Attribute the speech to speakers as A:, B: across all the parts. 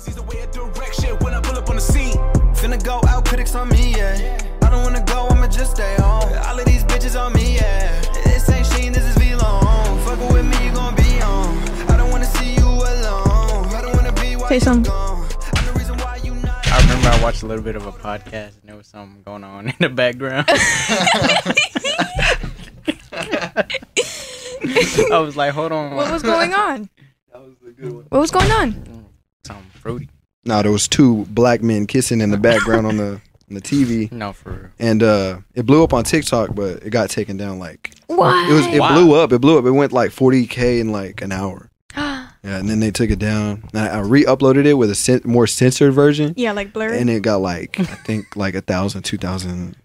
A: Policies the way I direct shit when I pull up on the scene. Finna go out, critics on me, yeah. I don't wanna go, I'ma just stay home. All of these bitches on me, yeah. This ain't Sheen, this is V-Long. Fucking with me, you gon' be on. I don't wanna see you alone. I don't wanna be while
B: Say
A: you
B: something.
A: gone. I'm the reason why you not.
C: I remember I watched a little bit of a podcast and there was something going on in the background. I was like, hold on.
B: What was going on? What was going on?
C: Something fruity.
D: No, there was two black men kissing in the background on the on the TV,
C: No, for real.
D: and uh, it blew up on TikTok, but it got taken down. Like
B: What?
D: it was, it
C: Wow.
D: blew up. It blew up. It went like 40k in like an hour. Yeah, and then they took it down. And I, I re-uploaded it with a cen- more censored version,
B: yeah, like blurry.
D: and it got like I think like a thousand, two thousand.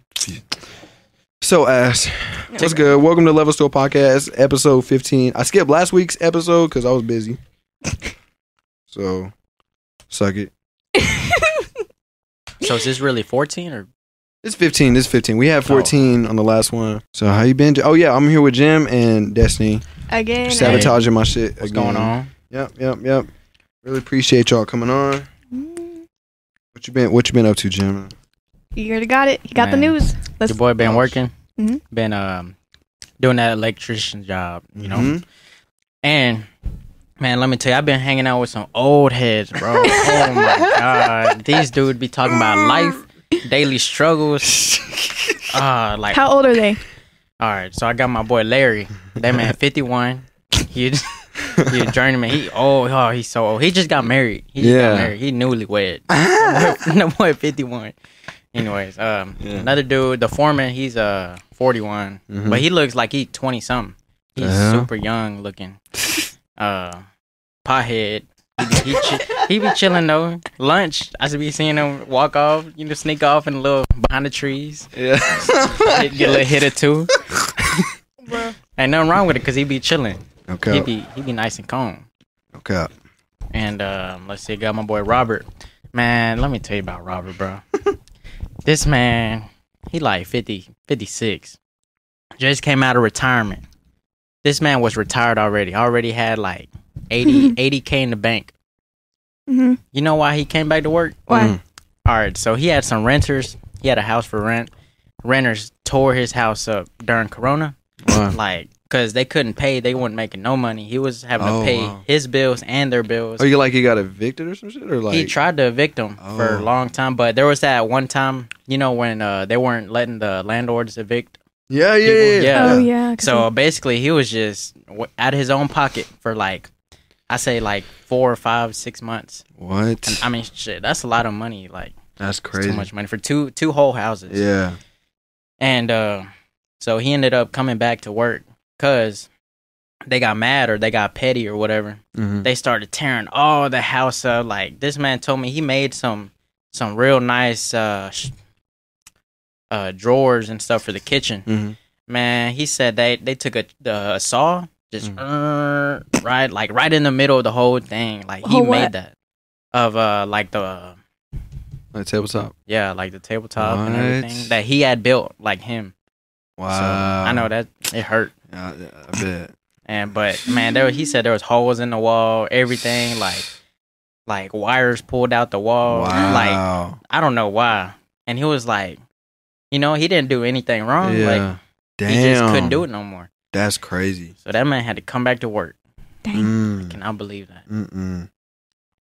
D: So ass. What's good? Welcome to Level Store Podcast, episode 15. I skipped last week's episode because I was busy. So, suck it.
C: So is this really 14 or
D: It's 15. It's 15. We had 14 on the last one. So how you been? Oh yeah, I'm here with Jim and Destiny.
B: Again.
D: Sabotaging my shit.
C: what's
D: again.
C: going on?
D: Yep, yep, yep. Really appreciate y'all coming on.
B: Mm,
D: What you been? What you been up to, Jim?
B: You already got it. You got the news. Let's.
C: Your boy been
D: Oh,
C: working.
B: Mhm.
C: Been um doing that electrician job, you know.
D: Mhm.
C: And man, let me tell you, I've been hanging out with some old heads, bro. oh my god, these dudes be talking about life, daily struggles. Uh, like
B: How old are they?
C: all right. So I got my boy Larry. That man, fifty one. He he a journeyman. He oh oh he's so old. He just got married. He just
D: Yeah.
C: got married. He newlywed. the boy, boy fifty one. Anyways, um,
D: Yeah.
C: another dude, the foreman, he's uh forty one,
D: Mhm.
C: but he looks like he twenty something. He's
D: The hell?
C: super young looking. Uh, pothead. He be, he, chi- he be chilling though. Lunch, I should be seeing him walk off, you know, sneak off in a little behind the trees,
D: Yeah.
C: get, get a little hit or two. Ain't nothing wrong with it because he be chilling. Okay, he
D: okay.
C: be he be nice and calm.
D: Okay.
C: And um, let's see, got my boy Robert. Man, let me tell you about Robert, bro. this man, he like 50, 56. Just came out of retirement. This man was retired already. Already had like 80, 80k in the bank.
B: hmm
C: You know why he came back to work?
B: Why?
D: Mm.
C: All right, so he had some renters. He had a house for rent. Renters tore his house up during Corona.
D: Wow.
C: like because they couldn't pay they weren't making no money he was having
D: Oh,
C: to pay
D: wow.
C: his bills and their bills
D: Are you like he got evicted or some shit or like?
C: he tried to evict them for
D: Oh.
C: a long time but there was that one time you know when uh, they weren't letting the landlords evict
D: Yeah, yeah,
C: people-
D: yeah.
C: yeah.
B: Oh yeah. 'cause
C: so basically he was just w- out of his own pocket for like i say like four or five six months
D: What?
C: and, i mean shit that's a lot of money like
D: That's
C: it's
D: crazy.
C: too much money for two two whole houses
D: Yeah.
C: And uh, so he ended up coming back to work because they got mad or they got petty or whatever.
D: Mm-hmm.
C: They started tearing all the house up. Like this man told me he made some some real nice uh, sh- uh drawers and stuff for the kitchen.
D: Mm-hmm.
C: Man, he said they they took a, a saw just
D: Mm.
C: uh, right like right in the middle of the whole thing. Like he
B: Whole
C: made that of uh like the
D: Like tabletop.
C: yeah like the tabletop and everything that he had built like him.
D: Wow.
C: So I know that it hurt.
D: Yeah, I bet.
C: And but man, there he said there was holes in the wall, everything like like wires pulled out the wall. Like I don't know why. And he was like, you know, he didn't do anything wrong.
D: yeah.
C: Like
D: Damn.
C: he just couldn't do it no more.
D: That's crazy.
C: So that man had to come back to work.
B: Dang.
D: Mm.
C: Can I believe that?
D: Mm-mm.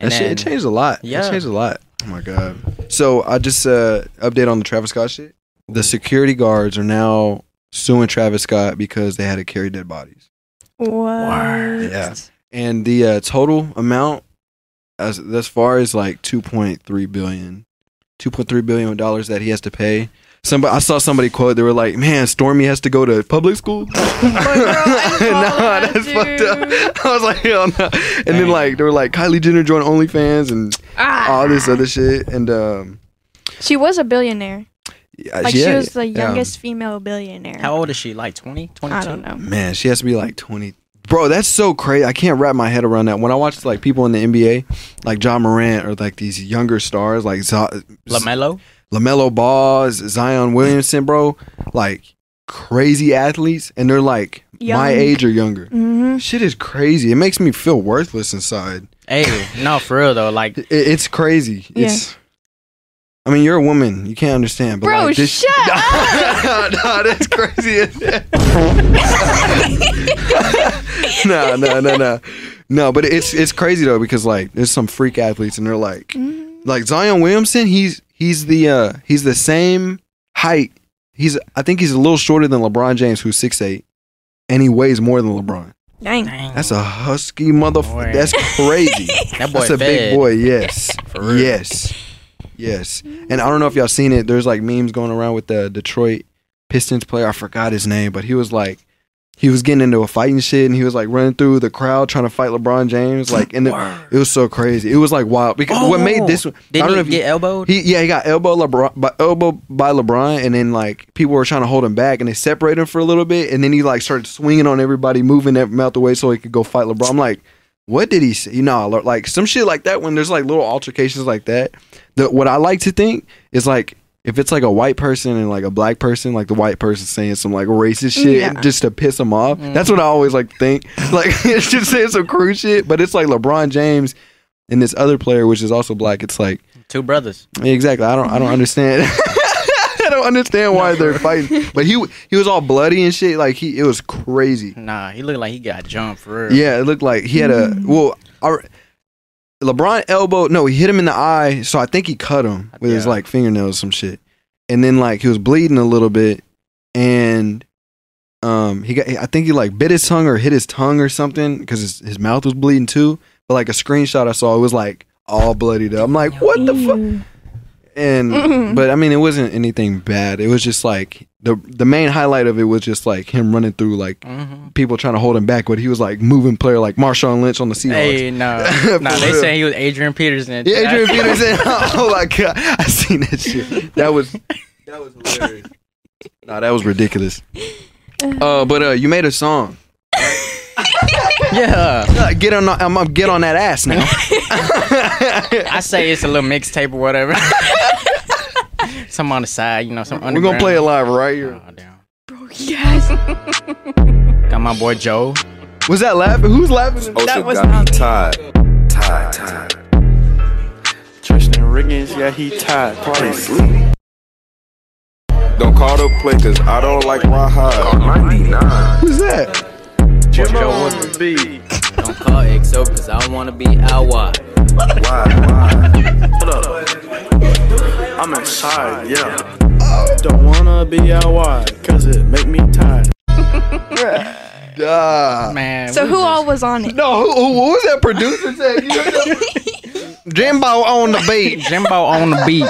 C: And
D: That shit, it changed a lot.
C: Yeah.
D: It changed a lot. Oh my god. So I just uh update on the Travis Scott shit. The security guards are now suing Travis Scott because they had to carry dead bodies.
B: What?
D: Yeah. And the uh, total amount as thus far is like 2.3 billion. 2.3 billion dollars that he has to pay. Somebody I saw somebody quote they were like, "Man, Stormi has to go to public school."
B: I saw
D: nah,
B: that,
D: that's fucked up. I was like, "Hell no." And then like they were like Kylie Jenner joined OnlyFans and
B: Ah.
D: all this other shit and um
B: She was a billionaire.
D: yeah,
B: Like she
D: yeah,
B: was the
D: yeah.
B: youngest female billionaire.
C: How old is she? Like 20? 22?
B: I don't know.
D: Man, she has to be like 20. Bro, that's so crazy. I can't wrap my head around that. When I watch like people in the NBA, like Ja Morant or like these younger stars like Z-
C: LaMelo?
D: LaMelo Ball, Zion Williamson, bro, like crazy athletes and they're like my age or younger.
B: hmm
D: Shit is crazy. It makes me feel worthless inside.
C: Hey, no, for real though. Like,
D: It, it's crazy.
B: Yeah.
D: It's. I mean, you're a woman. You can't understand. But
B: Bro,
D: like, this,
B: shut
D: up. no, that's crazy. no, no, no, no, no. But it's it's crazy though because like there's some freak athletes and they're like
B: Mm-hmm.
D: like Zion Williamson. He's he's the uh he's the same height. He's I think he's a little shorter than LeBron James, who's six eight, and he weighs more than LeBron.
B: Dang.
C: dang,
D: That's a husky motherfucker. That's crazy.
C: that boy
D: That's a
C: fed.
D: big boy. Yes.
C: For real.
D: Yes. Yes. And I don't know if y'all seen it. There's like memes going around with the Detroit Pistons player. I forgot his name, but he was like he was getting into a fight and shit and he was like running through the crowd trying to fight LeBron James. Like and it, it was so crazy. It was like wild. Because what made this oh. one I
C: Didn't
D: don't know
C: he
D: if you-
C: get elbowed?
D: he yeah, he got elbow LeBron by elbow by LeBron, and then like people were trying to hold him back, and they separated him for a little bit, and then he like started swinging on everybody, moving them out the way so he could go fight LeBron. I'm like, what did he say? You know, like some shit like that. When there's like little altercations like that, the what I like to think is like. If it's like a white person and like a black person, like the white person saying some like racist shit
B: Yeah.
D: just to piss them off, mm. that's what I always like think. Like it's just saying some crude shit, but it's like LeBron James and this other player, which is also black. It's like
C: Two brothers.
D: Exactly. I don't. I don't understand. I don't understand why they're fighting. But he he was all bloody and shit. Like he, it was crazy.
C: Nah, he looked like he got jumped for real.
D: Yeah, it looked like he had a mm. well. Our, LeBron elbow. No, he hit him in the eye. So I think he cut him with his
C: Yeah.
D: like fingernails, some shit. And then like he was bleeding a little bit, and um he got. I think he like bit his tongue or hit his tongue or something because his his mouth was bleeding too. But like a screenshot I saw, it was like all bloodied up. I'm like, what the fuck? And but I mean, it wasn't anything bad. It was just like the the main highlight of it was just like him running through like
C: hmm
D: people trying to hold him back, but he was like moving player like Marshawn Lynch on the Seahawks.
C: Hey, no,
D: For
C: no. They
D: real.
C: say he was Adrian Peterson.
D: Yeah, Adrian Peterson. oh my god, I seen that shit. That was that was hilarious. Nah, that was ridiculous. Uh, but uh, you made a song.
C: Yeah,
D: Uh, get on, I'm gonna get on that ass now.
C: I say it's a little mixtape or whatever. Some on the side, you know, some.
D: We're gonna play it live right here.
C: Oh, damn.
B: Bro, yes.
C: Got my boy Joe.
D: Was that laughing? Who's laughing?
B: That was
E: got
B: not
E: me
B: me.
E: tied. Tied, tied.
F: Tristan Riggins, yeah, he tied.
E: Party sleep. Don't call the play, cause I don't like Raha. 99.
D: Who's that?
F: Jimbo on the beat.
G: Don't call XO cause I wanna be out wide.
E: Why, why?
F: Hold up. I'm inside, yeah. Don't wanna be out wide, cause it make me tired.
D: Duh.
C: Man.
B: So who
C: just-
B: all was on it?
D: No, who, who, what was that producer saying? You heard that? Jimbo on the beat.
C: Jimbo on the beat.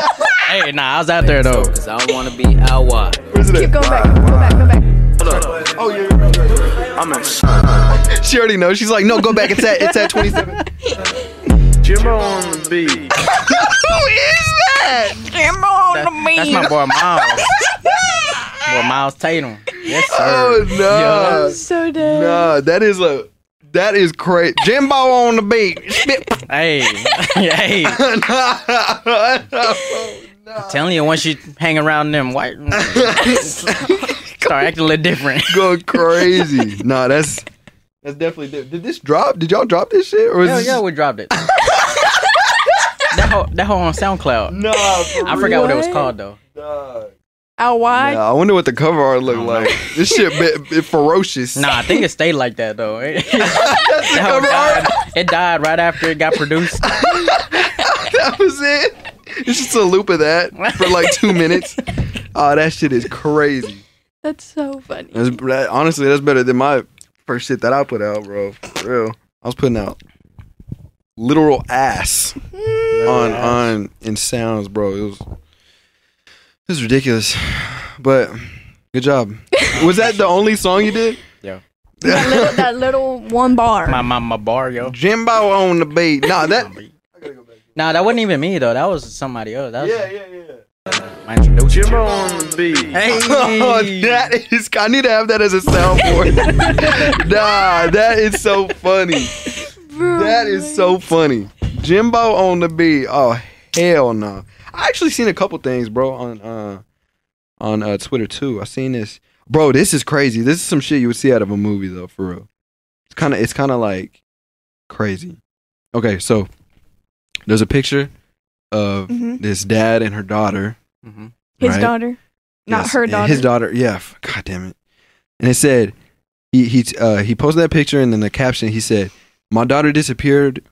C: hey, nah, I was out there though.
G: Cause I don't wanna be out wide.
D: Where's it
B: Keep
D: at?
B: going back. Go back. Go back.
F: Hold up.
D: Oh yeah.
F: I'm inside.
D: She already knows. She's like, no, go back. It's at it's at 27.
F: Jimbo on the beat.
D: Who is that?
C: Jimbo on that- the beat. that's my boy Miles. boy Miles Tatum. Yes, sir.
D: Oh no.
B: I'm so dead.
D: Nah, that is a that is crazy. Jimbo on the beat. hey,
C: Hey, hey. Oh, telling you, once you hang around them white, start acting a little different.
D: Go crazy. Nah, that's that's definitely. di- Did this drop? Did y'all drop this shit? Or is
C: Hell
D: this
C: yeah, we dropped it. That whole that whole on SoundCloud.
D: No, for
C: I forgot what it was called though.
D: Nah.
B: Out wide.
D: Yeah, I wonder what the cover art
C: looked
D: like. This shit bit, bit ferocious.
C: Nah, I think it stayed like that though. It,
D: That's the
C: that whole
D: cover art.
C: died, it died right after it got produced.
D: that was it. It's just a loop of that for like two minutes. Oh, that shit is crazy.
B: That's so funny.
D: That's, that, honestly, that's better than my first shit that I put out, bro. For real. I was putting out literal ass on on in sounds, bro. It was it was ridiculous, but good job. Was that the only song you did?
C: Yeah.
B: that, little, that little one bar.
C: My my my bar, yo.
D: Jimbo on the beat. Nah, that.
C: Nah, that wasn't even me though. That was somebody else. That was
D: Yeah, yeah, yeah.
C: my introduction.
F: Jimbo on the beat.
C: Hey,
D: Oh, that is. I need to have that as a soundboard. nah, that is so funny.
B: Bro,
D: That is so funny. Jimbo on the beat. Oh hell no. I actually seen a couple things, bro, on uh on uh Twitter too. I seen this. Bro, this is crazy. This is some shit you would see out of a movie though, for real. It's kinda it's kinda like crazy. Okay, so there's a picture of
B: Mhm.
D: this dad and her daughter.
C: hmm
B: His
D: Right.
B: daughter, not
D: Yes,
B: her daughter.
D: His daughter. Yeah. God damn it. And it said he he uh, he posted that picture and then the caption he said, "My daughter disappeared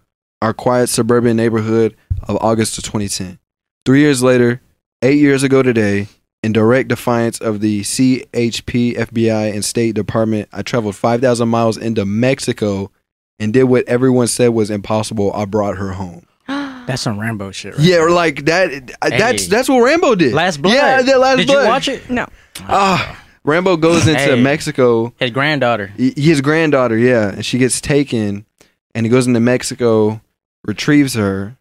D: our quiet suburban neighborhood of August of 2010. Three years later, eight years ago today." In direct defiance of the CHP, FBI, and State Department, I traveled 5,000 miles into Mexico and did what everyone said was impossible. I brought her home.
C: That's some Rambo shit. Right
D: Yeah, or like that. That's
C: Hey.
D: that's what Rambo did.
C: Last Blood.
D: Yeah, that Last
C: Did
D: Blood.
C: you watch it?
B: no.
D: Ah, Rambo goes into
C: Hey.
D: Mexico.
C: His granddaughter.
D: His granddaughter, yeah, and she gets taken, and he goes into Mexico, retrieves her.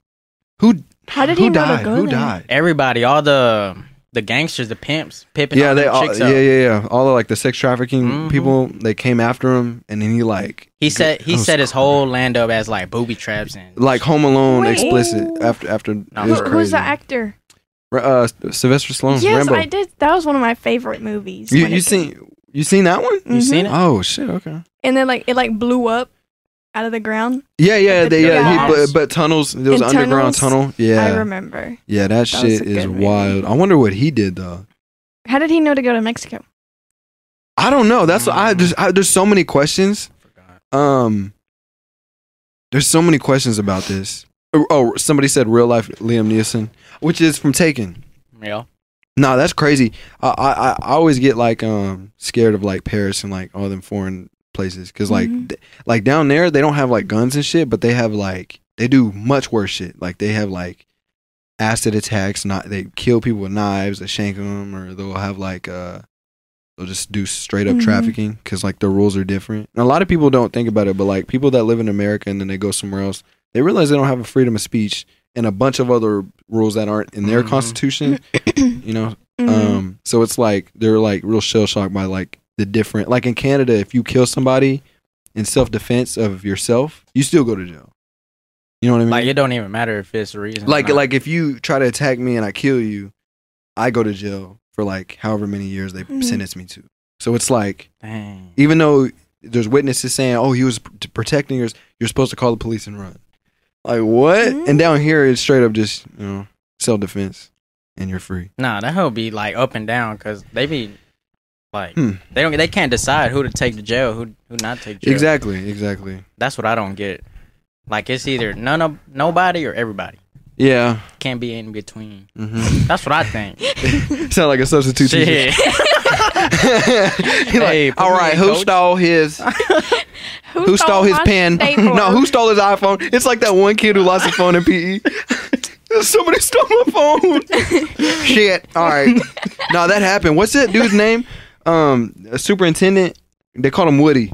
D: Who?
B: How did
D: who
B: he know
D: died? Who
B: there?
D: died?
C: Everybody, all the the gangsters, the pimps, pipping
D: Yeah,
C: all
D: they all.
C: chicks
D: Yeah, yeah, yeah. All the like the sex trafficking
C: Mhm.
D: people. They came after him, and then he like
C: He set he set his whole land up as like booby traps and
D: like Home Alone
B: Wait.
D: explicit after after
C: No,
D: was
B: Who, who's the actor?
D: Uh, Sylvester Stallone.
B: yes,
D: Rambo.
B: I did. That was one of my favorite movies.
D: You you
B: it came-
D: seen you seen that one?
C: You seen it?
D: Oh shit! Okay.
B: And then like it like blew up out of the ground.
D: Yeah, yeah,
B: the
D: they, yeah. He, but, but tunnels. There was an underground tunnel. Yeah,
B: I remember.
D: Yeah, that,
B: That
D: shit is
B: good movie.
D: wild. I wonder what he did though.
B: How did he know to go to Mexico?
D: I don't know. That's I
C: Mm.
D: just I, there's so many questions. Um, there's so many questions about this. Oh, oh, somebody said real life Liam Neeson, which is from Taken.
C: yeah.
D: No, that's crazy. I, I I always get like um scared of like Paris and like all them foreign places because like
B: Mhm.
D: th- like down there they don't have like guns and shit, but they have like they do much worse shit. Like they have like acid attacks. Not they kill people with knives, they shank them, or they'll have like uh they'll just do straight up
B: Mhm.
D: trafficking because like the rules are different. And a lot of people don't think about it, but like people that live in America and then they go somewhere else, they realize they don't have a freedom of speech and a bunch of other rules that aren't in their
C: Mhm.
D: constitution. you know,
B: Mhm.
D: um, so it's like they're like real shell shocked by like the different. Like in Canada, if you kill somebody in self defense of yourself, you still go to jail. You know what I mean?
C: Like it don't even matter if it's a reason. or
D: like
C: not.
D: like if you try to attack me and I kill you, I go to jail for like however many years they
B: Mhm.
D: sentence me to. So it's like
C: Dang.
D: even though there's witnesses saying, "Oh, he was p- protecting yours," you're supposed to call the police and run. Like what?
B: Mm.
D: And down here, it's straight up just you know self defense, and you're free.
C: Nah, that whole be like up and down because they be like
D: Hmm.
C: they don't they can't decide who to take to jail, who who not take jail.
D: Exactly, exactly.
C: That's what I don't get. Like it's either none of nobody or everybody.
D: Yeah.
C: Can't be in between.
D: hmm
C: That's what I think.
D: Sound like a substitute teacher.
C: Shit.
D: He like,
C: Hey, put
D: all
C: me
D: right,
C: in,
D: who
C: coach."
D: stole his? Who stole his pen? no, who stole his iPhone? It's like that one kid who lost his phone in PE. Somebody stole my phone. Shit. All right. No, that happened. What's that dude's name? Um, a superintendent. They called him Woody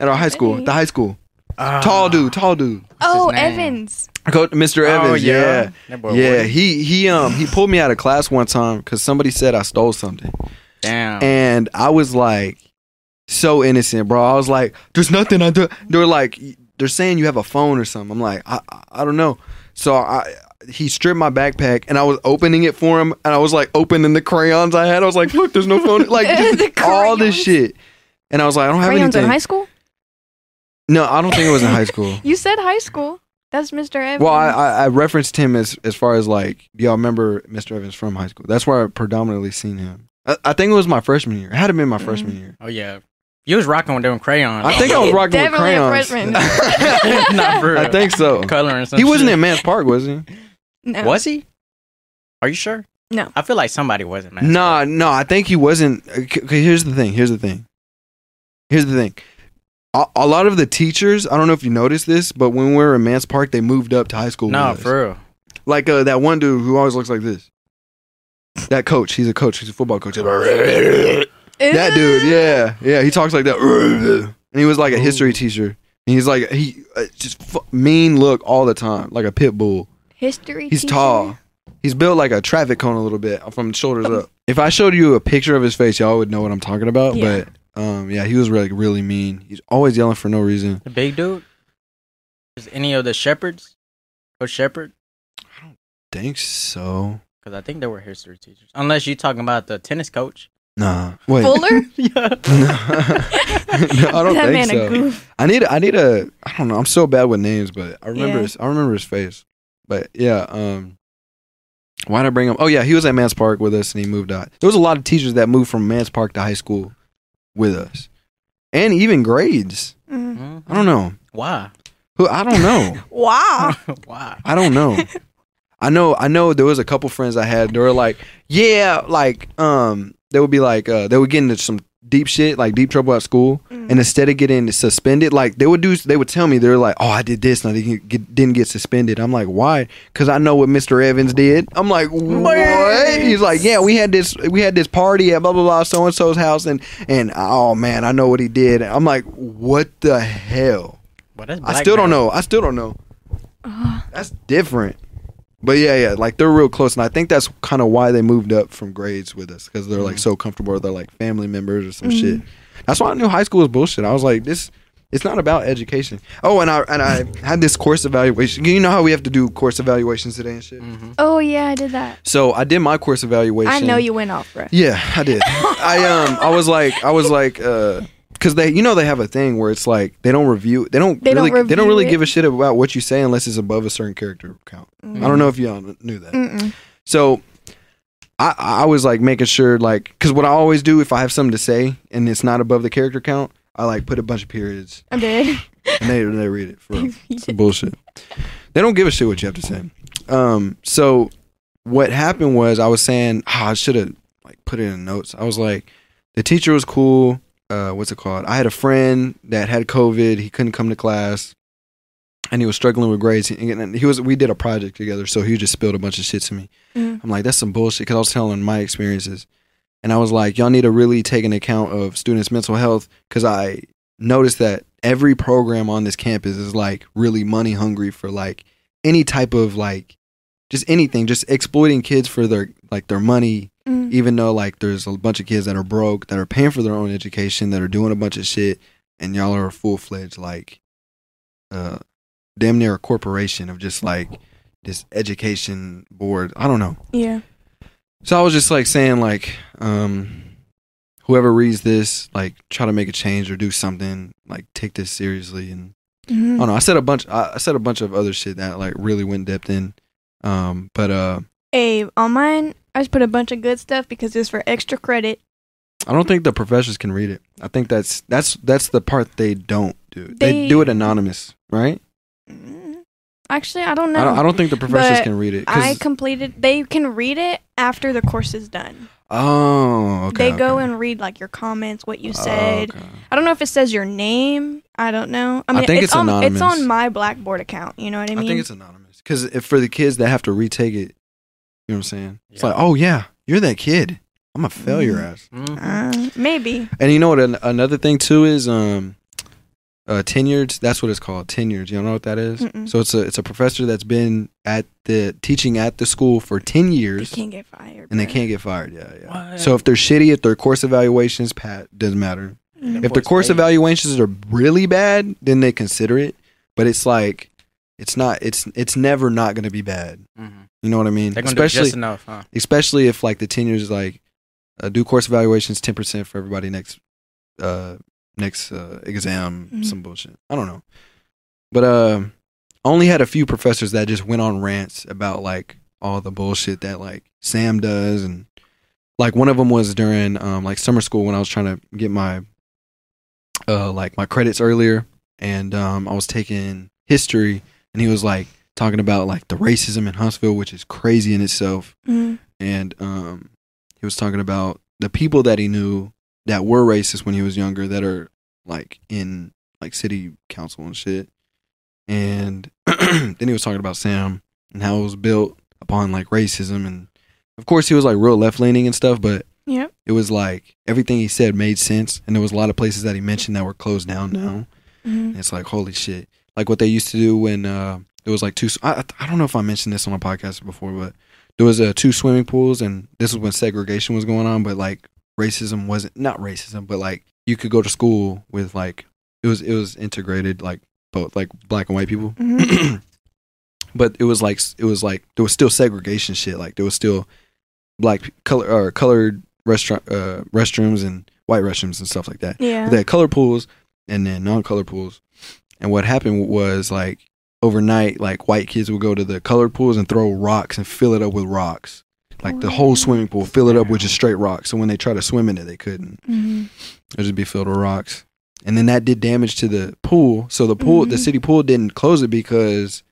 D: at our high school.
B: Woody?
D: The high school.
C: Ah,
D: Tall dude. Tall dude.
B: Oh,
C: his name?
B: Evans.
D: Coach Mr. Evans.
C: Oh,
D: yeah.
C: That boy
D: Yeah,
C: Woody.
D: he he um he pulled me out of class one time because somebody said I stole something,
C: Damn.
D: and I was like so innocent, bro. I was like, "There's nothing I do." They were like, "They're saying you have a phone or something." I'm like, "I I, I don't know." So I he stripped my backpack, and I was opening it for him, and I was like opening the crayons I had. I was like, "Look, there's no phone." Like just all this shit, and I was like, "I don't have
B: Crayons in high school?
D: no, I don't think it was in high school.
B: You said high school. That's Mr. Evans.
D: Well, I, I, I referenced him as as far as like, do y'all remember Mr. Evans from high school? That's where I predominantly seen him. I, I think it was my freshman year. It had to been my
B: Mm.
D: freshman year.
C: oh yeah. You was rocking with them crayons.
D: I think I was rocking with
B: Definitely a
D: crayons.
B: freshman.
C: Not for real.
D: I think so.
C: coloring. Some
D: He wasn't
C: shit.
D: in Mance Park, was he?
B: No.
C: Was he? Are you sure?
B: No.
C: I feel like somebody wasn't. Man.
D: Nah, no, I think he wasn't. Okay, here's the thing. Here's the thing. Here's the thing. A, a lot of the teachers, I don't know if you noticed this, but when we were in Mance Park, they moved up to high school.
C: No,
D: with us.
C: for real.
D: like uh, that one dude who always looks like this. That coach, he's a coach. He's a football coach. That dude, yeah, yeah, he talks like that, and he was like a history teacher. And he's like he uh, just fu- mean look all the time, like a pit bull.
B: History.
D: He's
B: teacher?
D: tall. He's built like a traffic cone a little bit from the shoulders up. If I showed you a picture of his face, y'all would know what I'm talking about.
B: Yeah.
D: But um, yeah, he was really really mean. He's always yelling for no reason.
C: The big dude. Is any of the shepherds? Coach Shepherd?
D: I don't think so.
C: Because I think they were history teachers. Unless you're talking about the tennis coach.
D: Nah, wait.
B: Fuller?
D: no, I don't
B: that
D: think
B: man
D: so.
B: a goof.
D: I need. I need a. I don't know. I'm so bad with names, but I remember.
B: Yeah.
D: His, I remember his face. But yeah. Um. Why did I bring him? Oh yeah, he was at Mance Park with us, and he moved out. There was a lot of teachers that moved from Mance Park to high school with us, and even grades.
B: Mm.
C: Mhm.
D: I don't know.
C: Why?
D: Who? I don't know.
B: Wow.
C: Why?
D: I don't know. I know. I know. There was a couple friends I had. They were like, yeah, like um, they would be like, uh, they would get into some deep shit, like deep trouble at school,
B: Mm.
D: and instead of getting suspended, like they would do, they would tell me they're like, oh, I did this, and I didn't get, didn't get suspended. I'm like, why? Because I know what Mr. Evans did. I'm like, what? He's like, yeah, we had this, we had this party at blah blah blah so and so's house, and and oh man, I know what he did. I'm like, what the hell?
C: Well,
D: I still don't know. I still don't know. That's different. But yeah, yeah, like they're real close, and I think that's kind of why they moved up from grades with us because they're like so comfortable. Or they're like family members or some shit. That's why I knew high school was bullshit. I was like, this. It's not about education. Oh, and I and I had this course evaluation. You know how we have to do course evaluations today and shit.
B: Oh yeah, I did that.
D: So I did my course evaluation.
B: I know you went off, bro.
D: Yeah, I did. I um I was like I was like uh cuz they you know they have a thing where it's like they don't review they don't
B: They don't
D: really they don't really
B: it.
D: give a shit about what you say unless it's above a certain character count. I don't know if y'all knew that.
B: Mm-mm.
D: So I I was like making sure like cuz what I always do if I have something to say and it's not above the character count, I like put a bunch of periods
B: I'm dead.
D: and they they read it for Some bullshit. They don't give a shit what you have to say. Um, so what happened was I was saying, ah, I should have like put it in notes. I was like, the teacher was cool. Uh, what's it called? I had a friend that had COVID. He couldn't come to class, and he was struggling with grades. He, and he was. We did a project together, so he just spilled a bunch of shit to me.
B: Mhm.
D: I'm like, that's some bullshit because I was telling my experiences, and I was like, y'all need to really take an account of students' mental health because I noticed that every program on this campus is like really money hungry for like any type of like just anything, just exploiting kids for their like their money.
B: Mm.
D: Even though like there's a bunch of kids that are broke that are paying for their own education that are doing a bunch of shit, and y'all are a full fledged like, uh, damn near a corporation of just like this education board. I don't know.
B: Yeah.
D: So I was just like saying like, um, whoever reads this, like, try to make a change or do something. Like, take this seriously. And I
B: Mhm.
D: don't know. I said a bunch. I, I said a bunch of other shit that like really went depth in. Um, but uh,
B: Hey, on mine, I just put a bunch of good stuff because it's for extra credit.
D: I don't think the professors can read it. I think that's that's that's the part they don't do. They,
B: They-
D: do it anonymous, right?
B: Mm. Actually, I don't know.
D: I don't. I don't think the professors
B: But
D: can read it.
B: I completed. They can read it after the course is done.
D: oh, okay.
B: they go and read like your comments, what you
D: Oh,
B: said.
D: okay.
B: I don't know if it says your name. I don't know. I
D: I
B: mean,
D: think
B: it's,
D: it's
B: on it's on my Blackboard account. You know what I mean?
D: I, think it's anonymous because for the kids that have to retake it, you know what I'm saying? It's like, oh yeah, you're that kid. I'm a failure fail your ass.
C: Mhm.
B: uh, maybe.
D: And you know what? An- another thing too is um, uh, tenured. That's what it's called. Tenured. You don't know what that is?
B: Mm-mm.
D: So it's a it's a professor that's been at the teaching at the school for ten
B: They
D: years,
B: can't get fired.
D: and they can't get fired. Yeah, yeah.
C: What?
D: So if they're shitty at their course evaluations, pat doesn't matter.
B: Mm.
D: If the course
C: Force
D: evaluations are really bad, then they consider it. But it's like it's not. It's it's never not going to be bad.
C: Mhm.
D: You know what I mean?
C: They're gonna do
D: Especially
C: just enough, huh?
D: especially if like the tenures is like uh, do course evaluations ten percent for everybody next uh next uh, exam
B: Mhm.
D: some bullshit i don't know but I only had a few professors that just went on rants about like all the bullshit that like sam does and like one of them was during um like summer school when i was trying to get my uh like my credits earlier and um i was taking history and he was like talking about like the racism in huntsville which is crazy in itself
B: Mm.
D: and um, he was talking about the people that he knew that were racist when he was younger that are like in like city council and shit. And then he was talking about Sam and how it was built upon like racism and of course he was like real left leaning and stuff, but
B: Yep.
D: it was like everything he said made sense and there was a lot of places that he mentioned that were closed down now.
B: Mhm.
D: And it's like holy shit. Like what they used to do when uh there was like two I I don't know if I mentioned this on my podcast before, but there was uh, two swimming pools and this was when segregation was going on, but like racism wasn't not racism, but like you could go to school with like it was it was integrated like both like black and white people.
B: Mhm.
D: but it was like it was like there was still segregation shit. Like there was still black color or colored restaurant uh, restrooms and white restrooms and stuff like that.
B: Yeah.
D: They had color pools and then non-color pools. And what happened was like overnight, like white kids would go to the colored pools and throw rocks and fill it up with rocks. Like the whole swimming pool, fill it up with just straight rocks. So when they try to swim in it, they couldn't.
B: hmm
D: It would just be filled with rocks. And then that did damage to the pool. So the pool, the
B: Mhm.
D: city pool didn't close it because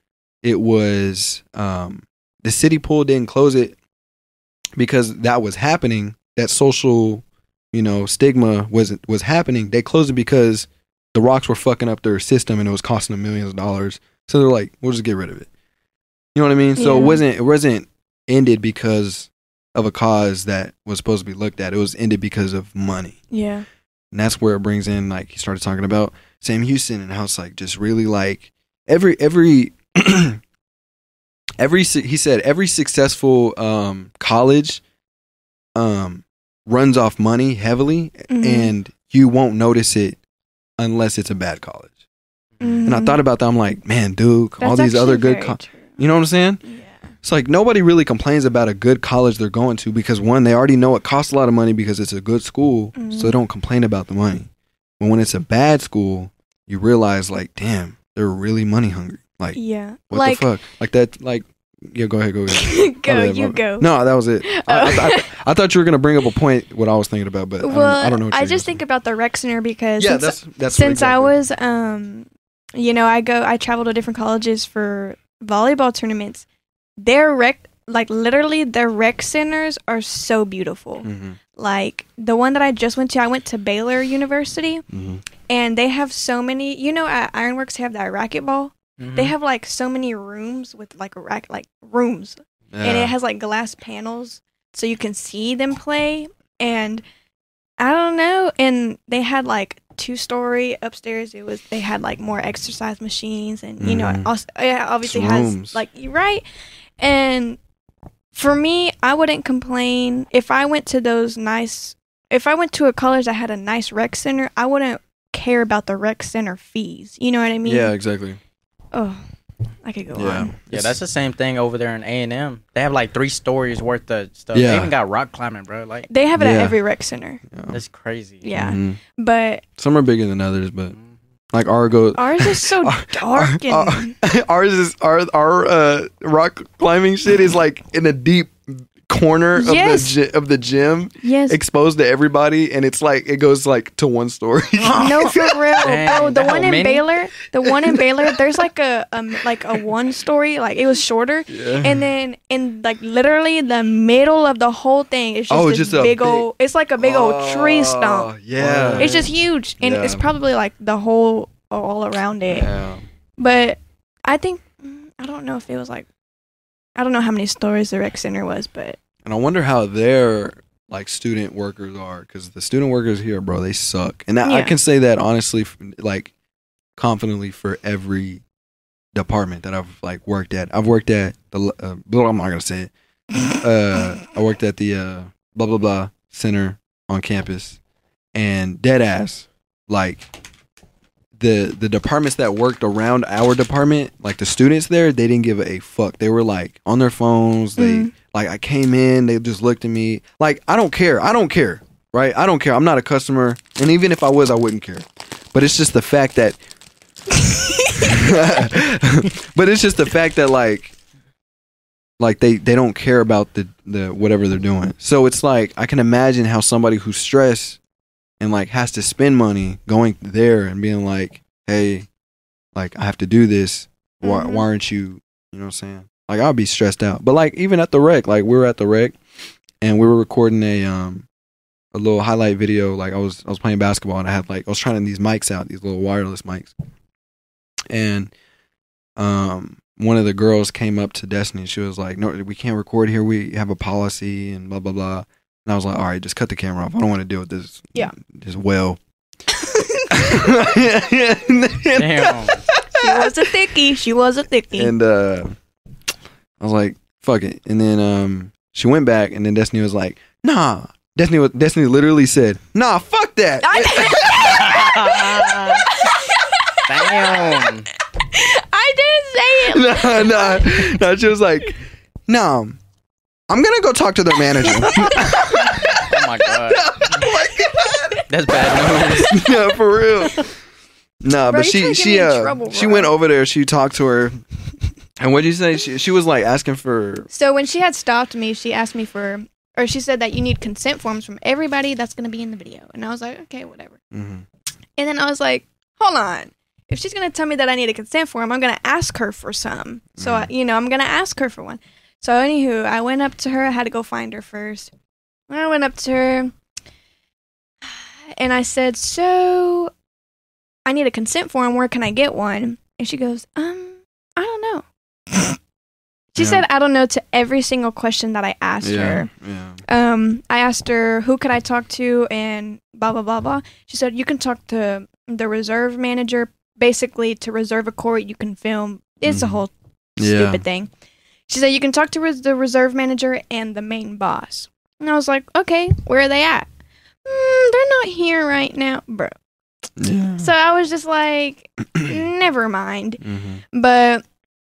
D: it was um the city pool didn't close it because that was happening. That social, you know, stigma was was happening. They closed it because the rocks were fucking up their system and it was costing them millions of dollars. So they're like, we'll just get rid of it. You know what I mean? So it wasn't it wasn't ended because of a cause that was supposed to be looked at. It was ended because of money.
B: Yeah.
D: And that's where it brings in like he started talking about Sam Houston and how it's like just really like every every every he said every successful um college um runs off money heavily
B: Mhm.
D: and you won't notice it unless it's a bad college. And I
B: Mhm.
D: thought about that I'm like, man, Duke, all these other good co- you know what I'm saying?
B: Yeah.
D: It's like nobody really complains about a good college they're going to because one, they already know it costs a lot of money because it's a good school, so
B: Mhm.
D: they don't complain about the money. But when it's a bad school, you realize like, damn, they're really money hungry. Like,
B: Yeah.
D: what
B: like,
D: the fuck? Like that? Like, yeah, go ahead, go ahead.
B: go, you go.
D: No, that was it. I, I, I, I thought you were gonna bring up a point what I was thinking about, but I,
B: well,
D: don't, I don't know. What
B: I just think about the rec center because
D: yeah,
B: since,
D: that's that's
B: since I was, um, you know, I go, I travel to different colleges for volleyball tournaments. Their rec, like literally, their rec centers are so beautiful.
D: Mhm,
B: Like the one that I just went to, I went to Baylor University,
D: mhm.
B: and they have so many. You know, at Ironworks, they have that racquetball.
C: Mm-hmm.
B: They have like so many rooms with like a rack, like rooms and it has like glass panels so you can see them play and i don't know and they had like two story upstairs it was they had like more exercise machines and you know
D: Mhm.
B: also, it obviously has
D: rooms.
B: like you're right and for me i wouldn't complain if i went to those nice if i went to a college that had a nice rec center i wouldn't care about the rec center fees you know what i mean
D: yeah, exactly.
B: oh i could go
D: Yeah.
B: on
C: Yeah, that's the same thing over there in A and M. They have like three stories worth of stuff.
D: Yeah.
C: They even got rock climbing, bro. Like
B: they have it at every rec center
D: Yeah.
C: that's crazy.
B: yeah
D: Mhm.
B: but
D: Some are bigger than others, but
C: Mhm.
D: like Argo,
B: Ours is so
D: Our-
B: dark
D: our-
B: and
D: ours is our our uh, rock climbing shit is like in a deep corner
B: Yes.
D: of the gy- of the gym,
B: yes.
D: exposed to everybody, and it's like it goes like to one story.
B: no, for real,
C: Dang,
B: bro. The one in
C: many?
B: Baylor, the one in Baylor, there's like a um like a one story, like it was shorter,
D: Yeah.
B: and then in like literally the middle of the whole thing, it's just
D: Oh,
B: this
D: just a
B: big,
D: big-
B: old. It's like a big old tree
D: Oh,
B: stump.
D: Yeah,
B: It's just huge, and
D: Yeah.
B: it's probably like the whole all around it.
D: yeah.
B: But I think mm, I don't know if it was like. I don't know how many stories the rec center was, but
D: And I wonder how their like student workers are because the student workers here, bro, they suck. And I, I can say that honestly, like confidently for every department that I've like worked at. I've worked at the uh, blah, I'm not gonna say it. Uh, I worked at the uh, blah blah blah center on campus, and dead ass like the the departments that worked around our department, like the students there, they didn't give a fuck. They were like on their phones. They
B: Mhm.
D: Like I came in, they just looked at me like I don't care. I don't care, right? I don't care. I'm not a customer, and even if I was, I wouldn't care. But it's just the fact that. but it's just the fact that like like they they don't care about the the whatever they're doing. So it's like I can imagine how somebody who's stressed and like has to spend money going there and being like, "Hey, like I have to do this. Why why mm-hmm. aren't you, you know what I'm saying?" Like I'll be stressed out. But like even at the rec, like we were at the rec and we were recording a um a little highlight video like I was I was playing basketball and I had like I was trying these mics out, these little wireless mics. And um one of the girls came up to Destiny. She was like, "No, we can't record here. We have a policy and blah blah blah." And I was like, "All right, just cut the camera off. I don't want to deal with this."
B: Yeah.
D: This well.
C: Damn.
B: she was a thickie. She was a thickie.
D: and uh, I was like, "Fuck it." And then um, she went back, and then Destiny was like, "Nah." Destiny, was- Destiny literally said, "Nah, fuck that."
C: Damn.
B: I didn't say it.
D: nah, nah, nah. She was like, "No, I'm gonna go talk to their manager."
C: Oh my God. oh my god. That's bad news.
D: yeah, for real. Nah, but she
B: trying to get
D: she uh
B: trouble,
D: she went over there. She talked to her, and what did you say? She she was like asking for.
B: So when she had stopped me, she asked me for, or she said that you need consent forms from everybody that's going to be in the video. And I was like, okay, whatever.
D: Mhm.
B: And then I was like, hold on. If she's going to tell me that I need a consent form, I'm going to ask her for some. So, I, you know, I'm going to ask her for one. So, anywho, I went up to her. I had to go find her first. I went up to her and I said, so I need a consent form. Where can I get one? And she goes, um, I don't know. She
D: Yeah.
B: said, I don't know to every single question that I asked her
D: Yeah,
B: um, I asked her who could I talk to and blah blah blah blah. She said you can talk to the reserve manager. Basically, to reserve a court, you can film. It's a
D: Mhm.
B: whole
D: Yeah.
B: stupid thing. She said you can talk to res- the reserve manager and the main boss. And I was like, okay, where are they at? Mm, they're not here right now, bro.
D: yeah.
B: So I was just like, never mind.
D: Mhm.
B: But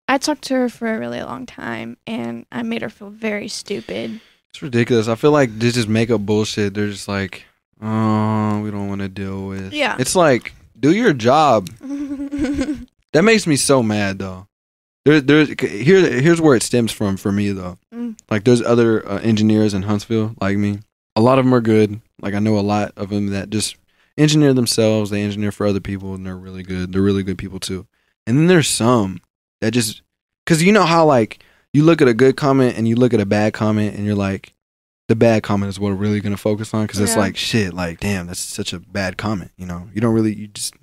B: I talked to her for a really long time, and I made her feel very stupid.
D: It's ridiculous. I feel like this is make up bullshit. They're just like, oh, we don't want to deal with.
B: Yeah.
D: It's like, do your job. That makes me so mad though. There, there's here. Here's where it stems from for me though.
B: Mm.
D: Like there's other uh, engineers in Huntsville like me. A lot of them are good. Like I know a lot of them that just engineer themselves. They engineer for other people, and they're really good. They're really good people too. And then there's some that just because you know how like you look at a good comment and you look at a bad comment and you're like, the bad comment is what we're really gonna focus on because it's like shit. Like damn, that's such a bad comment. You know, you don't really you just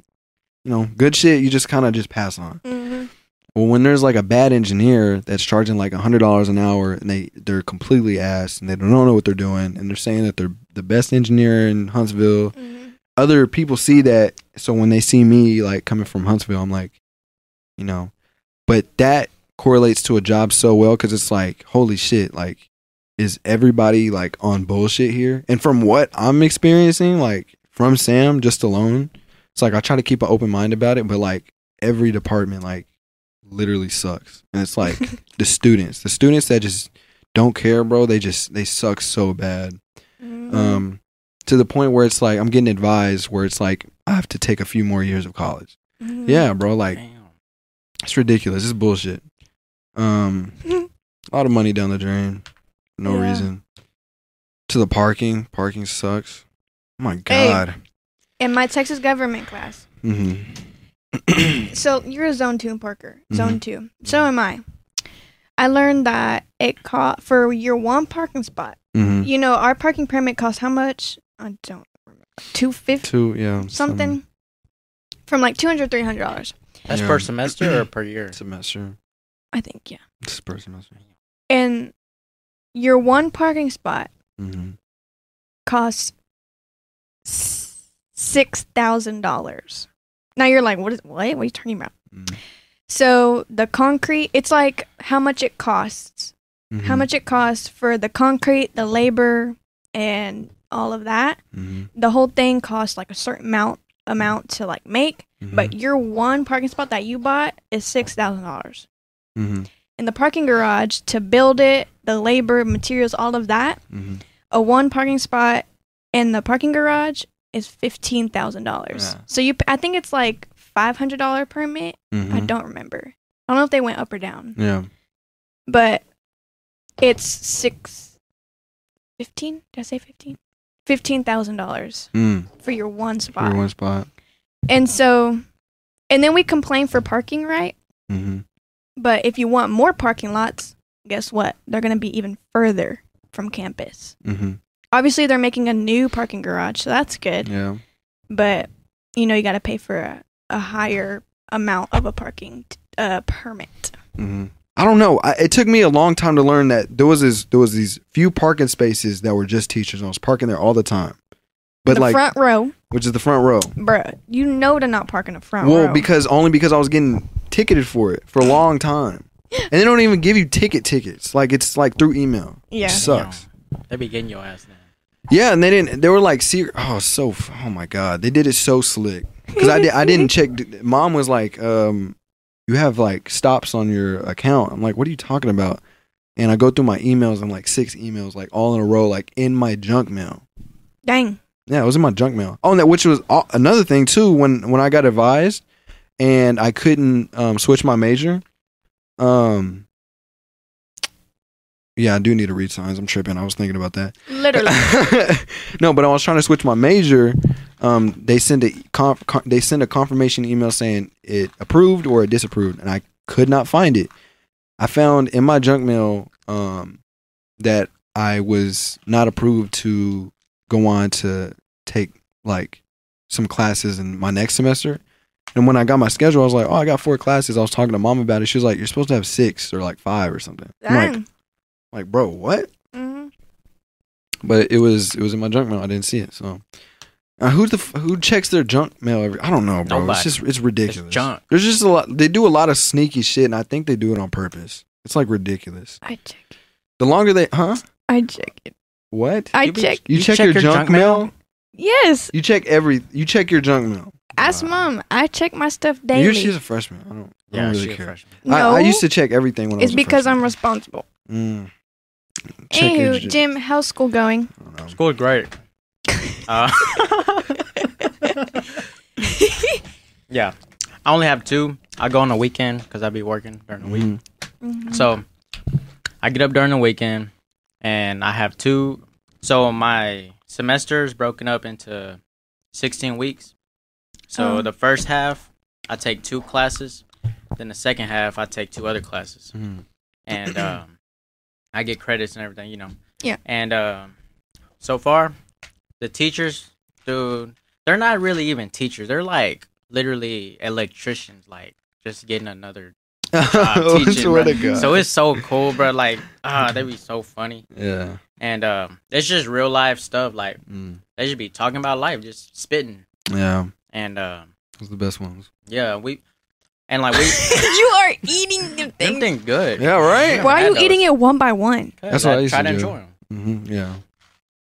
D: you know good shit. You just kind of just pass on.
B: hmm
D: Well, when there's like a bad engineer that's charging like a hundred dollars an hour and they they're completely ass and they don't know what they're doing and they're saying that they're the best engineer in Huntsville,
B: hmm
D: other people see that. So when they see me like coming from Huntsville, I'm like, you know, but that correlates to a job so well because it's like, holy shit, like, is everybody like on bullshit here? And from what I'm experiencing, like from Sam just alone, it's like I try to keep an open mind about it, but like every department, like, literally sucks. And it's like the students, the students that just don't care, bro, they just, they suck so bad
B: Mm-hmm.
D: um, to the point where it's like I'm getting advised where it's like I have to take a few more years of college.
B: Mhm.
D: Yeah, bro, like
C: Damn.
D: It's ridiculous. It's bullshit. Um, a lot of money down the drain, no
B: Yeah.
D: reason. To the parking, parking sucks. Oh my
B: Hey.
D: god.
B: In my Texas government class.
D: hmm
B: So you're a zone two Parker.
D: Mhm.
B: Zone two. So am I. I learned that it cost for your one parking spot.
D: hmm
B: You know, our parking permit costs how much? I don't remember. Two fifty
D: Two, yeah,
B: something. From like two hundred, three hundred dollars.
C: That's
D: Yeah.
C: per semester or per year?
D: semester.
B: I think, yeah.
D: It's per semester.
B: And your one parking spot
D: hmm
B: costs six thousand dollars. Now you're like, what is what? What are you talking about?
D: Mm-hmm.
B: So the concrete, it's like how much it costs. How much it costs for the concrete, the labor, and all of that.
D: hmm
B: The whole thing costs like a certain amount amount to like make.
D: Mm-hmm.
B: But your one parking spot that you bought is six thousand dollars.
D: hmm
B: In the parking garage to build it, the labor, materials, all of that,
D: hmm
B: a one parking spot in the parking garage is fifteen thousand dollars. So you, I think it's like five hundred dollar permit. I
D: hmm
B: don't remember. I don't know if they went up or down,
D: Yeah.
B: but it's six fifteen. Did I say fifteen? Fifteen thousand dollars
D: Mm.
B: for your one
D: For
B: spot.
D: one spot.
B: And so, and then we complain for parking, right?
D: hmm
B: But if you want more parking lots, guess what? They're going to be even further from campus.
D: hmm
B: Obviously, they're making a new parking garage, so that's good.
D: Yeah.
B: But you know, you got to pay for a, a higher amount of a parking uh, permit.
D: hmm I don't know. I, it took me a long time to learn that there was this, there was these few parking spaces that were just teachers. And I was parking there all the time, but
B: the
D: like,
B: front row,
D: which is the front row.
B: bruh, you know to not park in the front
D: well,
B: row.
D: because only because I was getting ticketed for it for a long time, and they don't even give you ticket tickets. Like it's like through email.
B: yeah,
D: It sucks.
C: They be getting your ass now.
D: Yeah, and they didn't. They were like, "See, oh, so oh my god, they did it so slick." Because I did, I didn't check. Mom was like, um, "You have like stops on your account." I'm like, "What are you talking about?" And I go through my emails and like six emails, like all in a row, like in my junk mail.
B: Dang.
D: Yeah, it was in my junk mail. Oh, and that which was uh, another thing too. When when I got advised, and I couldn't um, switch my major. Um. Yeah, I do need to read signs. I'm tripping. I was thinking about that.
B: Literally.
D: no, but I was trying to switch my major. Um, they send a conf- con- they send a confirmation email saying it approved or it disapproved, and I could not find it. I found in my junk mail um, that I was not approved to go on to take like some classes in my next semester. And when I got my schedule, I was like, "Oh, I got four classes." I was talking to mom about it. She was like, "You're supposed to have six or like five or something." I'm like,
B: Dang.
D: like, bro, what?
B: hmm
D: but it was it was in my junk mail. I didn't see it. So uh, who the f- who checks their junk mail? Every, I don't know, bro.
C: Nobody.
D: It's just it's ridiculous.
C: junk.
D: There's just a lot. They do a lot of sneaky shit, and I think they do it on purpose. It's like ridiculous.
B: I check. it.
D: The longer they, huh?
B: I check it.
D: What?
B: I
C: You
B: check.
D: you, check, your, junk, mail?
B: Yes.
D: You check every. You check your junk mail.
B: Ask
D: Wow.
B: mom. I check my stuff
D: You-
B: daily.
D: She's a freshman. I don't. I
C: Yeah,
D: don't
C: she
D: really
C: a
D: care.
C: freshman.
B: no,
D: I, I used to check everything when I was.
B: it's
D: a
B: because I'm responsible.
D: Mm. Check your
B: Anywho,
D: j-
B: Jim, how's school going?
D: School don't know.
C: School's great. Uh, yeah, I only have two. I go on the weekend because I be working during the week.
D: Mhm.
B: Mhm.
C: So I get up during the weekend, and I have two. So my semester is broken up into sixteen weeks. So
B: Oh.
C: the first half, I take two classes. Then the second half, I take two other classes,
D: Mhm.
C: and um, I get credits and everything, you know.
B: Yeah.
C: And um, so far, the teachers, dude, they're not really even teachers. They're like literally electricians, like just getting another job
D: I
C: teaching.
D: swear
C: bro.
D: to God.
C: So it's so cool, bro. Like, ah, they be so funny,
D: yeah.
C: and um, it's just real life stuff. Like
D: Mm.
C: they should be talking about life, just spitting,
D: Yeah.
C: and um,
D: Those are the best ones.
C: yeah, we, and like we,
B: you are eating them
C: them
B: things.
C: things good.
D: Yeah. Right.
B: Why are you
C: those.
B: eating it one by one?
D: That's what I used
C: try
D: to
C: to
D: do.
C: enjoy them.
D: hmm Yeah.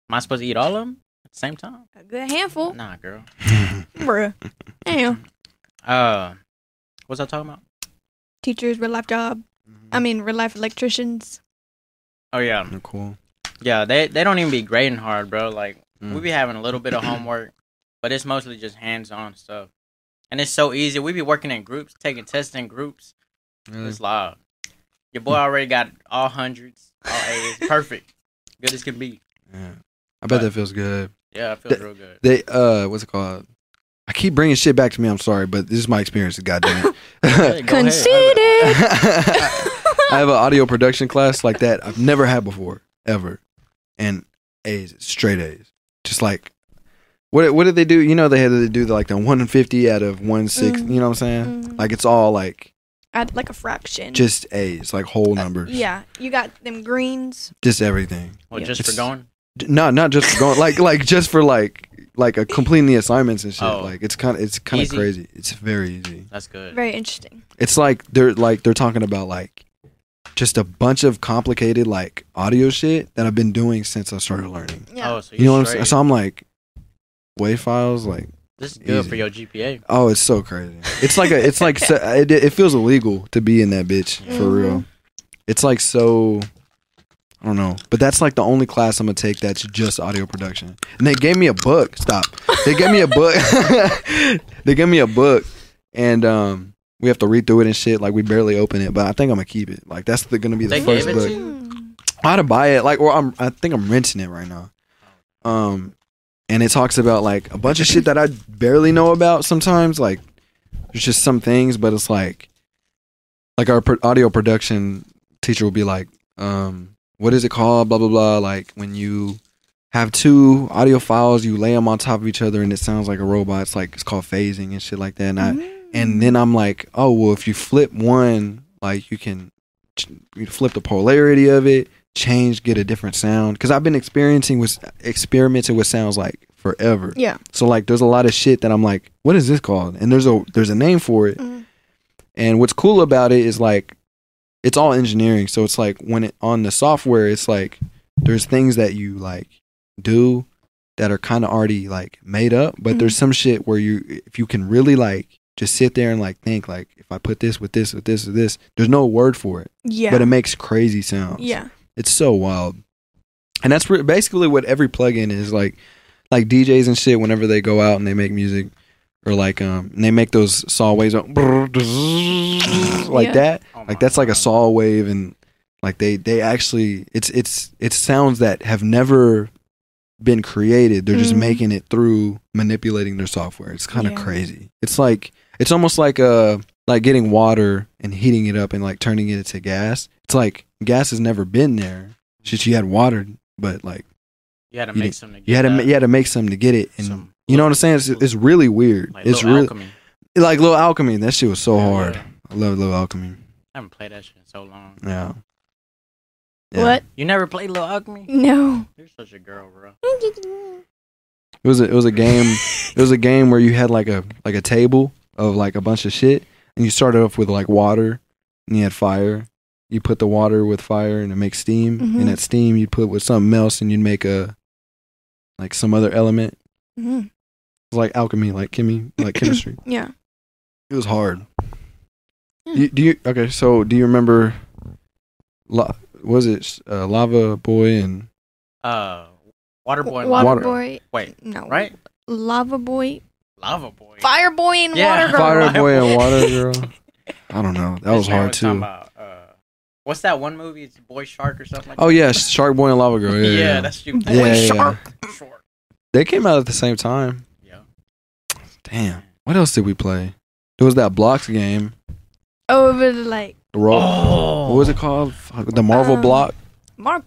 C: Am I supposed to eat all of them at the same time?
B: A good handful,
C: Nah, girl.
B: bruh. Anyway,
C: Uh, what's I talking about?
B: Teachers, real life job. I mean, real life electricians.
C: Oh yeah,
D: They're cool.
C: yeah. They they don't even be grading hard, bro. Like
D: Mm.
C: we be having a little bit of homework, but it's mostly just hands on stuff, and it's so easy. We be working in groups, taking tests in groups.
D: Really?
C: It's live. Your boy already got all hundreds, all A's, perfect, good as can be.
D: Yeah. I bet that feels good.
C: Yeah, it feels
D: The-
C: real good.
D: They uh, what's it called? I keep bringing shit back to me. I'm sorry, but this is my experience. Goddamn
C: Hey,
D: it.
B: Conceited.
D: I have an audio production class like that I've never had before ever, and A's, straight A's. Just like what what did they do? You know they had to do the, like the 150 out of one six.
B: Mm.
D: You know what I'm saying?
B: Mm.
D: Like it's all like
B: Add like a fraction.
D: just A's, like whole numbers.
B: yeah, you got them greens.
D: just everything.
C: Well,
B: Yeah.
C: just for going.
D: D- Not not just for going like like just for like like a completing the assignments and shit.
C: Oh.
D: Like it's kind of it's kind of
C: Easy.
D: crazy. It's very easy.
C: That's good.
B: Very interesting.
D: It's like they're like they're talking about like just a bunch of complicated like audio shit that I've been doing since I started learning.
B: Yeah.
C: Oh, so
D: You know what I'm saying? So I'm like wave files like
C: This is good
D: Easy.
C: for your GPA.
D: oh it's so crazy. It's like a it's like so, it, it feels illegal to be in that bitch for
B: Mhm.
D: real. It's like so I don't know, but that's like the only class I'm gonna take that's just audio production. And they gave me a book. Stop. They gave me a book. they gave me a book, and um, we have to read through it and shit. Like we barely open it, but I think I'm gonna keep it. Like that's the, gonna be the
C: They
D: first
C: gave it
D: book.
C: to you?
D: I had to buy it, like, or I'm, I think I'm renting it right now. Um, and it talks about like a bunch of shit that I barely know about. Sometimes, like, there's just some things, but it's like, like our pro- audio production teacher will be like, um, what is it called? Blah blah blah. Like when you have two audio files, you lay them on top of each other, and it sounds like a robot. It's like it's called phasing and shit like that. And I,
B: Mm.
D: and then I'm like, oh well, if you flip one, like you can you flip the polarity of it, change, get a different sound. Because I've been experiencing with experimenting with sounds like forever.
B: Yeah.
D: So like, there's a lot of shit that I'm like, what is this called? And there's a there's a name for it.
B: Mhm.
D: And what's cool about it is like, it's all engineering. So it's like when it on the software, it's like there's things that you like do that are kind of already like made up, but there's mm-hmm. some shit where you if you can really like just sit there and like think like if I put this with this with this with this, there's no word for it,
B: Yeah.
D: but it makes crazy sounds.
B: yeah.
D: It's so wild. And that's re- basically what every plugin is like. like DJs and shit whenever they go out and they make music or like um and they make those saw waves like
B: Yeah.
D: that.
C: Oh
D: Like that's like a saw wave and like they they actually it's it's it's sounds that have never been created. They're just
B: Mhm.
D: making it through manipulating their software. It's kind of
B: Yeah.
D: crazy. It's like it's almost like uh like getting water and heating it up and like turning it into gas. It's like gas has never been there. It's just you had water, but like
C: You had to
D: you
C: make
D: didn't-
C: something. To
D: you had to
C: get
D: you had to make something to get it, and
C: Some
D: you know what I'm saying? It's, it's really weird.
C: Like
D: it's
C: Little
D: really
C: Alchemy.
D: like little alchemy. That shit was so
C: Yeah,
D: hard.
C: yeah.
D: I love little alchemy.
C: I haven't played that shit in so long.
D: Yeah. Yeah.
B: What?
C: You never played Little Alchemy?
B: No.
C: You're such a girl, bro.
D: It was a, it was a game. it was a game where you had like a like a table of like a bunch of shit, and you started off with like water, and you had fire. You put the water with fire, and it makes steam.
B: Mhm.
D: And that steam you'd put with something else, and you'd make a like some other element.
B: Mhm.
D: It was like alchemy, like chemi, like chemistry.
B: Yeah.
D: It was hard.
B: Yeah.
D: You, do you okay? So do you remember? La, was it uh, Lava Boy and
C: Uh, Water Boy. and
B: Water,
C: Lava
D: Water-
B: boy.
C: Wait,
B: No.
C: right?
B: Lava boy.
C: Lava Boy.
B: Fire boy and
C: Yeah.
B: water girl.
D: Fire
C: Fire
D: Boy and Water Girl? I don't know. That was
C: This man
D: hard
C: talking
D: too.
C: About, uh, what's that one movie? It's Boy Shark or something like
D: Oh
C: that.
D: yeah, Shark Boy and Lava Girl. Yeah,
C: yeah,
D: yeah.
C: that's you.
D: Yeah, yeah, yeah.
C: Short.
D: They came out at the same time.
C: Yeah.
D: Damn. What else did we play? There was that blocks game.
B: Oh, Over the like
D: The ro-
C: Oh.
D: What was it called? The Marvel
B: Um,
D: block.
B: Mar-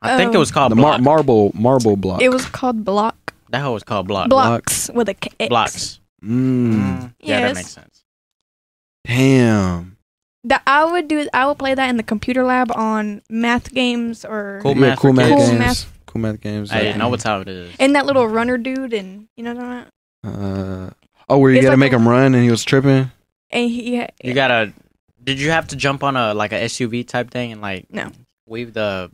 C: I think it
B: Oh.
C: was called
D: The mar- marble marble block.
B: it was called block
C: that hoe was called Block.
B: blocks with a K. X.
C: Blocks.
D: mm,
C: Mm. Yeah, that makes sense.
D: damn.
B: That I would do. I would play that in the computer lab on math games or
C: Cool
D: yeah,
C: math
D: cool math
C: kids.
B: Cool
D: games.
B: math.
D: Cool math games.
C: I
D: like,
C: didn't know what's how it is.
B: and that little runner dude and you know what I'm talking about?
D: Uh, oh, where you
B: It's
D: got to
B: like
D: make
B: a-
D: him run and he was tripping.
B: And he had,
C: You gotta. Did you have to jump on a like a SUV type thing and like
B: No.
C: weave the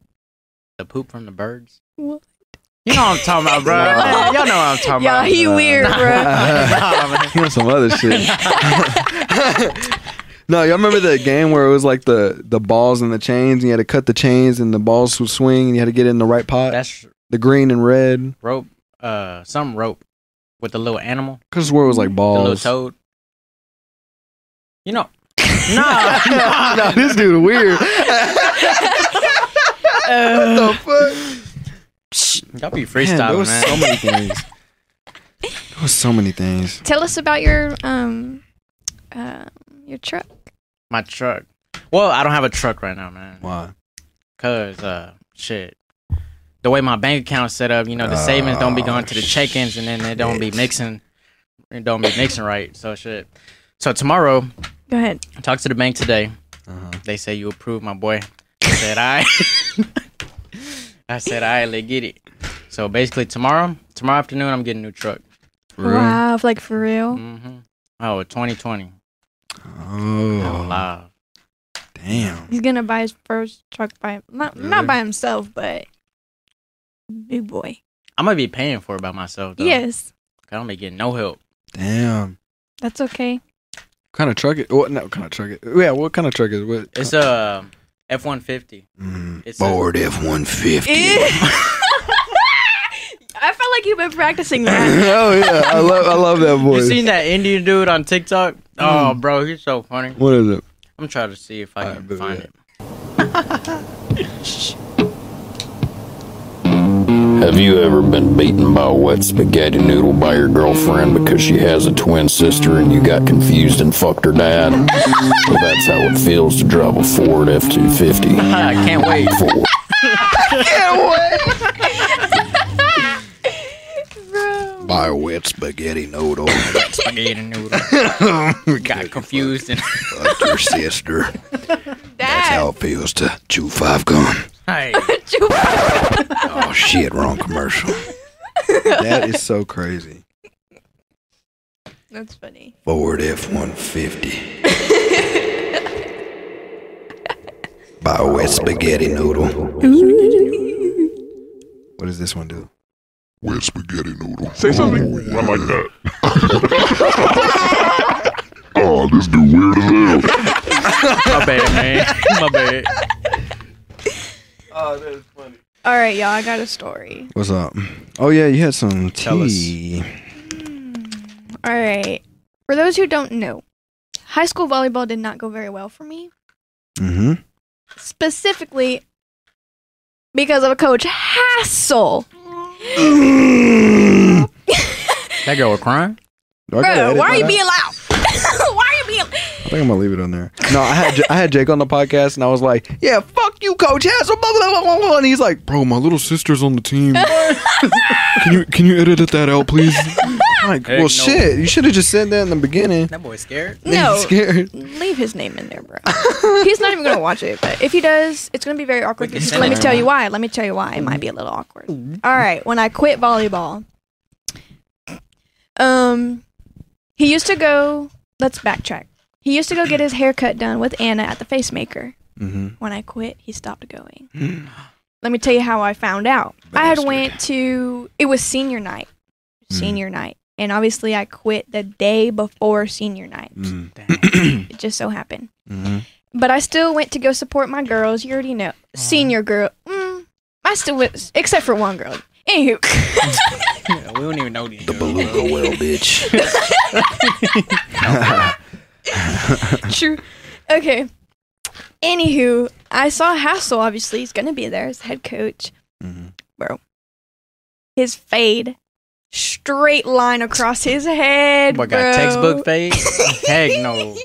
C: the poop from the birds?
B: What?
C: You know what I'm talking about, bro.
D: No.
C: Man, y'all know what I'm talking about.
B: Yeah,
C: about.
B: he
D: Nah.
B: weird,
C: Nah.
B: bro.
C: Nah, man.
D: He was some other shit. no, y'all remember the game where it was like the the balls and the chains, and you had to cut the chains, and the balls would swing, and you had to get in the right pot.
C: That's
D: the green and red,
C: rope. Uh, some rope with the little animal,
D: because where it was like balls.
C: the little toad. You know. Nah,
D: no, no, this dude weird. what the fuck?
C: Y'all be
D: Man,
C: freestyling,
D: there
C: man.
D: was so many things. There was so many things.
B: Tell us about your um, uh, your truck.
C: My truck. Well, I don't have a truck right now, man.
D: Why?
C: Cause uh, shit. The way my bank account's set up, you know, the savings don't be going to the check-ins, and then they don't be mixing. It don't be mixing right. So shit. So tomorrow,
B: Go ahead.
C: I talked to the bank today.
D: Uh-huh.
C: They say you approve, my boy. I said I. I said I let get it. So basically, tomorrow, tomorrow afternoon, I'm getting a new truck.
D: Really?
B: Wow, like for real.
C: hmm Oh, 2020.
D: Oh,
C: Live.
D: damn.
B: He's gonna buy his first truck by not
D: Really?
B: not by himself, but big boy.
C: I'm gonna be paying for it by myself. Though.
B: Yes,
C: I don't be getting no help.
D: Damn.
B: that's okay.
D: What kind of truck it? What no kind of truck it? Yeah, what kind of truck is what?
C: It's a F one fifty.
D: mm,
C: it's
D: Ford F one fifty.
B: I felt like you've been practicing that.
D: Oh yeah, I love I love that voice.
C: You
D: voice.
C: seen that Indian dude on TikTok? Oh,
D: Mm.
C: bro, he's so funny.
D: What is it?
C: I'm trying to see if I
D: Alright,
C: can
D: but
C: find
D: yeah.
C: it.
H: Have you ever been beaten by a wet spaghetti noodle by your girlfriend because she has a twin sister and you got confused and fucked her dad? well, that's how it feels to drive a Ford F 250.
C: I can't wait.
H: Ford.
B: Bro.
D: Buy a wet spaghetti noodle.
C: Spaghetti noodle. Got confused and
D: fucked your sister.
B: That's how
D: it feels to chew five gum.
C: Hey,
D: Oh shit, wrong commercial. that is so crazy.
B: That's funny.
D: Ford F one fifty. Buy a wet spaghetti noodle. What does this one do?
E: Wet spaghetti noodle.
I: Say oh, something. Not like that.
E: Oh, this dude weird as hell.
C: my bad, man. My bad.
D: Oh, that is funny.
B: All right, y'all. I got a story.
D: What's up? Oh yeah, you had some
C: Tell us.
D: tea.
B: All right. For those who don't know, high school volleyball did not go very well for me.
D: Mm-hmm.
B: Specifically because of a coach Hassel.
C: That girl was crying.
D: Do I gotta
B: Bro, why are you being loud? why are you being
D: I think I'm gonna leave it on there. No, I had J- I had Jake on the podcast, and I was like, "Yeah, fuck you, Coach Hassel." Blah, blah, blah, blah, blah. And he's like, "Bro, my little sister's on the team. can you can you edit that out, please?" I'm like,
C: Heck
D: well,
C: no.
D: shit, you should have just said that in the beginning.
C: That boy scared.
B: No.
D: He's scared.
B: Leave his name in there, bro. He's not even gonna watch it, but if he does, it's gonna be very awkward.
C: can
B: Because let me tell you why. Let me tell you why. It might be a little awkward. All right, when I quit volleyball, um, he used to go. Let's backtrack. He used to go get his haircut done with Anna at the face maker.
D: Mm-hmm.
B: When I quit, he stopped going. Let me tell you how I found out. I had
D: Bastard.
B: went to it was senior night. Senior night. And obviously I quit the day before senior night.
C: Damn.
B: It just so happened.
D: Mm-hmm.
B: But I still went to go support my girls. You already know. Senior girl. Mm, I still was, except for one girl. Anywho.
C: Yeah, we don't even know these. dudes.
D: Beluga whale, bitch.
B: True. Okay. Anywho, I saw Hassel. Obviously, he's gonna be there as head coach.
D: Mhm.
B: Bro, his fade, straight line across his head.
C: Boy got textbook fade? Heck no.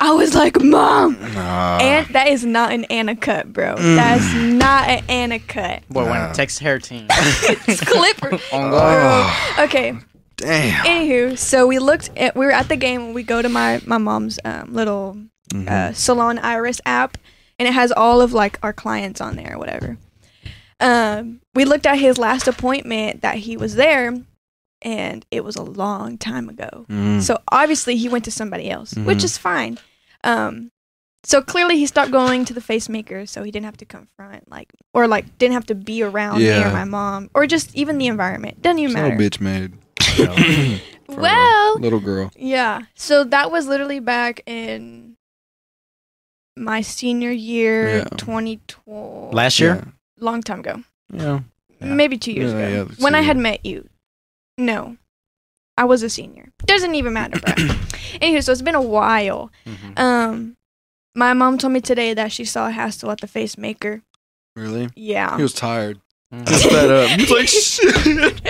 B: I was like, Mom,
D: Nah.
B: and that is not an Anna cut, bro.
D: Mm.
B: That's not an Anna cut.
C: Boy,
D: Nah.
C: when Texas hair team.
B: It's Clipper.
C: On God.
D: Oh,
B: Okay.
D: Damn.
B: Anywho, so we looked at we were at the game we go to my my mom's um, little
D: Mhm.
B: uh, Salon Iris app, and it has all of like our clients on there or whatever. Um, we looked at his last appointment that he was there, and it was a long time ago.
D: Mhm.
B: So obviously he went to somebody else, which
D: Mhm.
B: is fine. Um, so clearly he stopped going to the face maker, so he didn't have to confront like or like didn't have to be around me or my mom or just even the environment. Doesn't even
D: So
B: matter.
D: bitch made. For
B: Well,
D: little girl.
B: yeah. So that was literally back in my senior year,
D: Yeah.
B: 2012.
C: Last year?
B: long time ago.
D: Yeah.
C: Yeah.
B: Maybe two years
D: Yeah,
B: ago.
D: yeah,
B: when I had met you. No. I was a senior. Doesn't even matter, bro. Anywho, so it's been a while.
C: Mhm.
B: Um, my mom told me today that she saw Hassel at the face maker.
D: Really?
B: Yeah.
D: He was tired. Just fed up. He's like, shit.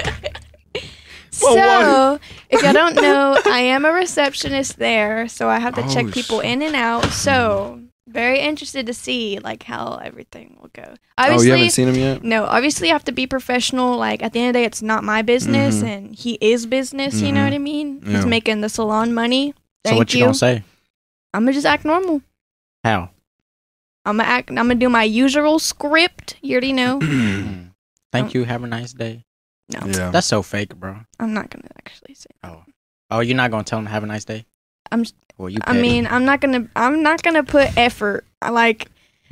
B: So, if y'all don't know, I am a receptionist there, so I have to check
D: Oh,
B: people
D: shit.
B: in and out. So, very interested to see like how everything will go.
D: Oh,
B: Obviously,
D: you haven't seen him yet?
B: no, obviously you have to be professional. Like at the end of the day, it's not my business,
D: Mhm.
B: and he is business. You know
D: Mhm.
B: what I mean?
D: Yeah.
B: He's making the salon money. Thank So
C: what you,
B: you.
C: gonna say?
B: I'm gonna just act normal.
C: How?
B: I'm gonna act. I'm gonna do my usual script. You already know.
C: Thank you. Have a nice day.
B: No,
D: yeah.
C: That's so fake, bro.
B: I'm not gonna actually say.
C: Oh, oh, you're not gonna tell him have a nice day.
B: I'm
C: Well, you.
B: I
C: petty.
B: mean, I'm not gonna. I'm not gonna put effort. I like.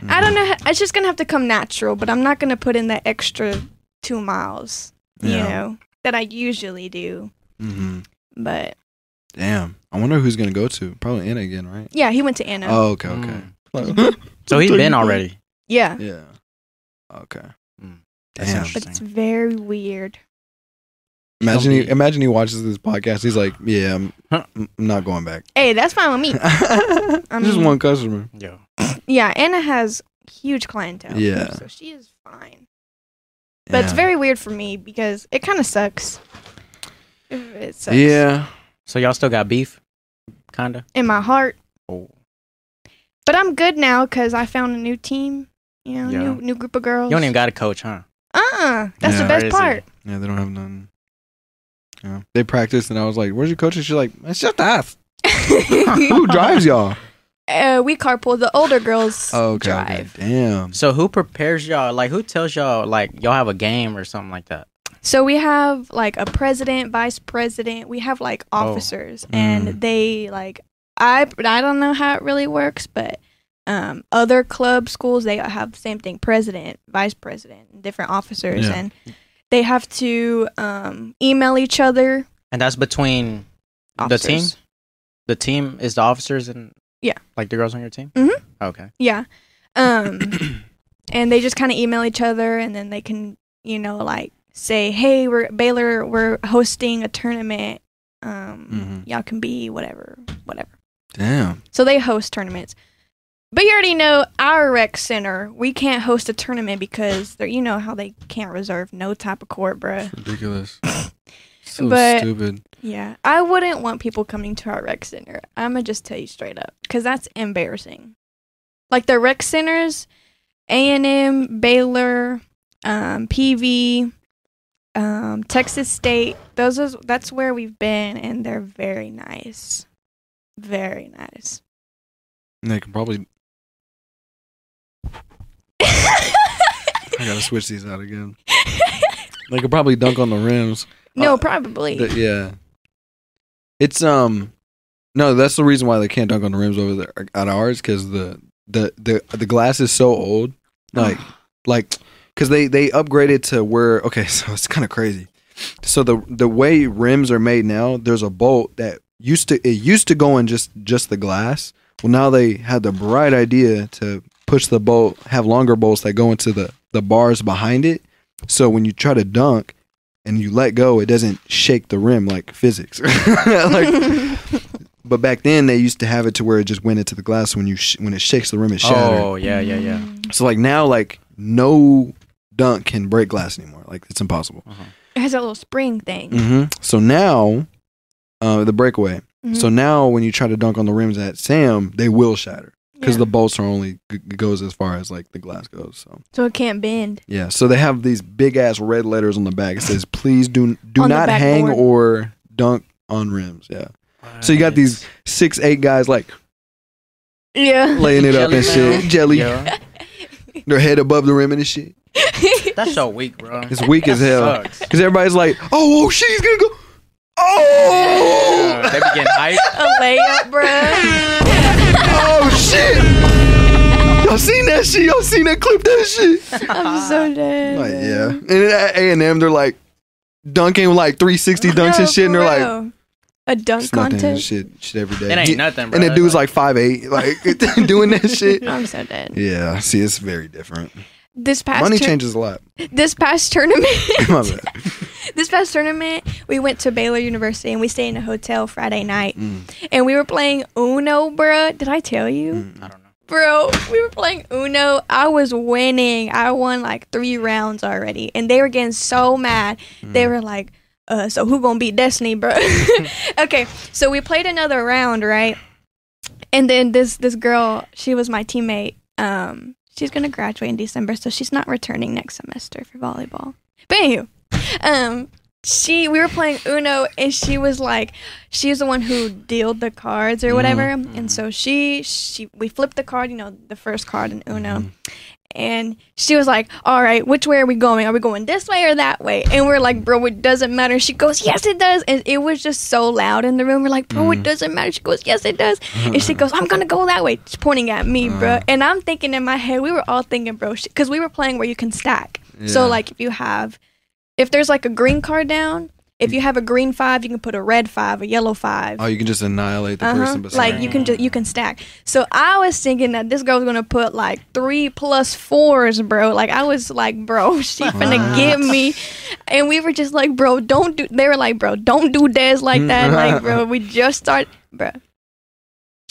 B: I don't know. It's just gonna have to come natural, but I'm not gonna put in that extra two miles. You
D: Yeah.
B: know that I usually do.
D: hmm
B: But
D: Damn. I wonder who's gonna go to. Probably Anna again, right?
B: yeah, he went to Anna.
D: Oh, okay, okay.
C: Mm. So he's been already.
B: yeah,
D: Yeah. Okay.
C: That's
D: Damn.
B: but it's very weird.
D: Imagine he imagine he watches this podcast. He's like, yeah, I'm, I'm not going back.
B: Hey, that's fine with me.
D: Just
B: mean-
D: one customer.
C: Yo.
B: Yeah, Anna has huge clientele.
D: Yeah.
B: so she is fine. But it's very weird for me because it kind of sucks. It sucks.
D: Yeah.
C: So y'all still got beef? Kinda.
B: in my heart.
C: Oh.
B: But I'm good now because I found a new team. You know,
C: Yeah.
B: new new group of girls.
C: You don't even got a coach, huh?
B: Uh uh That's
D: Yeah.
B: the best part.
D: Yeah, they don't have none. Yeah. They practiced and I was like, Where's your coach? And she's like, It's just us. Who drives y'all?
B: Uh, we carpool. The older girls
D: Oh, okay, okay.
B: drive.
D: Damn.
C: So who prepares y'all? Like who tells y'all like y'all have a game or something like that?
B: So we have like a president, vice president. We have like
C: Oh.
B: officers,
D: Mm.
B: and they like I I don't know how it really works, but um, other club schools they have the same thing: president, vice president, different officers,
D: Yeah.
B: and they have to um, email each other.
C: And that's between the team. The team is the officers and
B: Yeah.
C: like the girls on your team.
B: Mhm.
C: Okay.
B: Yeah. Um and they just kind of email each other, and then they can, you know, like say, "Hey, we're Baylor. We're hosting a tournament. Um,
D: Mhm.
B: y'all can be whatever, whatever."
D: Damn.
B: So they host tournaments. But you already know our rec center, we can't host a tournament because they're, you know how they can't reserve no type of court, bruh.
D: Ridiculous. So
B: But-
D: stupid.
B: Yeah, I wouldn't want people coming to our rec center. I'm gonna just tell you straight up because that's embarrassing. Like the rec centers, A and M, Baylor, um, PV, um, Texas State. Those is that's where we've been, and they're very nice, very nice.
D: They can probably. I gotta switch these out again. They could probably dunk on the rims.
B: no,
D: Uh,
B: probably.
D: The- yeah. It's um, no, that's the reason why they can't dunk on the rims over there at ours because the the the the glass is so old, like like because they they upgraded to where okay, so it's kind of crazy. So the the way rims are made now, there's a bolt that used to it used to go in just just the glass. Well, now they had the bright idea to push the bolt, have longer bolts that go into the the bars behind it. So when you try to dunk and you let go, it doesn't shake the rim like physics. like, but back then they used to have it to where it just went into the glass. When you sh- when it shakes the rim, it shatters.
C: Oh yeah, yeah, yeah.
D: So like now, like no dunk can break glass anymore. Like it's impossible.
B: It has a little spring thing.
D: hmm So now, uh, the breakaway.
B: Mhm.
D: So now when you try to dunk on the rims at Sam, they will shatter because
B: Yeah.
D: the bolts are only g- goes as far as like the glass goes. So
B: so it can't bend.
D: yeah. So they have these big ass red letters on the back. It says, "Please do do
B: On
D: not hang
B: backboard.
D: or dunk on rims." Yeah. So you got these six eight guys like
B: Yeah.
D: laying it up and
C: Jelly
D: shit, jelly,
C: Yeah.
D: their head above the rim and shit.
C: That's so weak, bro.
D: It's weak as hell. Because everybody's like, "Oh, oh shit, he's gonna go." Oh,
C: Yeah, they begin getting hyped.
B: a layup, bruh.
D: Shit! Y'all seen that shit? Y'all seen that clip? That shit?
B: I'm so dead.
D: Like, yeah. And at A and M, they're like dunking with like 360 dunks
B: No,
D: and shit, and they're like,
B: a dunk
D: it's nothing,
B: contest.
D: shit, shit every day.
C: It ain't nothing, bro.
D: And that dude's
C: Like-
D: like five eight, like doing that shit.
B: I'm so dead.
D: Yeah, see, it's very different.
B: This past
D: Money
B: tur-
D: changes a lot.
B: this past tournament. This past tournament, we went to Baylor University and we stayed in a hotel Friday night,
D: Mm.
B: and we were playing Uno, bruh. Did I tell you?
D: Mm.
C: I don't know.
B: Bro, we were playing Uno. I was winning. I won like three rounds already, and they were getting so mad. They
D: Mm.
B: were like, "Uh, so who gonna beat Destiny, bro?" okay, so we played another round, right? And then this this girl, she was my teammate. Um, she's gonna graduate in December, so she's not returning next semester for volleyball. But anywho, um, she we were playing Uno, and she was like, she's the one who dealt the cards or mm-hmm. whatever, and mm-hmm. so she she we flipped the card, you know, the first card in Uno. Mm-hmm. And she was like, "All right, which way are we going? Are we going this way or that way?" And we're like, "Bro, it doesn't matter." She goes, "Yes, it does." And it was just so loud in the room. We're like, "Bro, it doesn't matter." She goes, "Yes, it does." and she goes, "I'm gonna go that way." She's pointing at me, bro. And I'm thinking in my head, we were all thinking, bro, because we were playing where you can stack. So like, if you have, if there's like a green card down, if you have a green five, you can put a red five, a yellow five.
D: Oh, you can just annihilate the
B: Uh-huh.
D: person beside
B: Like you can just you can stack. So I was thinking that this girl was gonna put like three plus fours, bro. Like I was like, bro, she finna give me. And we were just like, bro, don't do. They were like, bro, don't do des like that. Like, bro, we just start, bro.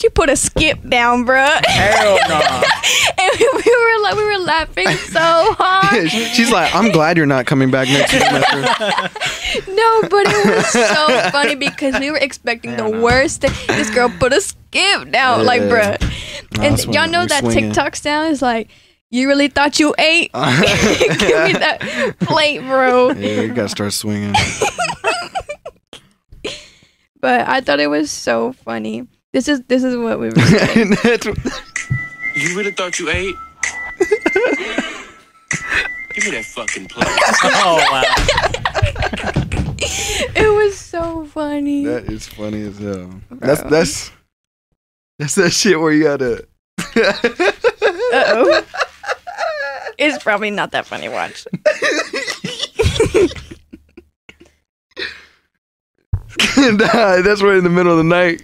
B: She put a skip down, bro.
C: Hell no.
B: and we were like, we were laughing so hard.
D: She's like, I'm glad you're not coming back next semester.
B: No, but it was so funny because we were expecting the worst. thing. This girl put a skip down, like,
D: Yeah.
B: bruh.
D: Nah,
B: And y'all know
D: we
B: that
D: swinging.
B: TikTok sound is like, you really thought you ate? Give me that plate, bro.
D: Yeah, you gotta start swinging.
B: But I thought it was so funny. This is this is what we were saying.
D: And that's
I: You really thought you ate? Give me that fucking plate.
C: Oh wow.
B: it was so funny.
D: that is funny as hell. That's that's that's that shit where you gotta.
B: Uh-oh. It's probably not that funny. Watch.
D: nah, that's right in the middle of the night.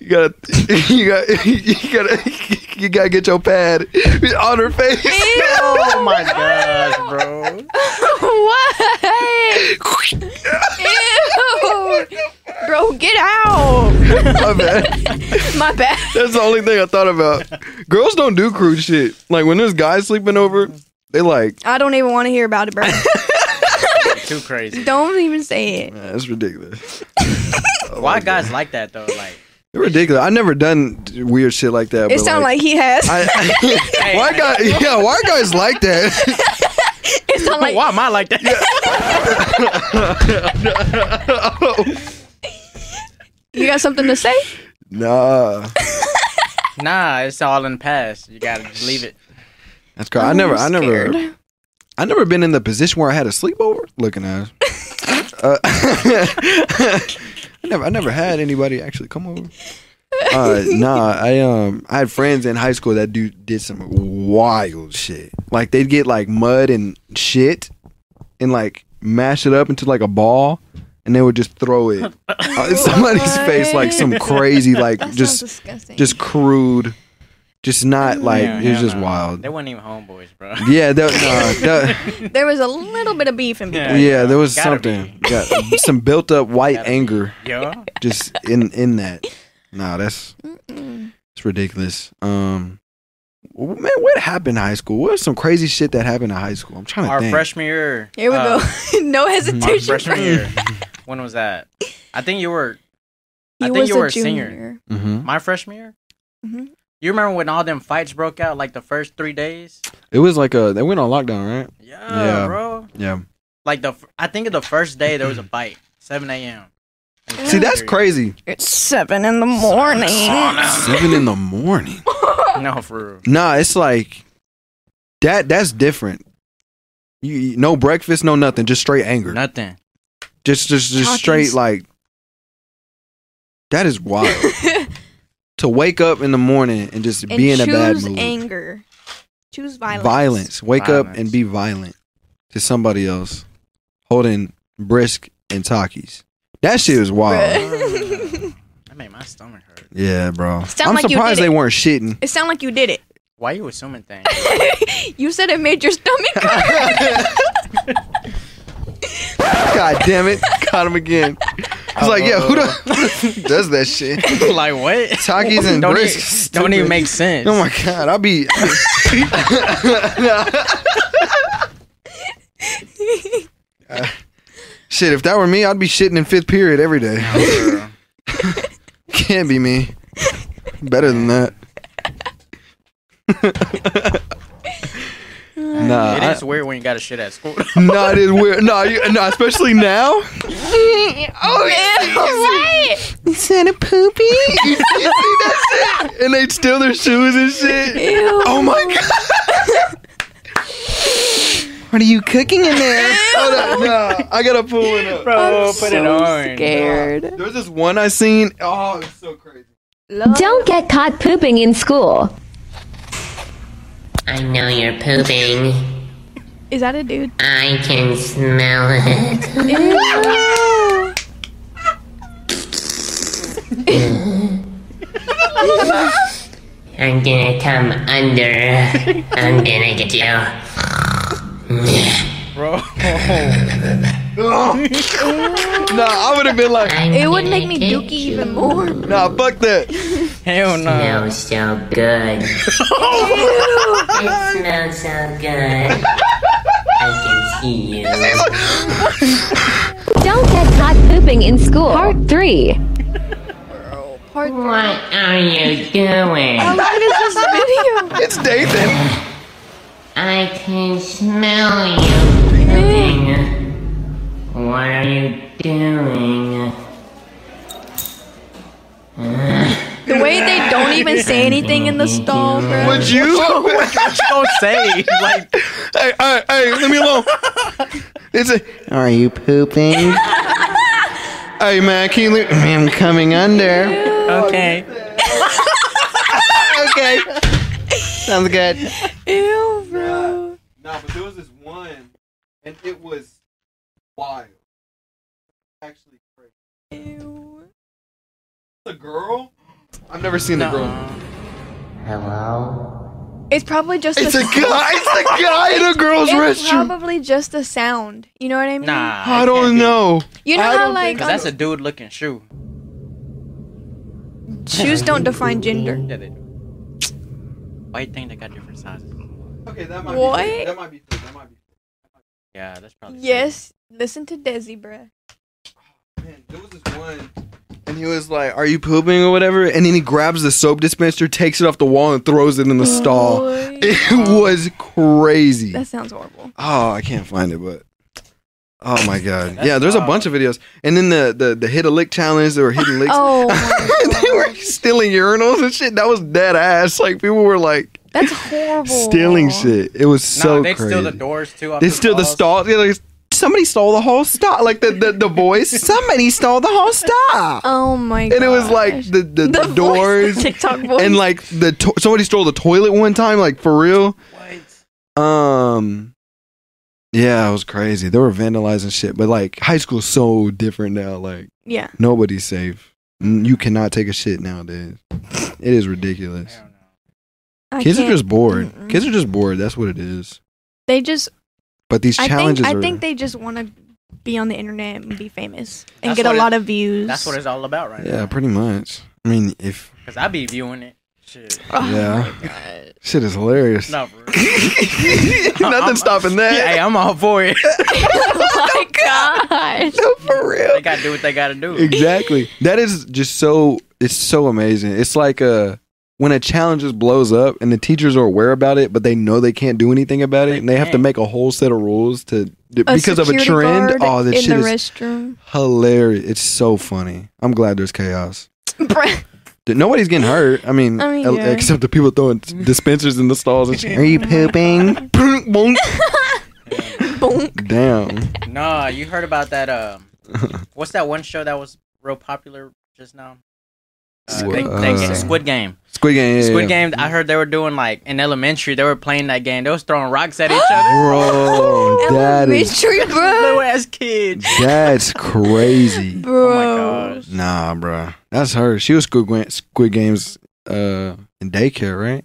D: You gotta, you got, you gotta, you gotta get your pad on her face.
C: Oh my gosh, bro.
B: what? Ew. Bro, get out.
D: My bad.
B: My bad.
D: That's the only thing I thought about. Girls don't do crude shit. Like when there's guys sleeping over, they like
B: I don't even want to hear about it, bro.
C: Too crazy.
B: don't even say it.
D: man, that's ridiculous.
C: Why guys like that though? Like,
D: They're ridiculous. I never done weird shit like that.
B: It
D: but,
B: sounds like, he has.
D: I, I, why guys? Yeah, why guys like that?
B: it sound like
C: why am I like that?
B: you got something to say.
D: nah,
C: nah, it's all in the past. You gotta just leave it.
D: that's crazy. I never, I never,
B: scared.
D: I never been in the position where I had a sleepover. Looking at, uh, I never, I never had anybody actually come over. Uh, nah, I um, I had friends in high school that do did some wild shit. Like they'd get like mud and shit, and like mash it up into like a ball, and they would just throw it in somebody's face like some crazy like
B: That
D: just
B: disgusting.
D: just crude, just not like
C: Yeah,
D: it was just
C: no.
D: wild.
C: They weren't even homeboys, bro.
D: Yeah, that, no, that,
B: there was a little bit of beef in between.
D: yeah, there was
C: Gotta
D: something, yeah, some built up white
C: Gotta
D: anger
C: Yeah.
D: just in in that. Nah, that's it's ridiculous. Um, man, what happened in high school? What's some crazy shit that happened in high school? I'm trying to
C: Our
D: think.
C: freshman year.
B: Here we
C: uh,
B: go. no
C: Our
B: hesitation.
C: freshman year. When was that? I think you were. I think
B: was
C: you were a
B: junior.
C: senior.
D: hmm
C: My freshman year.
B: Mhm.
C: You remember when all them fights broke out like the first three days?
D: It was like a they went on lockdown, right?
C: Yeah,
D: Yeah.
C: bro.
D: Yeah.
C: Like the I think the first day there was a fight, seven a.m.
D: See, that's crazy.
B: It's seven in the morning.
D: Seven in the morning.
C: No, for real.
D: Nah, it's like that. That's different. You, you- no breakfast, no nothing, just straight anger.
C: Nothing.
D: Just, just, just straight like. That is wild. to wake up in the morning and just
B: and
D: be in a bad mood.
B: choose anger. Choose violence.
D: Violence. Wake up and be violent to somebody else, holding brisk and Takis. That shit was wild.
C: That made my stomach hurt.
D: Yeah, bro.
B: Sound
D: I'm
B: like you
D: surprised they
B: it.
D: weren't shitting.
B: it sounded like you did it.
C: Why are you assuming things?
B: you said it made your stomach hurt.
D: God damn it. Caught him again. He's like, yeah, who, the, who does that shit?
C: like what?
D: Takis and
C: don't
D: brisk.
C: Even, don't even make sense.
D: Oh my god, I'll be. Uh, shit, if that were me, I'd be shitting in fifth period every day. Can't be me. Better than that. Nah,
C: it
D: I-
C: is weird when you got a shit at school.
D: nah, it is weird. Nah, you, nah, especially now.
B: oh, what?
D: Santa poopy. you see that shit? And they'd steal their shoes and shit.
B: Ew.
D: Oh my god. What are you cooking in there? Hold up, nah, I gotta pull it up.
C: Bro, put it
B: so
C: on.
B: Scared.
D: There's this one I seen. Oh, it's so crazy.
J: Don't get caught pooping in school.
K: I know you're pooping.
B: Is that a dude?
K: I can smell it. I'm gonna come under. I'm gonna get you.
C: Bro.
D: Nah, I would have been like,
B: It would make me
K: get
B: dookie
K: you.
B: even more.
D: nah, fuck that.
C: Hell no.
K: Smells so good. it smells so good. I can see you.
J: Don't get caught pooping in school. Part 3.
B: Part three.
K: What are you doing?
B: Oh, what is this video?
D: It's Dathan.
K: I can smell you pooping. What are you doing?
B: The way they don't even say anything in the stall, bro.
D: Would you?
C: what you gonna say? Like,
D: hey, hey, hey, leave me alone. It's a. Are you pooping? hey, man, can you leave? I'm coming under.
C: okay.
D: okay. Sounds good.
B: Ew, bro.
D: Nah, but there was this one, and it was wild. Actually, crazy.
B: Ew.
D: The girl? I've never seen the girl.
K: Hello?
B: It's probably just
D: It's
B: a
D: a guy. It's a guy in a girl's
B: It's
D: restroom.
B: probably just a sound. You know what I mean?
C: Nah,
D: I don't know.
B: You know
D: I
B: how
D: don't
B: like
C: Cause that's a dude looking shoe.
B: shoes don't define gender.
C: Yeah, they do. Why you think they got different sizes?
D: Okay, that
B: might be- What? that
D: might be. That might be.
C: Yeah, that's probably.
B: Yes. Listen to Desi, bruh.
D: Oh, man, there was this one, and he was like, "Are you pooping or whatever?" And then he grabs the soap dispenser, takes it off the wall, and throws it in the stall. It was crazy.
B: That sounds horrible.
D: Oh, I can't find it, but oh my god, yeah. There's a bunch of videos, and then the the the hit a lick challenge. They were hitting licks.
B: Oh, my
D: they were stealing urinals and shit. That was dead ass. Like people were like
B: That's horrible.
D: stealing shit. It was so
C: no, they
D: crazy.
C: steal the doors too.
D: They
C: the
D: steal the
C: stalls.
D: stall. Yeah, like, somebody stole the whole stall. Like the the, the voice. Somebody stole the whole stall.
B: Oh my god.
D: And it was like the the, the,
B: voice,
D: doors
B: the TikTok voice.
D: and like the to- somebody stole the toilet one time. Like for real. Um. Yeah, it was crazy. They were vandalizing shit, but like high school's so different now. Like
B: Yeah.
D: nobody's safe. You cannot take a shit nowadays. It is ridiculous.
B: I
D: Kids are just bored. Kids are just bored. That's what it is.
B: They just.
D: But these
B: I
D: challenges
B: think. I
D: are.
B: think they just want to be on the internet and be famous and
C: That's
B: get a
C: what it-
B: lot of views.
C: That's what it's all about right
D: yeah, pretty much. I mean, if
C: Cause I be viewing it. Shit.
D: Oh yeah, shit is hilarious.
C: No, for real.
D: Nothing stopping that.
C: Hey, I'm all for it.
B: oh my gosh.
D: No, for real.
C: they gotta do what they gotta do.
D: exactly. That is just so. It's so amazing. It's like a when a challenge just blows up and the teachers are aware about it, but they know they can't do anything about it, and they have to make a whole set of rules to
B: A
D: because of a trend.
B: guard
D: Oh, this
B: in
D: shit
B: the
D: is
B: restroom.
D: hilarious. It's so funny. I'm glad there's chaos. Nobody's getting hurt. I mean,
B: I mean,
D: el-
B: yeah.
D: except the people throwing dispensers in the stalls. And shit. Are you pooping? Bonk.
B: Bonk.
D: Damn.
C: Nah, you heard about that? Um, what's that one show that was real popular just now? Uh,
D: Squid-
C: they- they
D: uh,
C: get- Squid Game.
D: Squid Game. Yeah,
C: Squid
D: yeah.
C: Game. I heard they were doing like in elementary. They were playing that game. They was throwing rocks at each other.
D: Bro, that is
B: Elementary, bro.
C: Little ass kids.
D: that's crazy.
B: Bro.
D: Nah, bro, that's her. She was Squid, Ga- Squid Games uh, in daycare, right?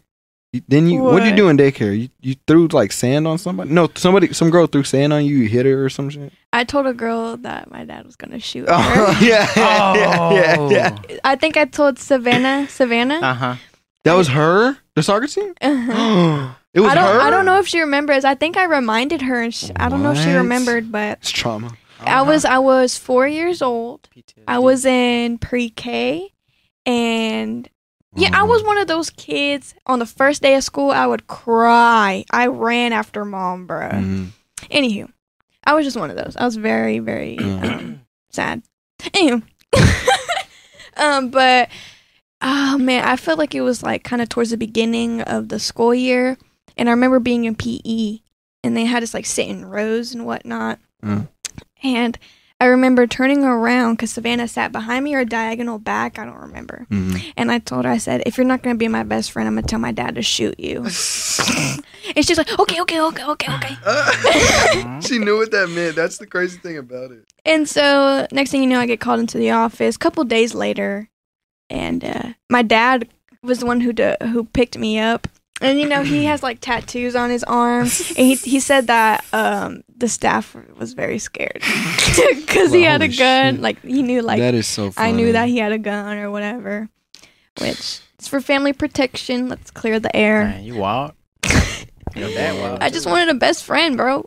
D: You, then you what did you do in daycare? You you threw like sand on somebody? No, somebody some girl threw sand on you. You hit her or some shit.
B: I told a girl that my dad was gonna shoot
D: Oh
B: her.
D: yeah, yeah, yeah, yeah.
B: I think I told Savannah. Savannah.
C: Uh huh.
D: That was her. The soccer team.
B: Uh-huh.
D: it was
B: I don't.
D: her.
B: I don't know if she remembers. I think I reminded her, and she, I don't know if she remembered, but
D: It's trauma.
B: I was. I was four years old. I was in pre-K, and yeah, I was one of those kids. On the first day of school, I would cry. I ran after mom, bro.
D: Mhm.
B: Anywho, I was just one of those. I was very, very um, sad. Anywho, um, but oh man, I felt like it was like kind of towards the beginning of the school year, and I remember being in PE, and they had us like sit in rows and whatnot,
D: Mm.
B: and. I remember turning around because Savannah sat behind me or diagonal back. I don't remember.
D: Mhm.
B: And I told her, I said, if you're not going to be my best friend, I'm going to tell my dad to shoot you. and she's like, okay, okay, okay, okay, okay.
D: she knew what that meant. That's the crazy thing about it.
B: And so next thing you know, I get called into the office. A couple days later, and uh, my dad was the one who d- who picked me up. And you know he has like tattoos on his arm, and he he said that um, the staff was very scared because he had a gun.
D: shit.
B: Like he knew like
D: that is so. Funny.
B: I knew that he had a gun or whatever, which it's for family protection. Let's clear the air.
C: Man, you wild. Your dad wild.
B: I just wanted a best friend, bro.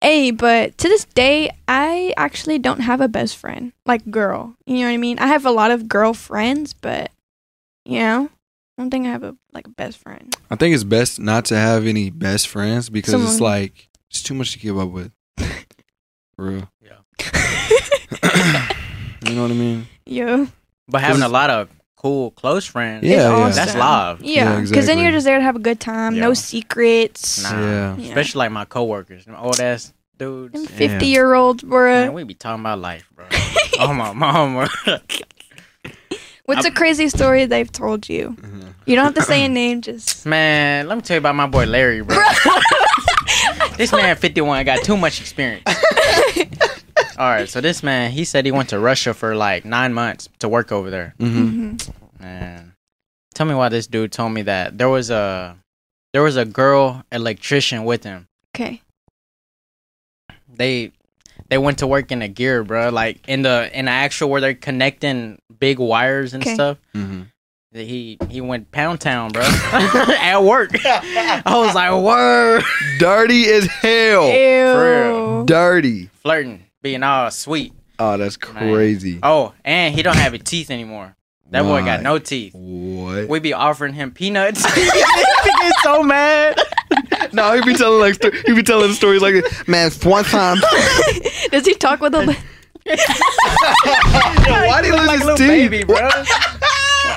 B: Hey, but to this day, I actually don't have a best friend, like girl. You know what I mean? I have a lot of girlfriends, but you know, I don't think I have a like a best friend.
D: I think it's best not to have any best friends because it's like it's too much to keep up with. For real. Yeah. You know what I mean?
B: Yeah,
C: But having a lot of cool close friends.
D: Yeah, yeah.
C: That's love.
B: yeah, because then you're just there to have a good time, no secrets.
C: Nah.
D: Yeah.
B: Yeah.
C: Especially like my coworkers, them old ass dudes.
B: Them
C: Yeah.
B: Fifty year olds,
C: Man,
B: bruh.
C: we be talking about life, bro. oh my mama.
B: What's a crazy story they've told you? Mm-hmm. You don't have to say a name, just
C: Man, let me tell you about my boy Larry, bro. this man 51 got too much experience. All right, so this man, he said he went to Russia for like nine months to work over there.
D: Mm-hmm.
B: Mhm.
C: Man, Tell me why this dude told me that there was a there was a girl electrician with him.
B: Okay.
C: They they went to work in a gear, bro. Like in the in the actual where they're connecting big wires and
B: Okay.
C: stuff.
D: Mhm.
C: He he went pound town, bro, at work. I was like, word,
D: Dirty as hell.
B: Ew.
D: Dirty.
C: flirting, being all sweet.
D: Oh, that's
C: Man.
D: crazy.
C: Oh, and he don't have his teeth anymore. That boy got no teeth.
D: What?
C: We be offering him peanuts. he get so mad.
D: No, he be telling like sto- he be telling stories like, man, one time.
B: Does he talk with a? li-
D: why do you lose
C: like
D: his teeth?
C: baby, bro.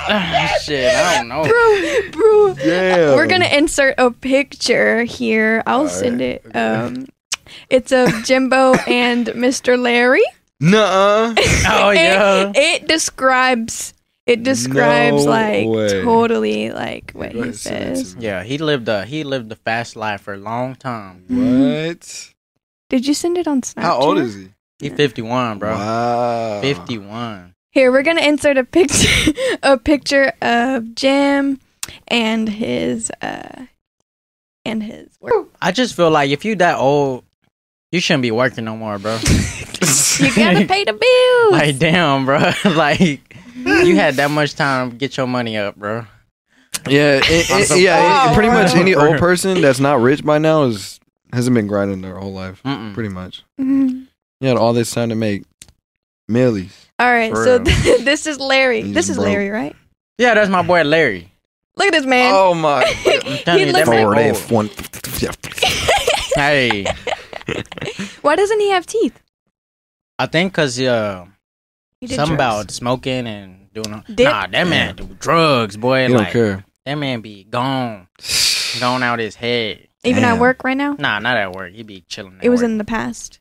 C: Shit, I don't know.
B: bro, bro.
D: Damn.
B: We're gonna insert a picture here. I'll send it. Um, it's of Jimbo and Mr. Larry.
D: Nuh-uh.
C: Oh yeah.
B: It, it describes. It describes
D: No
B: like
D: way.
B: totally like what he
D: ahead, send it to
B: says.
C: Yeah, he lived a he lived a fast life for a long time.
D: What?
B: Did you send it on Snapchat?
D: How old is he?
C: He 51, bro.
D: Wow.
C: 51.
B: Here, we're gonna insert a picture, a picture of Jim and his uh and his work.
C: I just feel like if you that old, you shouldn't be working no more, bro.
B: You gotta pay the bills.
C: like damn, bro. like you had that much time to get your money up, bro.
D: Yeah, it, it-
C: so
D: yeah.
C: proud.
D: pretty much any old person that's not rich by now is hasn't been grinding their whole life.
C: Mm-mm.
D: Pretty much.
B: Mhm.
D: You had all this time to make millies.
B: All right,
C: For
B: so
C: real.
B: this is Larry.
D: He's
B: this is
D: broke.
B: Larry, right?
C: Yeah, that's my boy Larry.
B: Look at this man.
D: Oh my!
C: telling
B: he
C: you,
B: looks
C: that man
B: like.
C: Old.
D: F, one.
C: Hey,
B: Why doesn't he have teeth?
C: I think cause uh,
B: He did
C: something
B: drugs.
C: about smoking and doing.
B: Dip?
C: Nah, that man do drugs, boy.
D: You don't
C: like
D: care.
C: that man be gone, gone out his head.
B: even at
D: Damn.
B: work right now.
C: Nah, not at work. He be chilling. At
B: It was
C: work.
B: in the past.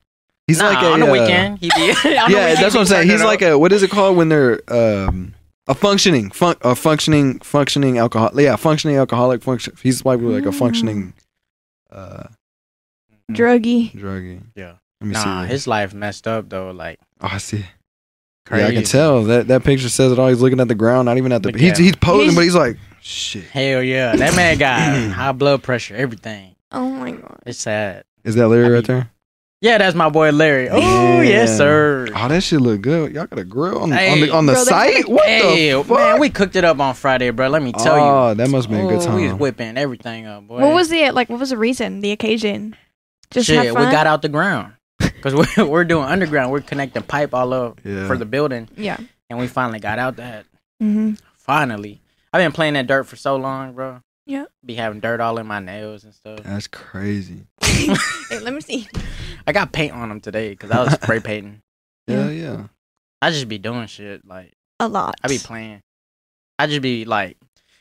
D: He's
C: nah,
D: like a,
C: on the
D: uh,
C: weekend. He be. on the
D: yeah,
C: weekend,
D: that's what I'm saying.
C: turning
D: He's
C: up.
D: like a what is it called when they're um a functioning fun a functioning functioning alcohol yeah functioning alcoholic function. He's like like a functioning uh
B: Druggy.
D: druggie.
C: Yeah.
D: Let me
C: Nah,
D: see.
C: his life messed up though. Like
D: oh, I see.
C: crazy.
D: Yeah, I can tell that that picture says it all. He's looking at the ground, not even at the.
C: Look
D: He's
C: at
D: he's posing,
B: He's-
D: but he's like shit.
C: Hell yeah, that man got high blood pressure, everything.
B: Oh my god.
C: It's sad.
D: Is that Larry
C: I
D: right
C: be-
D: there?
C: Yeah, that's my boy Larry. Oh
D: Yeah.
C: yes, sir.
D: Oh, that shit look good. Y'all got a grill on, on the on the
B: Bro, they-
D: site. What
C: hey,
D: the fuck?
C: man, we cooked it up on Friday, bro. Let me tell you.
D: oh, that must be a good
C: time. We was whipping everything up, boy.
B: What was the like? What was the reason? The occasion? Just
C: Shit,
B: have fun.
C: we got out the ground because we're we're doing underground. We're connecting pipe all up
D: Yeah.
C: for the building,
B: Yeah.
C: and we finally got out that.
B: hmm
C: Finally, I've been playing that dirt for so long, bro.
B: Yeah.
C: Be having dirt all in my nails and stuff.
D: That's crazy.
B: Hey, let me see.
C: I got paint on them today because I was spray painting.
D: Yeah, yeah.
C: I just be doing shit like
B: A lot.
C: I be playing. I just be like,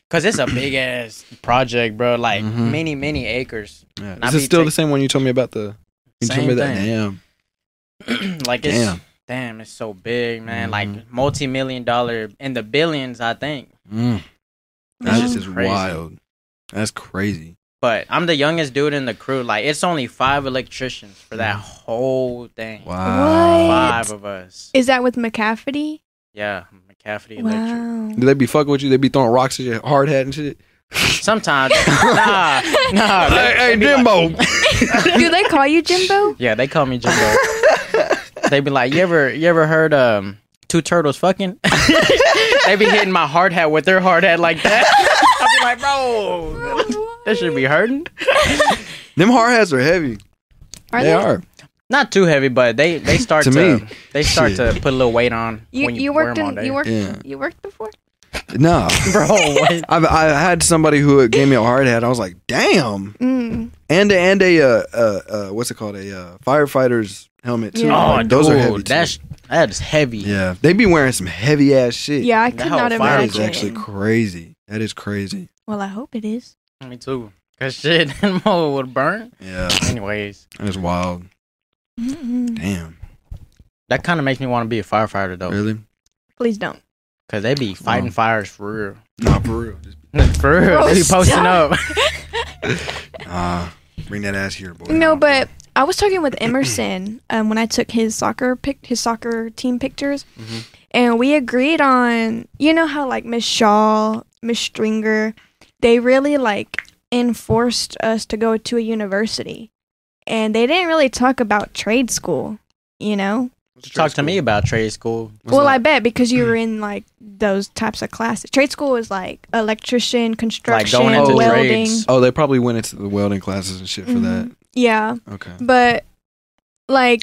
C: cause it's a big ass project, bro. Like
D: Mhm.
C: many, many acres.
D: yeah.
C: I
D: Is it still
C: take-
D: the same one you told me about the? You told
C: Same
D: me that.
C: thing.
D: Damn.
C: like it's
D: Damn.
C: damn. it's so big, man.
D: Mhm.
C: Like multi million dollar in the billions, I think.
D: Mm.
C: It's
D: That's
C: just
D: just
C: crazy.
D: wild. That's crazy.
C: But I'm the youngest dude in the crew. Like it's only five electricians for that whole thing.
D: Wow.
C: Five of us.
B: Is that with McCafferty?
C: Yeah, McCafferty Electric.
B: Wow.
D: Do they be fucking with you? They be throwing rocks at your hard hat and shit.
C: Sometimes, nah, nah.
D: Hey, hey
C: they be like-
D: Jimbo.
B: Do they call you Jimbo?
C: Yeah, they call me Jimbo. they be like, you ever, you ever heard um two turtles fucking? they be hitting my hard hat with their hard hat like that. I be like, bro, that should be hurting.
D: Them hard hats are heavy.
B: Are
D: they,
B: they?
D: are.
C: Not too heavy, but they they start
D: To
C: to,
D: me,
C: they start
D: shit.
C: to put a little weight on
B: You
C: when you,
B: you
C: wear
B: worked
C: them all
B: in you worked
D: Yeah.
B: you worked before?
D: No.
C: bro. What?
D: I've, I had somebody who gave me a hard hat. I was like, damn.
B: Mm.
D: And a, and a uh, uh, uh, what's it called? A uh, firefighter's helmet too.
B: Yeah.
C: Oh,
D: Like, those
C: dude,
D: are heavy. Too.
C: that's that's heavy.
D: yeah, they be wearing some heavy ass shit.
B: Yeah, I
C: That
B: could
C: whole
B: not
C: fire
D: that
C: is
D: is actually crazy. That is crazy.
B: well, I hope it is.
C: Me too. Cause shit, that mower would burn.
D: Yeah,
C: Anyways,
D: that is wild.
B: Mm-mm.
D: Damn,
C: that kind of makes me want to be a firefighter though,
D: really?
B: Please don't.
C: cause they be fighting
D: Wow.
C: fires for real.
D: Nah, for real. Just,
C: For real,
B: Bro,
C: they be posting
B: stop.
C: up.
D: ah, bring that ass here, boy.
B: No, but I was talking with Emerson um, when I took his soccer pic, his soccer team pictures,
C: Mhm.
B: and we agreed on you know how like Miss Shaw Miss Stringer, they really like enforced us to go to a university, and they didn't really talk about trade school. You know,
C: Talk to me about trade school.
B: well, I bet because you were in like those types of classes. Trade school is like electrician, construction,
C: going into
B: welding.
C: trades.
D: Oh, they probably went into the welding classes and shit for mm-hmm. that.
B: Yeah,
D: Okay.
B: but like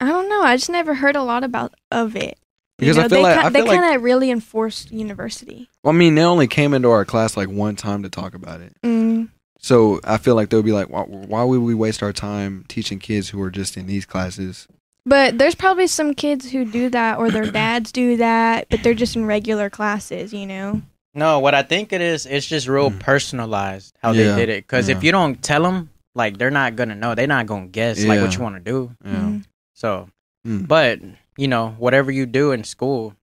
B: I don't know. I just never heard a lot about of it.
D: Because
B: you
D: I feel
B: they
D: like-
B: ki-
D: I
B: they
D: feel like-
B: kind of really enforced university.
D: Well, I mean, they only came into our class like one time to talk about it.
B: Mm.
D: So I feel like they'll be like, why, why would we waste our time teaching kids who are just in these classes?
B: But there's probably some kids who do that, or their dads do that, but they're just in regular classes. You know.
C: No, what I think it is, it's just real personalized how
D: Mm. Yeah,
C: they did it. Because
D: yeah.
C: if you don't tell them, like they're not gonna know. They're not gonna guess like what you want to do.
D: Yeah.
C: So,
D: Mm.
C: but you know, whatever you do in school,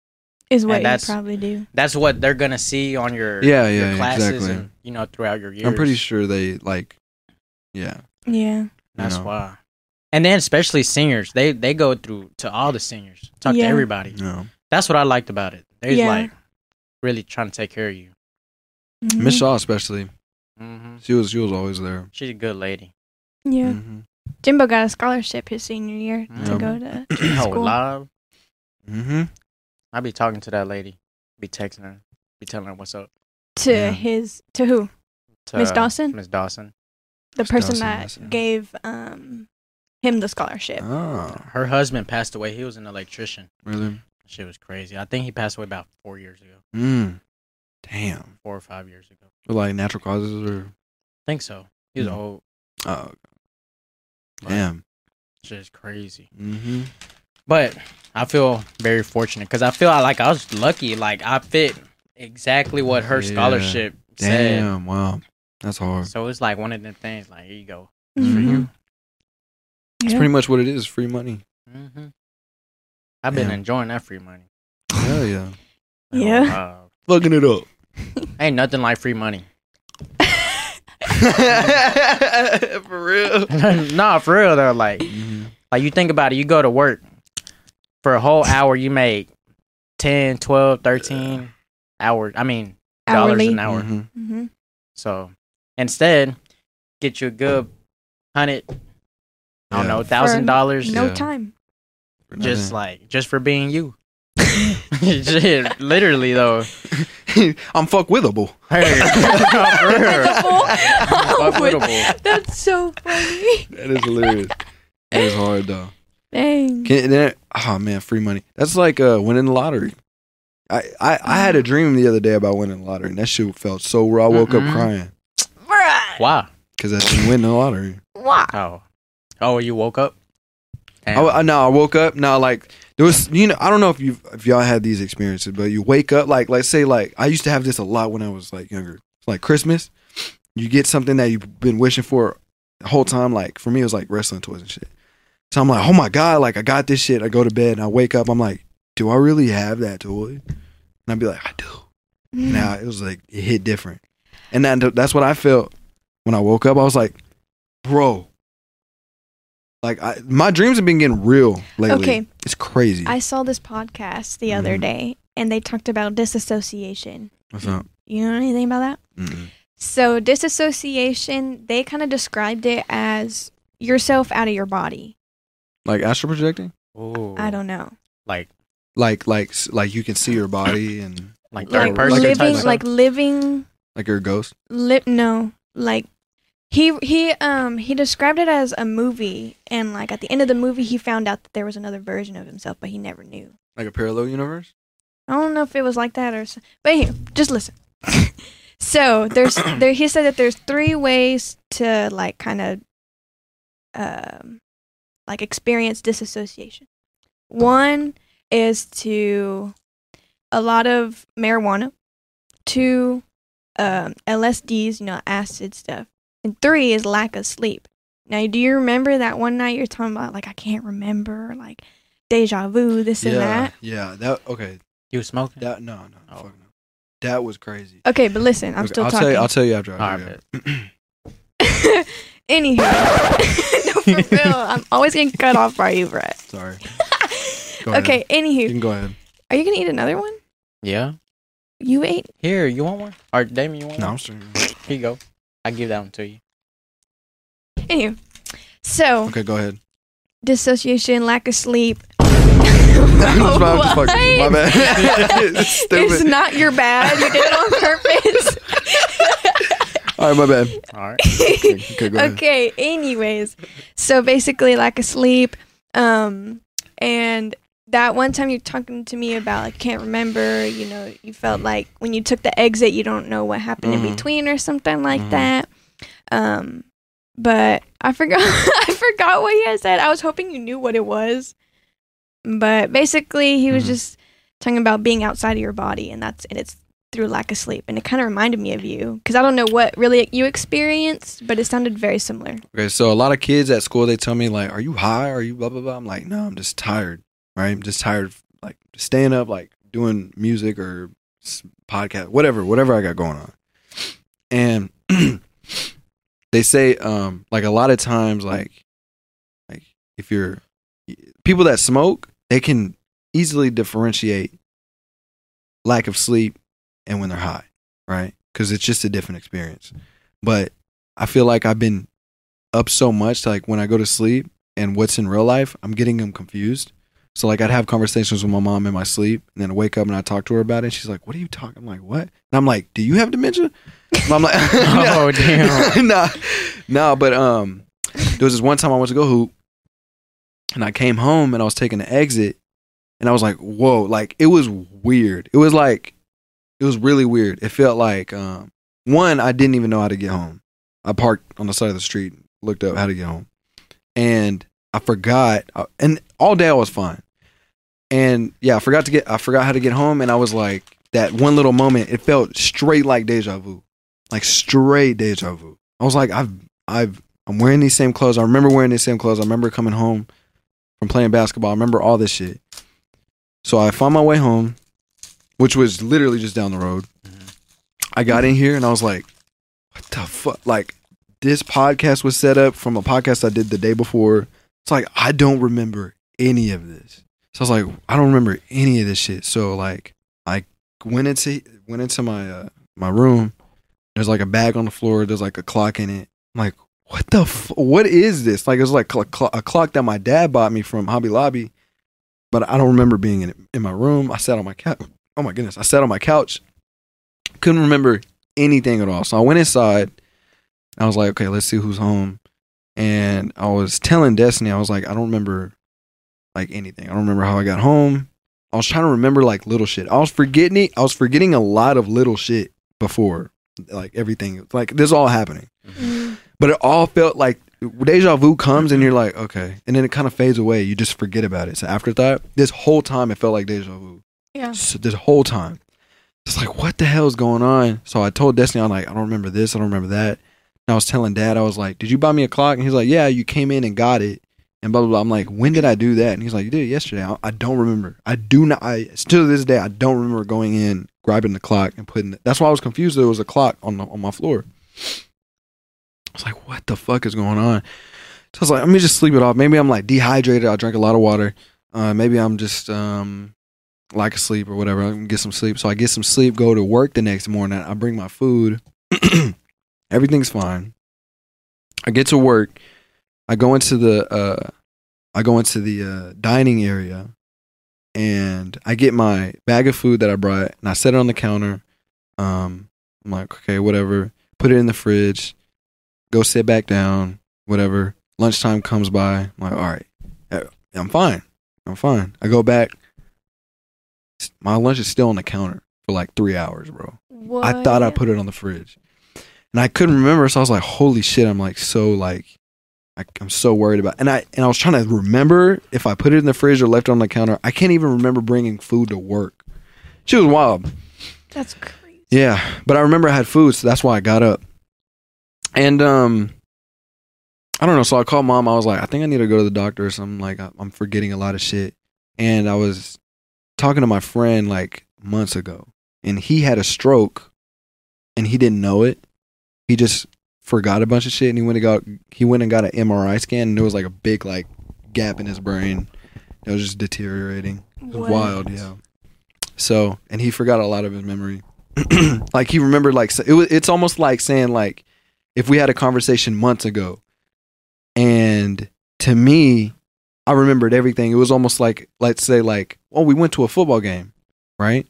B: Is what you
C: that's-
B: probably do.
C: that's what they're gonna see on your
D: Yeah,
C: your
D: yeah,
C: classes
D: exactly.
C: and you know throughout your years.
D: I'm pretty sure they like, yeah.
B: Yeah.
C: That's
D: know.
C: why. And then especially seniors, they they go through to all the seniors, talk
B: Yeah.
C: to everybody.
D: No.
C: That's what I liked about it. They're
B: Yeah.
C: like really trying to take care of you.
B: Mhm.
D: Miss Shaw especially,
C: hmm
D: she was she was always there.
C: She's a good lady.
B: Yeah.
D: Mhm.
B: Jimbo got a scholarship his senior year to
C: Mhm.
B: go to
C: Oh,
B: school.
C: live.
D: Mm-hmm.
C: I be talking to that lady, be texting her, be telling her what's up.
B: to
D: Yeah.
B: his to who?
C: To,
B: Miss Dawson?
C: Miss Dawson.
B: The
D: Miss
B: person
D: Dawson,
B: that
D: yes, yeah.
B: gave um him the scholarship.
D: Oh,
C: Her husband passed away. He was an electrician.
D: really?
C: Shit was crazy. I think he passed away about four years ago,
D: Mm. Damn.
C: four or five years ago.
D: Like natural causes or?
C: I think so. He was
D: Mm.
C: old.
D: Oh,
C: Like,
D: damn.
C: Shit is crazy.
D: Mm-hmm.
C: But I feel very fortunate because I feel like I was lucky. Like I fit exactly what her
D: Yeah.
C: scholarship said.
D: Damn. Wow. That's hard.
C: So it's like one of the things. Like here you go.
B: Mhm.
D: That's
B: Yeah.
D: pretty much what it is. Free money.
C: hmm I've been
D: Yeah.
C: enjoying that free money.
D: Hell yeah.
B: Yeah.
C: Uh,
D: Fucking it up.
C: ain't nothing like free money.
D: For real.
C: nah, for real though. Like,
D: Mhm.
C: like you think about it. You go to work for a whole hour. You make 10, 12, 13 hours. I mean, dollars an hour.
D: Mhm.
B: hmm
C: So instead, get you a good hundred. I don't
D: Yeah.
C: know, thousand dollars.
B: No
D: Yeah.
B: time.
D: For
C: Just
D: nothing.
C: like just for being you. Shit, literally though.
D: I'm fuck withable.
C: Hey, for real. Fuck wittable.
B: That's so funny.
D: That is hilarious. that is hard though.
B: Dang.
D: Can, that, oh man, free money. That's like uh, winning the lottery. I, I, I had a dream the other day about winning the lottery, and that shit felt so raw. I woke
C: Mm-mm.
D: up crying
B: Bruh.
C: Why?
D: because I didn't win the lottery.
B: Why?
C: Oh, oh, you woke up.
D: I, I, no, I woke up. Now, like there was, you know, I don't know if you if y'all had these experiences, but you wake up like, let's say, like I used to have this a lot when I was like younger. Like Christmas, you get something that you've been wishing for the whole time. Like for me, it was like wrestling toys and shit. So I'm like, oh my god, like I got this shit. I go to bed and I wake up. I'm like, do I really have that toy? And I'd be like, I do. Mm. Now it was like it hit different, and then that's what I felt when I woke up. I was like, bro. Like I, my dreams have been getting real lately.
B: Okay.
D: it's crazy.
B: I saw this podcast the other
D: Mhm.
B: day, and they talked about disassociation.
D: What's up?
B: You know anything about that?
D: Mm-mm.
B: So disassociation, they kind of described it as yourself out of your body.
D: Like astral projecting?
C: Ooh,
B: I don't know.
C: like
D: Like like like you can see your body and
C: like third
B: Like
C: person type
B: living, like living,
D: like you're a ghost.
B: li- no, like he he um he described it as a movie, and like at the end of the movie, he found out that there was another version of himself, but he never knew.
D: Like a parallel universe?
B: I don't know if it was like that or, s- but anyway, just listen. so there's there. He said that there's three ways to like kind of, um, like experience disassociation. One is to a lot of marijuana. Two, um, LSDs, you know, acid stuff, and three is lack of sleep. Now, do you remember that one night you're talking about? Like, I can't remember, like deja vu, this and that.
D: Yeah. That okay.
C: you was smoking.
D: That no no
C: Oh.
D: fuck no. That was crazy.
B: Okay, but listen, I'm
D: Okay,
B: still
D: I'll
B: talking.
D: tell you I'll tell you after I
C: All
D: hurry
C: right,
D: up.
B: Anywho, no, for real, I'm always getting cut off by you, Brett.
D: Sorry. Go ahead.
B: okay,
D: You can go ahead.
B: are you gonna eat another one?
C: Yeah.
B: You ate.
C: Here, you want one? Or Damon, you want
D: No,
C: one?
D: I'm straight.
C: Here you go. I give that one to you.
B: Anyway, so
D: Okay, go ahead.
B: dissociation, lack of sleep.
D: I was about to fuck with. My
B: What?
D: bad.
B: It's
D: Stupid.
B: not your bad. You did it on purpose.
D: All right, my bad.
C: All right.
D: Okay, okay, go ahead.
B: okay. Anyways, so basically, lack of sleep. Um, and that one time you're talking to me about like can't remember. You know, you felt like when you took the exit, you don't know what happened
D: Mhm.
B: in between or something like
D: Mhm.
B: that. Um, but I forgot. I forgot what he had said. I was hoping you knew what it was. But basically, he was
D: Mhm.
B: just talking about being outside of your body, and that's and it's through lack of sleep. And it kind of reminded me of you because I don't know what really you experienced, but it sounded very similar.
D: Okay, so a lot of kids at school they tell me like, "Are you high? Are you blah blah blah?" I'm like, "No, I'm just tired. Right? I'm just tired, of, like staying up, like doing music or podcast, whatever, whatever I got going on." And they say, um, like a lot of times, like, like if you're people that smoke, they can easily differentiate lack of sleep and when they're high, right? Because it's just a different experience. But I feel like I've been up so much, like when I go to sleep and what's in real life, I'm getting them confused. So like I'd have conversations with my mom in my sleep, and then I wake up and I talk to her about it. And she's like, "What are you talking?" I'm like, "What?" And I'm like, "Do you have dementia?" And I'm like,
C: Oh, damn.
D: nah, nah." But um, there was this one time I went to go hoop, and I came home and I was taking the exit, and I was like, "Whoa!" Like it was weird. It was like, it was really weird. It felt like um, one, I didn't even know how to get home. I parked on the side of the street, looked up how to get home, and I forgot. uh, And all day I was fine. And yeah, I forgot to get. I forgot how to get home, and I was like, that one little moment. It felt straight like deja vu, like straight deja vu. I was like, I've, I've, I'm wearing these same clothes. I remember wearing these same clothes. I remember coming home from playing basketball. I remember all this shit. So I found my way home, which was literally just down the road. Mm-hmm. I got in here and I was like, what the fuck? Like, this podcast was set up from a podcast I did the day before. It's like, I don't remember any of this. So I was like, I don't remember any of this shit. So like, I went into went into my uh, my room. There's like a bag on the floor. There's like a clock in it. I'm like, what the f- what is this? Like it was like cl- cl- a clock that my dad bought me from Hobby Lobby, but I don't remember being in it in my room. I sat on my couch. Oh my goodness, I sat on my couch. Couldn't remember anything at all. So I went inside. I was like, okay, let's see who's home. And I was telling Destiny, I was like, I don't remember like anything. I don't remember how I got home. I was trying to remember like little shit. I was forgetting it. I was forgetting a lot of little shit before, like everything. Like this is all happening, mm-hmm. but it all felt like deja vu comes and you're like, okay, and then it kind of fades away. You just forget about it. It's an afterthought. This whole time it felt like deja vu.
B: Yeah.
D: So this whole time, it's like, what the hell is going on? So I told Destiny, I'm like, I don't remember this. I don't remember that. And I was telling Dad, I was like, did you buy me a clock? And he's like, yeah, you came in and got it and blah blah blah. I'm like, when did I do that? And he's like, you did it yesterday. I, I don't remember. I do not. I still to this day, I don't remember going in, grabbing the clock, and putting it. That's why I was confused. There was a clock on the, on my floor. I was like, what the fuck is going on? So I was like, let me just sleep it off. Maybe I'm like dehydrated. I drank a lot of water. Uh, maybe I'm just um lack of sleep or whatever. I can get some sleep. So I get some sleep. Go to work the next morning. I bring my food. Everything's fine. I get to work. I go into the uh, I go into the uh, dining area, and I get my bag of food that I brought, and I set it on the counter. Um, I'm like, okay, whatever. Put it in the fridge. Go sit back down. Whatever. Lunchtime comes by. I'm like, all right, I'm fine. I'm fine. I go back. My lunch is still on the counter for like three hours, bro. I thought I put it on the fridge, and I couldn't remember. So I was like, "Holy shit!" I'm like so like, I, I'm so worried about. And I and I was trying to remember if I put it in the fridge or left it on the counter. I can't even remember bringing food to work. She was wild.
B: That's crazy.
D: Yeah, but I remember I had food, so that's why I got up. And um, I don't know. So I called mom. I was like, I think I need to go to the doctor or something. Like I- I'm forgetting a lot of shit. And I was talking to my friend like months ago, and he had a stroke, and he didn't know it. He just forgot a bunch of shit, and he went and got he went and got an MRI scan, and there was like a big like gap in his brain. It was just deteriorating. It was
B: What?
D: wild, yeah. So, and he forgot a lot of his memory. like he remembered, like it was. It's almost like saying, like, if we had a conversation months ago, and to me, I remembered everything. It was almost like, let's say, like, oh, we went to a football game, right?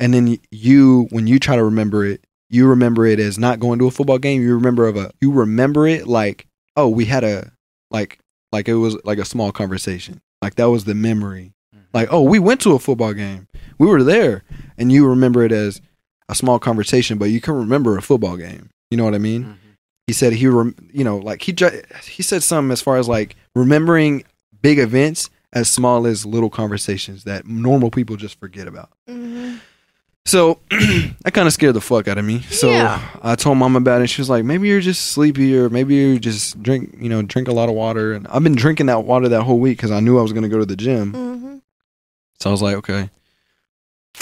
D: And then you, when you try to remember it, you remember it as not going to a football game. You remember of a, you remember it like, oh, we had a, like, like it was like a small conversation. Like that was the memory. Like, oh, we went to a football game. We were there, and you remember it as a small conversation, but you can remember a football game. You know what I mean? He said he, rem- you know, like he ju- he said something as far as like remembering big events as small as little conversations that normal people just forget about.
B: Mm-hmm.
D: So that kind of scared the fuck out of me. So
B: Yeah.
D: I told mom about it. She was like, maybe you're just sleepy, or maybe you just drink, you know, drink a lot of water. And I've been drinking that water that whole week because I knew I was going to go to the gym.
B: Mm-hmm.
D: So I was like, okay.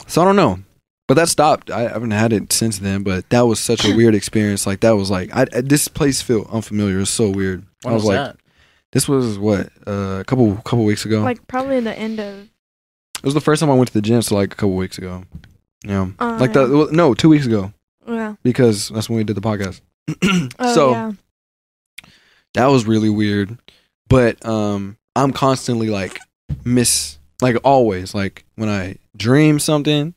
D: So I don't know, but that stopped. I haven't had it since then. But that was such a weird experience. Like that was like, I, I- this place felt unfamiliar. It was so weird.
C: When
D: I was,
C: was
D: like,
C: that?
D: this was what uh, a couple couple weeks ago.
B: Like probably the end of.
D: it was the first time I went to the gym. So like a couple weeks ago. Yeah,
B: Oh,
D: like the well, no two weeks ago
B: Yeah.
D: because that's when we did the podcast.
B: Oh,
D: so
B: yeah.
D: that was really weird. But um I'm constantly like miss like always like when I dream something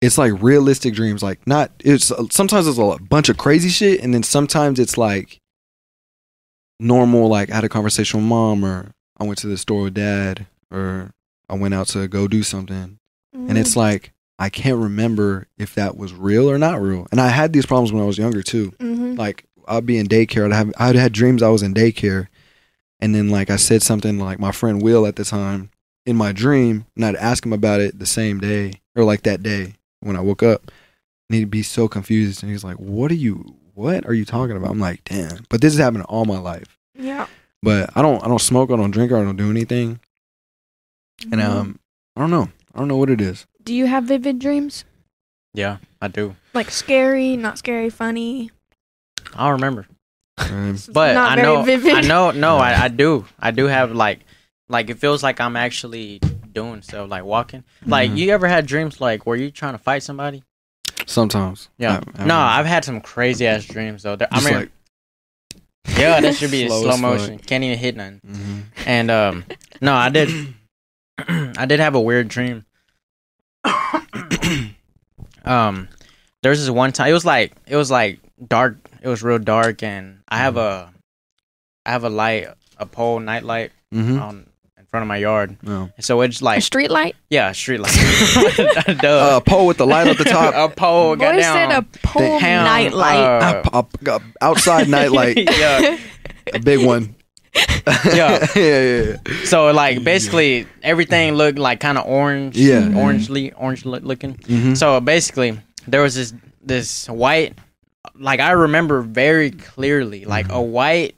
D: it's like realistic dreams like not it's uh, sometimes it's a bunch of crazy shit and then sometimes it's like normal like I had a conversation with mom or I went to the store with dad or I went out to go do something and it's mm. like I can't remember if that was real or not real. And I had these problems when I was younger too.
B: Mhm.
D: Like I'd be in daycare. I'd have I'd had dreams I was in daycare, and then like I said something like my friend Will at the time in my dream, and I'd ask him about it the same day or like that day when I woke up, and he'd be so confused, and he's like, "What are you? What are you talking about?" I'm like, "Damn!" But this has happened all my life.
B: Yeah.
D: But I don't I don't smoke. I don't drink. I don't do anything. And
B: Mhm.
D: um, I don't know. I don't know what it is.
B: Do you have vivid dreams?
C: Yeah, I do.
B: Like scary, not scary, funny.
C: I don't remember.
D: Um,
C: But
B: not
C: I
B: very
C: know,
B: vivid.
C: I know, no, I, I do, I do have like, like it feels like I'm actually doing stuff, like walking. Like
D: Mhm.
C: you ever had dreams like were you trying to fight somebody?
D: Sometimes.
C: Yeah,
D: I- I
C: no,
D: don't-
C: I've had some crazy ass dreams though. There- I
D: Just
C: mean,
D: like-
C: yeah, that should be in
D: Slow
C: slow
D: as fuck.
C: motion. Can't even hit nothing.
D: Mhm.
C: And um, no, I did, I did have a weird dream. um, there's this one time. It was like it was like dark. It was real dark, and I have a, I have a light, a pole night light
D: Mhm.
C: on in front of my yard.
D: No.
C: So it's like
B: a street light.
C: yeah, street light. Duh.
D: Uh, pole with the light at the top.
C: a pole.
B: Boy
C: goddamn.
B: said a pole
C: Ham,
B: night light.
C: uh,
D: Up- up- outside night light,
C: yeah.
D: a big one.
C: Yeah.
D: yeah, yeah, yeah.
C: So like basically everything looked like kind of orange,
D: Yeah.
C: orangely, orange loo- looking.
D: Mhm.
C: So basically there was this this white, like I remember very clearly, like a white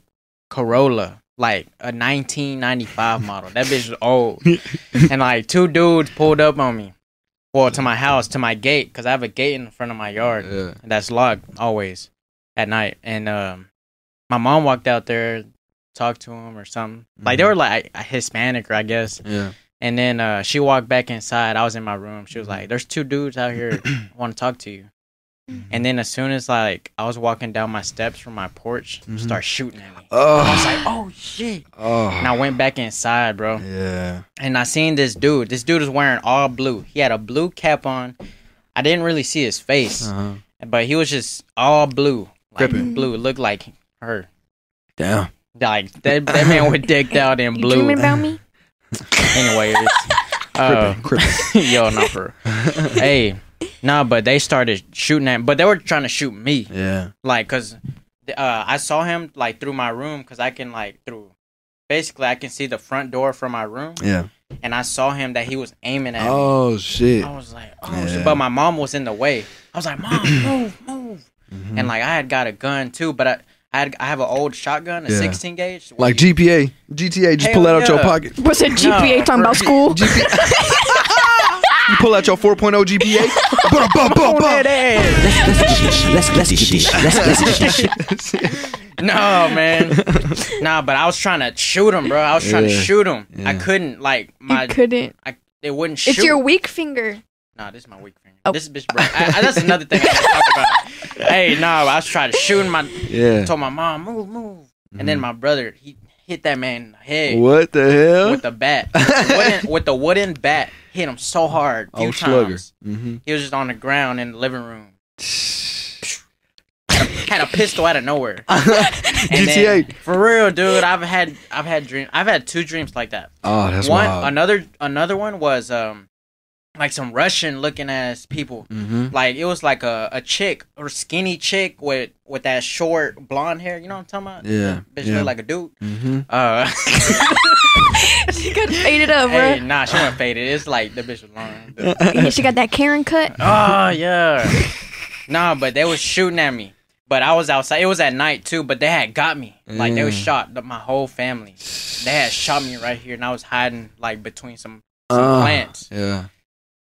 C: Corolla, like a 1995 model. That bitch was old, and like two dudes pulled up on me, well to my house, to my gate, cause I have a gate in front of my yard
D: Yeah.
C: that's locked always at night, and um, my mom walked out there. Talked to him or something. Like they were like Hispanic, or I guess.
D: Yeah.
C: And then uh, she walked back inside. I was in my room. She was like, "There's two dudes out here want to talk to you." And then as soon as like I was walking down my steps from my porch,
D: Mhm.
C: start shooting at me.
D: Oh.
C: I was like, "Oh shit!"
D: Oh.
C: And I went back inside, bro.
D: Yeah.
C: And I seen this dude. This dude was wearing all blue. He had a blue cap on. I didn't really see his face,
D: Uh-huh.
C: but he was just all blue, like
D: Crippin'.
C: blue. It looked like her.
D: Damn.
C: Like that, that man was decked out in
B: You
C: blue.
B: dreaming about me?
C: Anyways, uh, yo, not for. hey, nah, but they started shooting at, but they were trying to shoot me,
D: Yeah.
C: like, cause uh, I saw him like through my room, cause I can like through, basically I can see the front door from my room,
D: Yeah.
C: and I saw him that he was aiming at me.
D: Oh shit.
C: I was like, oh,
D: Yeah.
C: shit. but my mom was in the way. I was like, mom, move, move,
D: Mm-hmm.
C: and like I had got a gun too, but I. I, had, I have an old shotgun, a
D: Yeah.
C: 16 gauge.
D: Like GPA, GTA, just pull that out your
C: yeah.
D: pocket.
B: Was it GPA talking about school?
D: You pull out your 4.0 GPA. Bum, bum, bum, bum.
L: Let's let's get this shit. Let's let's get this shit.
C: No, man. nah, but I was trying to shoot him, bro. I was trying to
D: Yeah.
C: shoot him. I couldn't, like, my.
B: you couldn't.
C: I, it wouldn't shoot.
B: It's your weak finger.
C: Nah, this is my weak finger.
B: Oh.
C: This bitch, bro. I, I, that's another thing I gotta talk about. Hey, no, I was trying to shoot my.
D: Yeah.
C: Told my mom, move, move, and then my brother, he hit that man in the head
D: What the hell?
C: with the bat, with the wooden, with the wooden bat. Hit him so hard, few
D: Oh, slugger.
C: times.
D: Mm-hmm.
C: He was just on the ground in the living room. Had a pistol out of nowhere. And then,
D: GTA.
C: for real, dude. I've had I've had dream. I've had two dreams like that.
D: Oh, that's
C: one
D: wild.
C: another another one was um like some Russian looking ass people.
D: Mm-hmm.
C: Like it was like a, a chick or skinny chick with with that short blonde hair. You know what I'm talking about?
D: Yeah,
C: Bitch
D: yeah.
C: look like a dude.
D: Mm-hmm.
C: Uh,
B: she got faded up,
C: hey,
B: bro.
C: nah, she went faded. It's like the bitch was long.
B: She got that Karen cut.
C: Oh yeah. nah, but they was shooting at me. But I was outside. It was at night too. But they had got me. Like they was
D: Mm.
C: shot. My whole family. They had shot me right here, and I was hiding like between some some
D: Uh,
C: plants.
D: Yeah.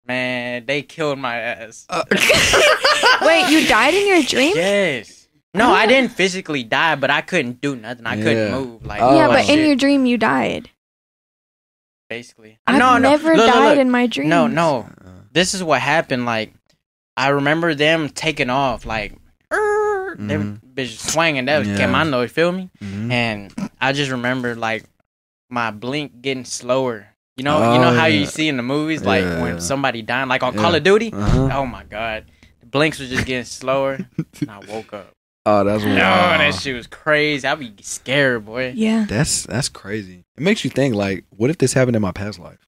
C: Man, they killed my ass.
B: Wait, you died in your dream?
C: Yes. No, I didn't physically die, but I couldn't do nothing. I couldn't
D: Yeah.
C: move. Like
D: Oh,
B: yeah,
C: my
B: but in
C: shit,
B: your dream you died.
C: basically.
B: I've
C: no, no.
B: never
C: Look, look,
B: died
C: look.
B: in my dreams.
C: No, no. This is what happened. Like, I remember them taking off. Like, "Er," they were
D: Mhm.
C: bitch swinging. That was
D: Yeah.
C: Kemano, you feel me?
D: Mhm.
C: And I just remember like my blink getting slower. You know, you know
D: Oh,
C: how you see in the movies, like
D: Yeah.
C: when somebody dying, like on
D: Yeah.
C: Call of Duty.
D: Uh-huh.
C: Oh my god, the blinks was just getting slower. and I woke up.
D: Oh, that's
C: No,
D: wild.
C: that shit was crazy. I'd be scared, boy.
B: Yeah.
D: That's that's crazy. It makes you think like, what if this happened in my past life?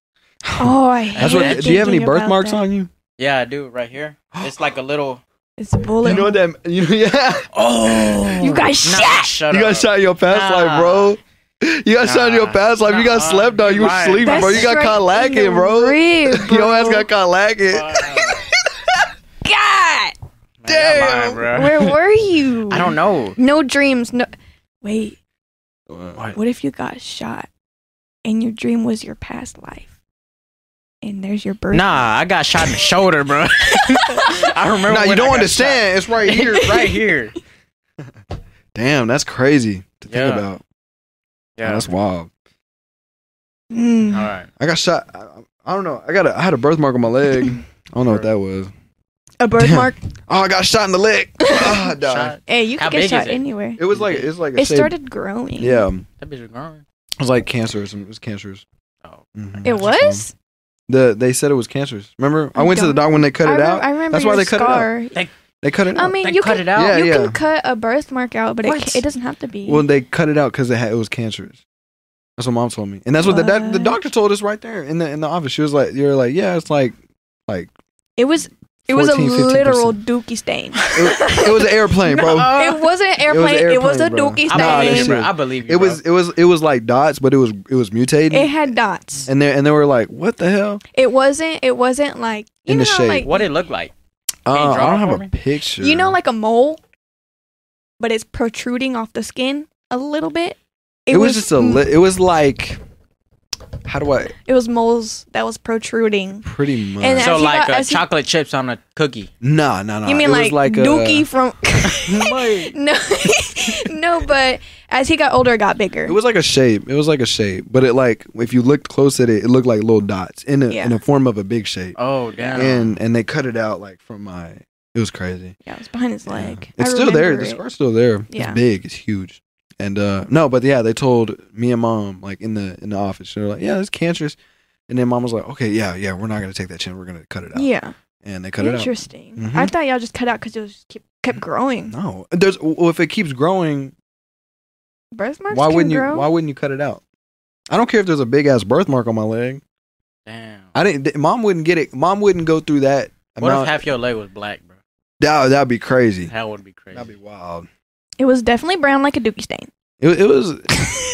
B: Oh, I hate
D: That's what. Do you have any birthmarks on you?
C: Yeah, I do right here. It's like a little.
B: It's a bullet.
D: You know what that? You know, yeah.
C: Oh,
B: You got
C: Nah,
B: shot.
C: Shut
D: you got
C: up.
D: shot in your past
C: Nah.
D: life, bro. You got shot in your past life. You got
C: Nah,
D: slept on. You were sleeping,
B: That's
D: bro. You got caught
B: in
D: lacking,
B: the
D: bro.
B: rib,
D: Your ass got caught lacking.
C: Wow.
B: God,
C: Man,
D: Damn.
C: Lying, bro.
B: where were you?
C: I don't know.
B: No dreams. No. Wait.
C: What?
B: What if you got shot, and your dream was your past life, and there's your birth?
C: Nah, I got shot in the shoulder, bro. I remember.
D: Nah, you
C: when I
D: don't
C: got
D: understand. It's right here.
C: right here.
D: Damn, that's crazy to think about.
C: Yeah.
D: that's wild.
B: Mm.
C: All right.
D: I got shot. I, I don't know. I got a. I had a birthmark on my leg. I don't know what that was.
B: A birthmark.
D: Oh, I got shot in the leg. Ah, I died.
C: Shot.
B: hey, you
C: How
B: could get shot
C: it?
B: anywhere.
D: It was like it's like a
B: It
D: shape-
B: started growing.
D: Yeah,
C: That bitch was growing.
D: it was like cancerous. It was cancerous.
C: Oh.
D: Mhm.
B: It was.
D: The they said it was cancerous. Remember, I,
B: I
D: went to the
B: don't-
D: doctor when they cut
B: I,
D: it
B: rem-
D: out.
B: I remember
D: That's
B: your
D: why they cut it out.
B: scar.
D: They cut it out.
B: I mean,
C: They
B: you
C: cut
B: can
C: it out?
D: Yeah,
B: you
D: yeah.
B: can cut a birthmark out, but it,
C: What?
B: ca- it doesn't have to be.
D: well, they cut it out because it had, it was cancerous. That's what mom told me, and that's what, the doc- the
B: What?
D: doctor told us right there in the in the office. She was like, "You're like, yeah, it's like like
B: it was it was a
D: 14, 15%.
B: literal dookie stain.
D: it, it was an airplane, bro."
B: it wasn't an airplane. It was,
D: airplane,
B: a
D: bro.
B: dookie
C: I
D: Nah,
C: believe you,
B: stain.
C: bro. I believe you.
D: It was it was it was like dots, but it was it was mutating,
B: it had dots.
D: and they and they were like, "What the hell?"
B: It wasn't. It wasn't like you
D: In
B: know
D: the
B: how,
D: shape.
B: like
C: what it looked like.
D: Uh, I don't have a
C: me?
D: picture.
B: you know like a mole, but it's protruding off the skin a little bit.
D: it, was, just a li- it was like how do I
B: It was moles that was protruding.
D: pretty much
B: And
C: So like
B: got-
C: uh,
B: as he-
C: chocolate chips on a cookie.
D: no no no
B: you mean
D: it
B: like,
D: was like a,
B: Dookie from? no, no. But as he got older, it got bigger.
D: It was like a shape. It was like a shape, but it like if you looked close at it, it looked like little dots in a
B: Yeah.
D: in the form of a big shape.
C: Oh damn.
D: And and they cut it out like from my. It was crazy.
B: yeah, it was behind his leg.
D: It's
B: I
D: still there.
B: remember
D: The scar's still there.
B: Yeah.
D: It's big. It's huge. And uh no, but yeah, they told me and mom like in the in the office. They're like, yeah, it's cancerous. And then mom was like, okay, yeah, yeah, we're not gonna take that chin. We're gonna cut it out.
B: Yeah,
D: And they cut it out.
B: interesting.
D: Mhm.
B: I thought y'all just cut out because it was kept, kept growing.
D: No, there's well, if it keeps growing,
B: Birthmarks
D: why
B: can
D: wouldn't
B: grow.
D: you? Why wouldn't you cut it out? I don't care if there's a big ass birthmark on my leg.
C: Damn.
D: I didn't. th- Mom wouldn't get it. Mom wouldn't go through that.
C: What
D: amount.
C: if half your leg was black, bro?
D: that that'd be crazy.
C: That would be crazy.
D: That'd be wild.
B: It was definitely brown like a dookie stain.
D: It, it was.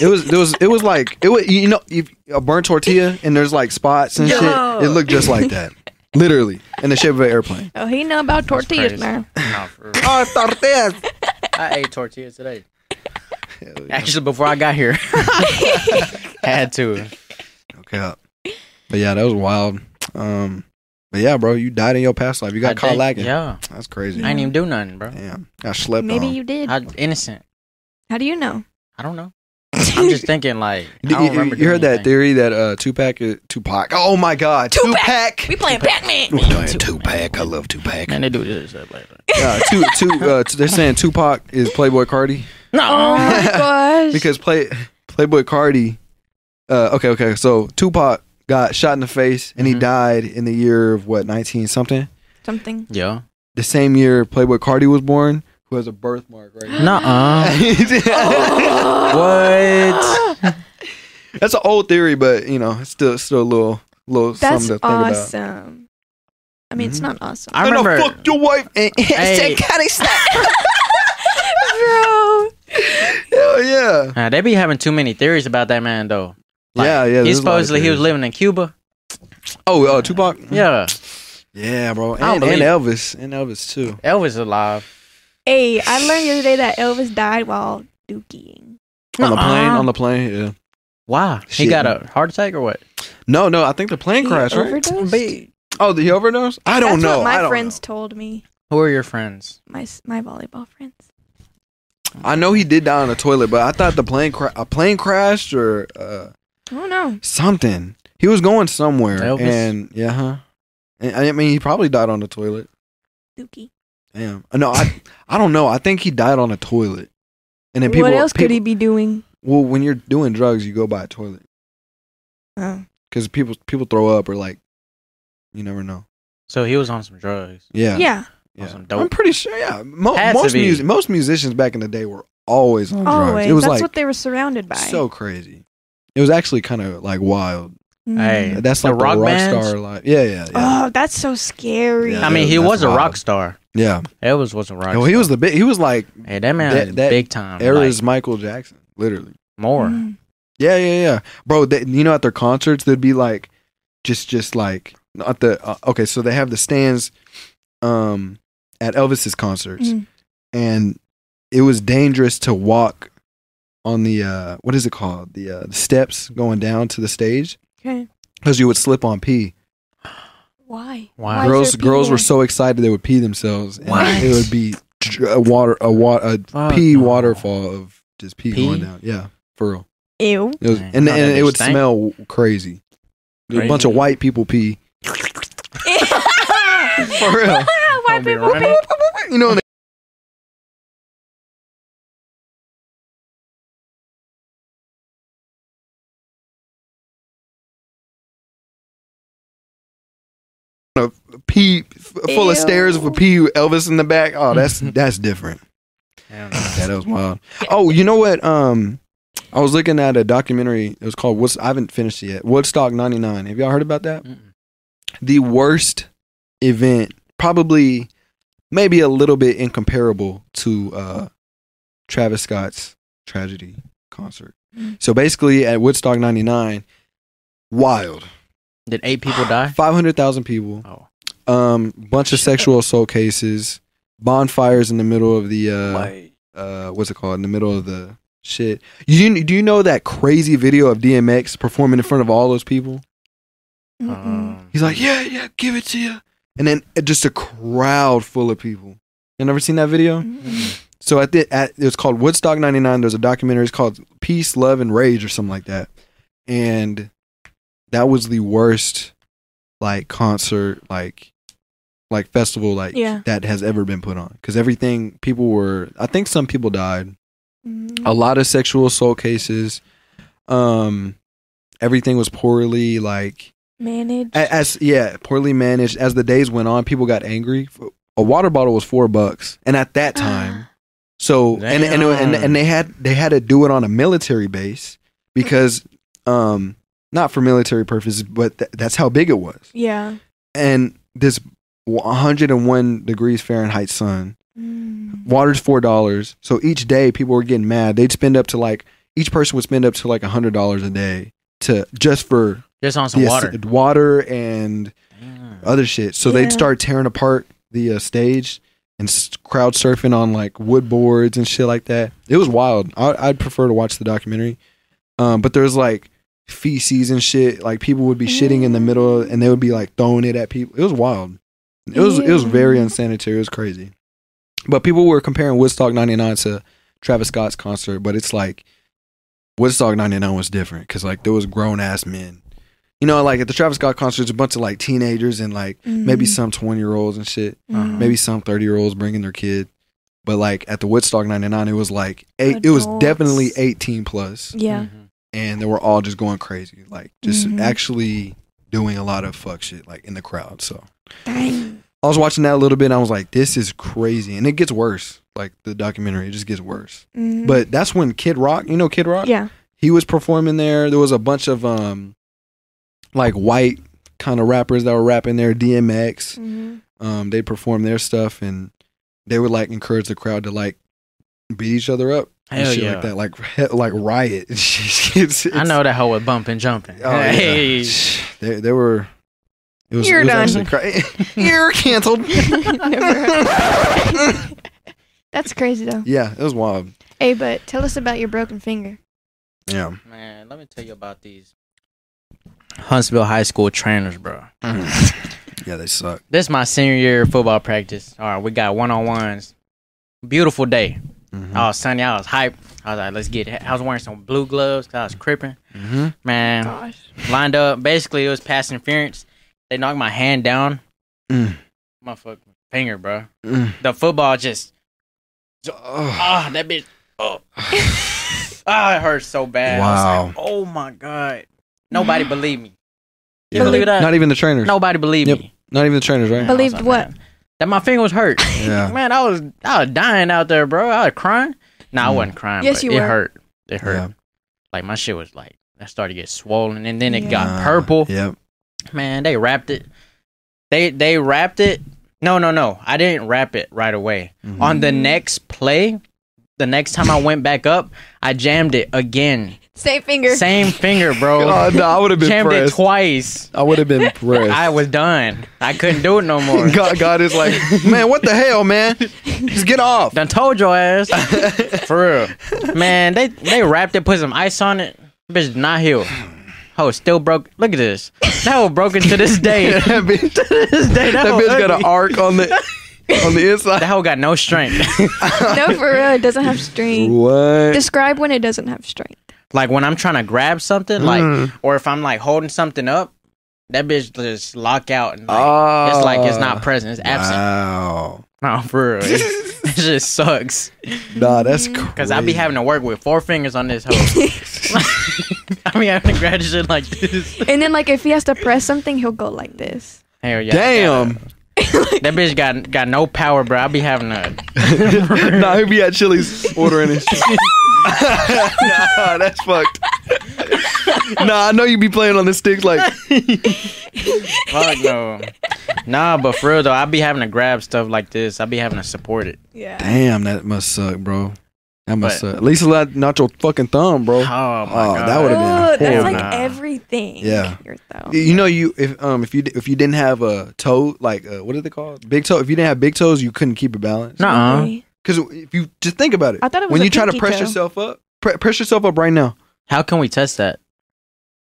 D: It was. It was. It was like it was. You know, if a burnt tortilla and there's like spots and
B: Yo.
D: shit. It looked just like that, literally in the shape of an airplane.
B: Oh, he know about tortillas
C: crazy.
B: now.
C: No, for real.
D: Oh, tortillas!
C: I ate tortillas today. Actually, before I got here, had to.
D: Okay. But yeah, that was wild. Um. But yeah, bro, you died in your past life. You got
C: I
D: caught
C: did-
D: lacking.
C: Yeah,
D: That's crazy.
C: I didn't even do nothing, bro.
D: Damn. I slept
B: Maybe
D: on.
B: you did.
C: I innocent.
B: How do you know?
C: I don't know. I'm just thinking like I don't
D: you,
C: remember.
D: you heard
C: doing
D: that theory that uh Tupac uh, Tupac oh my god Tupac,
B: We playing Pac-Man.
D: We're playing Tupac I love Tupac
C: Man, they do this. like
D: uh, two, two, uh, they're saying Tupac is Playboi Carti
B: Oh my gosh.
D: because play Playboi Carti. Uh, okay, okay. So Tupac got shot in the face and he
C: Mhm.
D: died in the year of what nineteen something.
B: something.
C: Yeah.
D: The same year Playboi Carti was born, who has a birthmark right here.
C: Nuh-uh. what?
D: That's an old theory, but you know, it's still still a little little
B: That's
D: something to think about.
B: awesome. I mean, it's not awesome.
C: I
D: I'm gonna
C: remember.
D: fuck your wife and
C: Hey.
B: Bro.
D: Hell yeah.
C: Nah, they be having too many theories about that man though.
D: yeah, yeah.
C: He
D: there's a lot of
C: supposedly he was living in Cuba.
D: Oh, uh, Tupac.
C: Yeah.
D: Yeah, bro.
C: I
D: And, and
C: believe-
D: Elvis. And Elvis too.
C: Elvis alive.
B: Hey, I learned the other day that Elvis died while dookie.
D: On the plane. On the plane. Yeah.
C: Why? He got a heart attack or what?
D: No, no. I think the plane
B: He
D: crashed. Right?
B: overdosed?
D: Oh, the overdose? I don't
B: That's
D: know.
B: what
D: I
B: my
D: don't
B: friends told me.
C: Who are your friends?
B: My my volleyball friends.
D: Know. I know he did die on the toilet, but I thought the plane cra- a plane crashed or uh,
B: I don't know.
D: something. He was going somewhere,
C: Elvis?
D: and yeah, huh? And, I mean, he probably died on the toilet.
B: Dookie.
D: Damn. No, I I don't know. I think he died on the toilet. And then people.
B: what else could he be doing?
D: Well, when you're doing drugs, you go by a toilet
B: Oh.
D: because people people throw up or like, you never know.
C: So he was on some drugs.
D: Yeah.
B: Yeah.
C: On
D: Yeah.
C: some
D: I'm pretty sure. Yeah. Mo- most music, most musicians back in the day were always on drugs.
B: Always.
D: It was
B: That's
D: like
B: what they were surrounded by.
D: so crazy. It was actually kind of like wild.
B: Mm.
C: Hey,
D: That's like the
C: rock
D: rock star life. Yeah, yeah, yeah.
B: Oh, that's so scary.
D: Yeah.
C: I mean, he
D: that's
C: was a
D: wild.
C: rock star.
D: yeah.
C: Elvis was a rock.
D: Well, he was the big. He was like
C: Hey, that man
D: that-
C: is
D: that
C: big time.
D: era's
C: like,
D: Michael Jackson, literally.
C: more.
B: Mm.
D: Yeah, yeah, yeah, bro. They, you know, at their concerts, they'd be like, just, just like at the. Uh, okay, so they have the stands, um, at Elvis's concerts,
B: Mm.
D: and it was dangerous to walk on the uh, what is it called? The uh, the steps going down to the stage
B: Okay.
D: because you would slip on pee.
B: Why?
C: Wow.
B: Why
D: girls,
B: there
D: girls were so excited they would pee themselves, and
C: What?
D: it would be a water, a water, a
C: Fuck
D: pee
C: no.
D: waterfall of just pee,
C: Pee?
D: going down. Yeah, for real.
B: Ew.
D: It was,
C: Dang.
D: and, and it would
C: stank?
D: smell crazy. There was A bunch of white people pee. For real.
B: White
C: Don't be
B: people.
C: running.
D: You know, and a pee f- full of stairs with pee Elvis in the back. Oh, that's that's different. Yeah, that was wild. Oh, you know what? Um, I was looking at a documentary. It was called What's I haven't finished it yet. Woodstock '99. Have y'all heard about that?
C: Mm-mm.
D: The worst event, probably, maybe a little bit incomparable to uh, Travis Scott's tragedy concert.
B: Mm.
D: So basically, at Woodstock '99, wild.
C: Did eight people die?
D: Five hundred thousand people.
C: Oh.
D: Um, bunch of sexual assault cases. Bonfires in the middle of the uh, uh, what's it called? In the middle of the shit. You do you know that crazy video of DMX performing in front of all those people?
C: Um,
D: He's like, yeah, yeah, give it to you, and then just a crowd full of people. You never seen that video?
B: Mm-mm.
D: So at the at it was called Woodstock '99. There's a documentary. It's called Peace, Love, and Rage or something like that, and that was the worst like concert like like festival like
B: Yeah.
D: that has ever been put on because everything people were i think some people died
B: Mm.
D: a lot of sexual assault cases um everything was poorly like
B: Managed.
D: a- as yeah poorly managed as the days went on people got angry a water bottle was four bucks and at that time so and and, and and they had they had to do it on a military base because um not for military purposes but th- that's how big it was
B: yeah.
D: and this 101 degrees Fahrenheit sun.
B: Mm.
D: Water's four dollars. So each day people were getting mad. They'd spend up to like each person would spend up to like a hundred dollars a day to just for
C: just on some
D: the
C: water.
D: water and
C: Damn.
D: other shit. So
B: Yeah.
D: they'd start tearing apart the uh, stage and s- crowd surfing on like wood boards and shit like that. It was wild. I, I'd prefer to watch the documentary. Um, but there's like feces and shit. Like people would be shitting in the middle and they would be like throwing it at people. It was wild. It was it was very unsanitary. It was crazy. But people were comparing Woodstock '99 to Travis Scott's concert, but it's like Woodstock '99 was different because like there was grown ass men. You know, like at the Travis Scott concert, there's a bunch of like teenagers and like maybe
B: Mhm.
D: some 20 year olds and shit.
B: Mhm.
D: Maybe some 30 year olds bringing their kid. But like at the Woodstock '99, it was like eight. It was definitely 18 plus,
B: Yeah.
D: and they were all just going crazy, like just
B: Mhm.
D: actually doing a lot of fuck shit like in the crowd. So
B: Dang.
D: I was watching that a little bit. and I was like, this is crazy, and it gets worse. Like the documentary, it just gets worse.
B: Mhm.
D: But that's when Kid Rock, you know Kid Rock,
B: yeah.
D: he was performing there. There was a bunch of um, like white kind of rappers that were rapping there. DMX,
B: Mhm.
D: um, they performed their stuff, and they would like encourage the crowd to like beat each other up and
C: Hell
D: shit
C: yeah.
D: like that, like he- like riot. It's- it's-
C: I know that hoe with bumping jumping.
D: Oh, yeah.
C: hey.
D: They they were. It was,
B: You're
D: it was
B: done.
D: actually cra- You're canceled.
B: That's crazy though.
D: yeah, it was wild.
B: Hey, but tell us about your broken finger.
D: Yeah.
C: Man, let me tell you about these Huntsville High School trainers, bro.
D: Yeah, they suck.
C: This is my senior year football practice. All right, we got one on ones. Beautiful day.
D: Mm-hmm.
C: I was sunny. I was hyped. I was like, let's get it. I was wearing some blue gloves 'cause I was cripping.
D: Mm-hmm.
C: Man,
B: Gosh.
C: lined up. Basically, it was pass interference. They knocked my hand down.
D: Mm.
C: My fucking finger, bro.
D: Mm.
C: The football just.
D: Ugh.
C: Ah, that bitch. Oh. ah, it hurts so bad. I was
D: Wow.
C: like, oh my god. Nobody believed me.
D: Yeah.
C: believe that?
D: Not even the trainers.
C: Nobody believed
D: Yep.
C: me.
D: Not even the trainers, right?
B: Believed
C: I was
B: what?
C: man, That my finger was hurt.
D: Yeah.
C: Man, I was I was dying out there, bro. I was crying. No, I
D: Mm.
C: wasn't crying.
B: Yes,
C: but
B: you
C: it
B: were.
C: hurt. It hurt.
D: Yeah.
C: Like my shit was like that started to get swollen and then it
B: Yeah.
C: got
D: Uh,
C: purple.
D: Yep.
C: Man, they wrapped it. They they wrapped it. No, no, no. I didn't wrap it right away.
D: Mhm.
C: On the next play, the next time I went back up, I jammed it again.
B: Same finger.
C: Same finger, bro.
D: Oh, no, I would have been
C: jammed it
D: pressed.
C: twice.
D: I would have been pressed.
C: I was done. I couldn't do it no more.
D: God, God is like, man, what the hell, man? Just get off.
C: Done told your ass. For real. Man, they they wrapped it, put some ice on it. Bitch did not heal. Oh, still broke. Look at this. That hoe broken to this day.
D: that bitch,
C: to this day, that,
D: that
C: hoe
D: bitch got an arc on the on the inside.
C: That hoe got no strength.
B: no, for real, it doesn't have strength.
D: What?
B: Describe when it doesn't have strength.
C: Like when I'm trying to grab something, like,
D: Mm.
C: or if I'm like holding something up, that bitch just lock out and like,
D: Oh.
C: it's like it's not present. It's absent.
D: Wow.
C: No, for real. It, it just sucks.
D: Nah, that's crazy.
C: Because I be having to work with four fingers on this hoe. I be having to grab shit like this.
B: And then, like, if he has to press something, he'll go like this.
C: Hell yeah.
D: Damn.
C: That bitch got got no power, bro. I be having a
D: nah, he be at Chili's ordering his shit. nah, that's fucked. nah, I know you be playing on the sticks like
C: fuck no. Nah, but for real though, I'd be having to grab stuff like this. I'd be having to support it.
B: Yeah.
D: Damn, that must suck, bro. That must
C: But-
D: suck. At least it's not, not your fucking thumb, bro.
C: Oh my
D: Oh,
C: god.
D: that would've been
B: Oh, that's
D: horrible.
B: like
C: Nah.
B: everything.
D: Yeah.
B: Your thumb.
D: You know, you if um if you if you didn't have a toe like uh, what are they called big toe if you didn't have big toes you couldn't keep your balance
C: Nuh-uh.
B: Really?
D: Because if you just think about it
B: I thought it was
D: when you try to press
B: toe.
D: yourself up pre- press yourself up right now
C: How can we test that?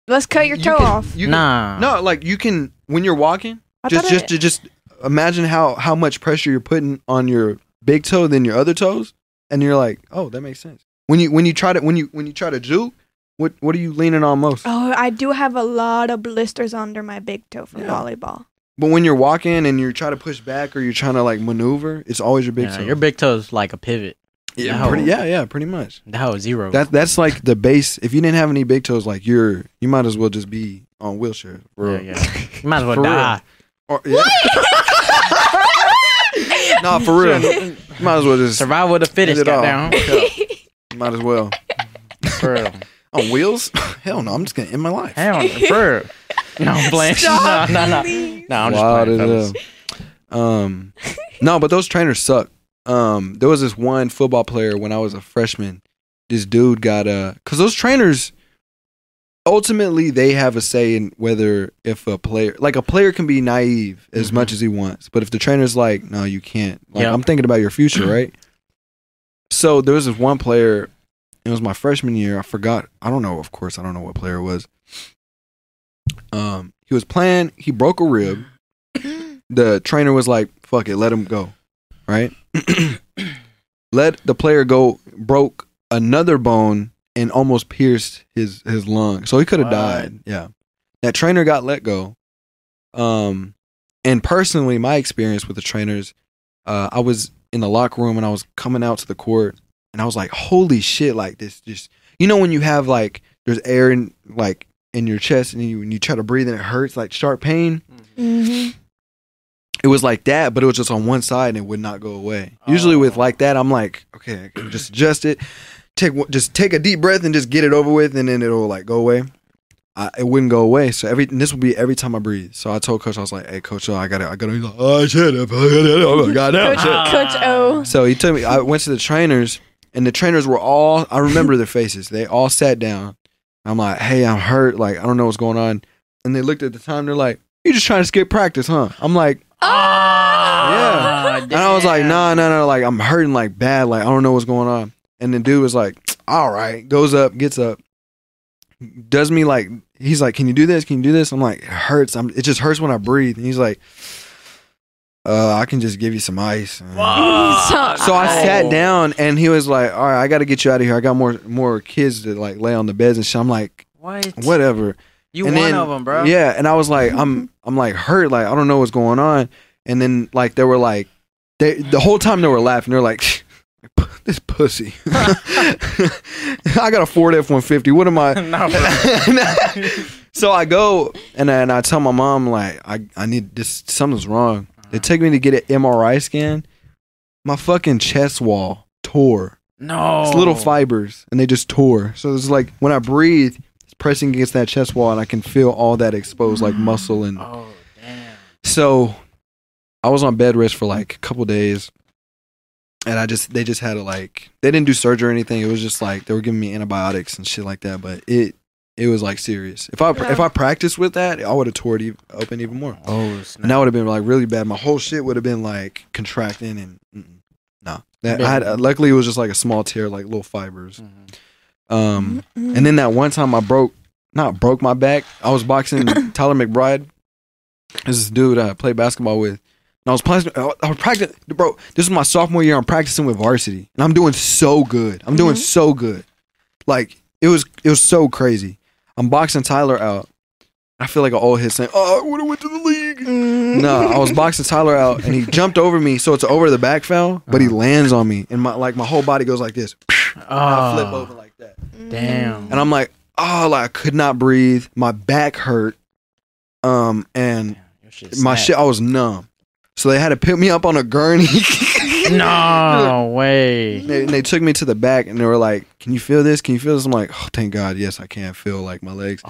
B: Let's cut your
D: You
B: toe
D: can-
B: off.
D: you can-
C: Nah.
D: no like you can when you're walking
B: I
D: just just
B: it-
D: to just imagine how how much pressure you're putting on your big toe than your other toes and you're like oh that makes sense when you when you try to when you when you try to juke what what are you leaning on most
B: Oh, I do have a lot of blisters under my big toe from
D: Yeah.
B: volleyball.
D: But when you're walking and you're trying to push back or you're trying to like maneuver it's always your big
C: Yeah,
D: toe
C: your big toe's like a pivot.
D: yeah,
C: No.
D: pretty, yeah yeah pretty much
C: That was zero.
D: That that's like the base. If you didn't have any big toes, like you're, you might as well just be on wheelchair. For
C: yeah, yeah. You might as well
D: For
C: die.
D: Or, yeah. nah, for real. You might as well just
C: Survival of the fittest,
D: end it all.
C: goddamn.
D: Yeah, might as well
C: For real.
D: On wheels. Hell no, I'm just gonna end my life.
C: Hell, for real. No, I'm playing. No,
B: Stop,
C: no, no.
B: please.
C: No, I'm just
D: Wild
C: playing.
D: as
C: fellas.
D: hell. Um, no, but those trainers suck. Um, there was this one football player when I was a freshman. This dude got uh, cause those trainers ultimately they have a say in whether if a player like a player can be naive as
C: Mhm.
D: much as he wants, but if the trainer's like, no, you can't. Like
C: Yep.
D: I'm thinking about your future, right? So there was this one player. It was my freshman year. I forgot. I don't know. Of course, I don't know what player it was. Um, he was playing. He broke a rib. The trainer was like, "Fuck it, let him go." Right? let the player go. Broke another bone and almost pierced his his lung. So he could have died. Yeah. That trainer got let go. Um and personally my experience with the trainers uh I was in the locker room and I was coming out to the court and I was like holy shit like this just you know when you have like there's air in like in your chest and you when you try to breathe and it hurts like sharp pain
B: hmm
D: it was like that, but it was just on one side and it would not go away. Usually with like that, I'm like, okay, just adjust it, take just take a deep breath and just get it over with, and then it'll like go away. I, it wouldn't go away. So every and this would be every time I breathe. So I told coach, I was like, hey coach, I got it. I got to. He's like, oh shit, oh goddamn
B: Coach,
D: shit.
B: Coach O.
D: So he took me. I went to the trainers, and the trainers were all. I remember their faces. They all sat down. I'm like, hey, I'm hurt. Like I don't know what's going on. And they looked at the time. They're like, you just trying to skip practice, huh? I'm like, oh, yeah. And I was like, nah, no, no, like I'm hurting like bad, like I don't know what's going on. And the dude was like, all right, goes up, gets up, does me like he's like, can you do this? Can you do this? I'm like, it hurts. I'm, it just hurts when I breathe. And he's like, uh, I can just give you some ice. So I sat down and he was like, all right, I got to get you out of here. I got more more kids to like lay on the beds and shit. I'm like,
C: What?
D: whatever.
C: You
D: And
C: one
D: then-
C: of them, bro.
D: Yeah, and I was like, I'm I'm like hurt, like I don't know what's going on. And then like they were like, they the whole time they were laughing. They're like, this pussy. I got a Ford F one fifty. What am I?
C: no, bro.
D: so I go and then I tell my mom like I I need this something's wrong. They took me to get an MRI scan. My fucking chest wall tore.
C: No.
D: It's little fibers and they just tore. So it's like when I breathe, it's pressing against that chest wall and I can feel all that exposed like mm. muscle and
C: Oh, damn.
D: so I was on bed rest for like a couple days. And I just they just had to like they didn't do surgery or anything. It was just like they were giving me antibiotics and shit like that, but it it was like serious. If I if I practiced with that, I would have tore it ev- open even more.
C: Oh,
D: And that would have been like really bad. My whole shit would have been like contracting and mm-mm. no. That I had luckily it was just like a small tear, like little fibers. Um, and then that one time I broke, not broke my back. I was boxing Tyler McBride. This is dude I played basketball with. And I was practicing. I was practicing, bro. This is my sophomore year. I'm practicing with varsity, and I'm doing so good. I'm doing so good. Like it was, it was so crazy. I'm boxing Tyler out. I feel like an old hit saying, "Oh, I would have went to the league." Mm. no, I was boxing Tyler out, and he jumped over me, so it's over the back foul, but he uh-huh. lands on me, and my like my whole body goes like this. I flip ah. over like that. Mm-hmm.
C: Damn.
D: And I'm like, oh, like I could not breathe. My back hurt. Um, and my
C: snapped.
D: shit, I was numb. So they had to pick me up on a gurney.
C: No way.
D: they, they took me to the back and they were like, "Can you feel this? Can you feel this?" I'm like, "Oh, thank God, yes, I can feel like my legs."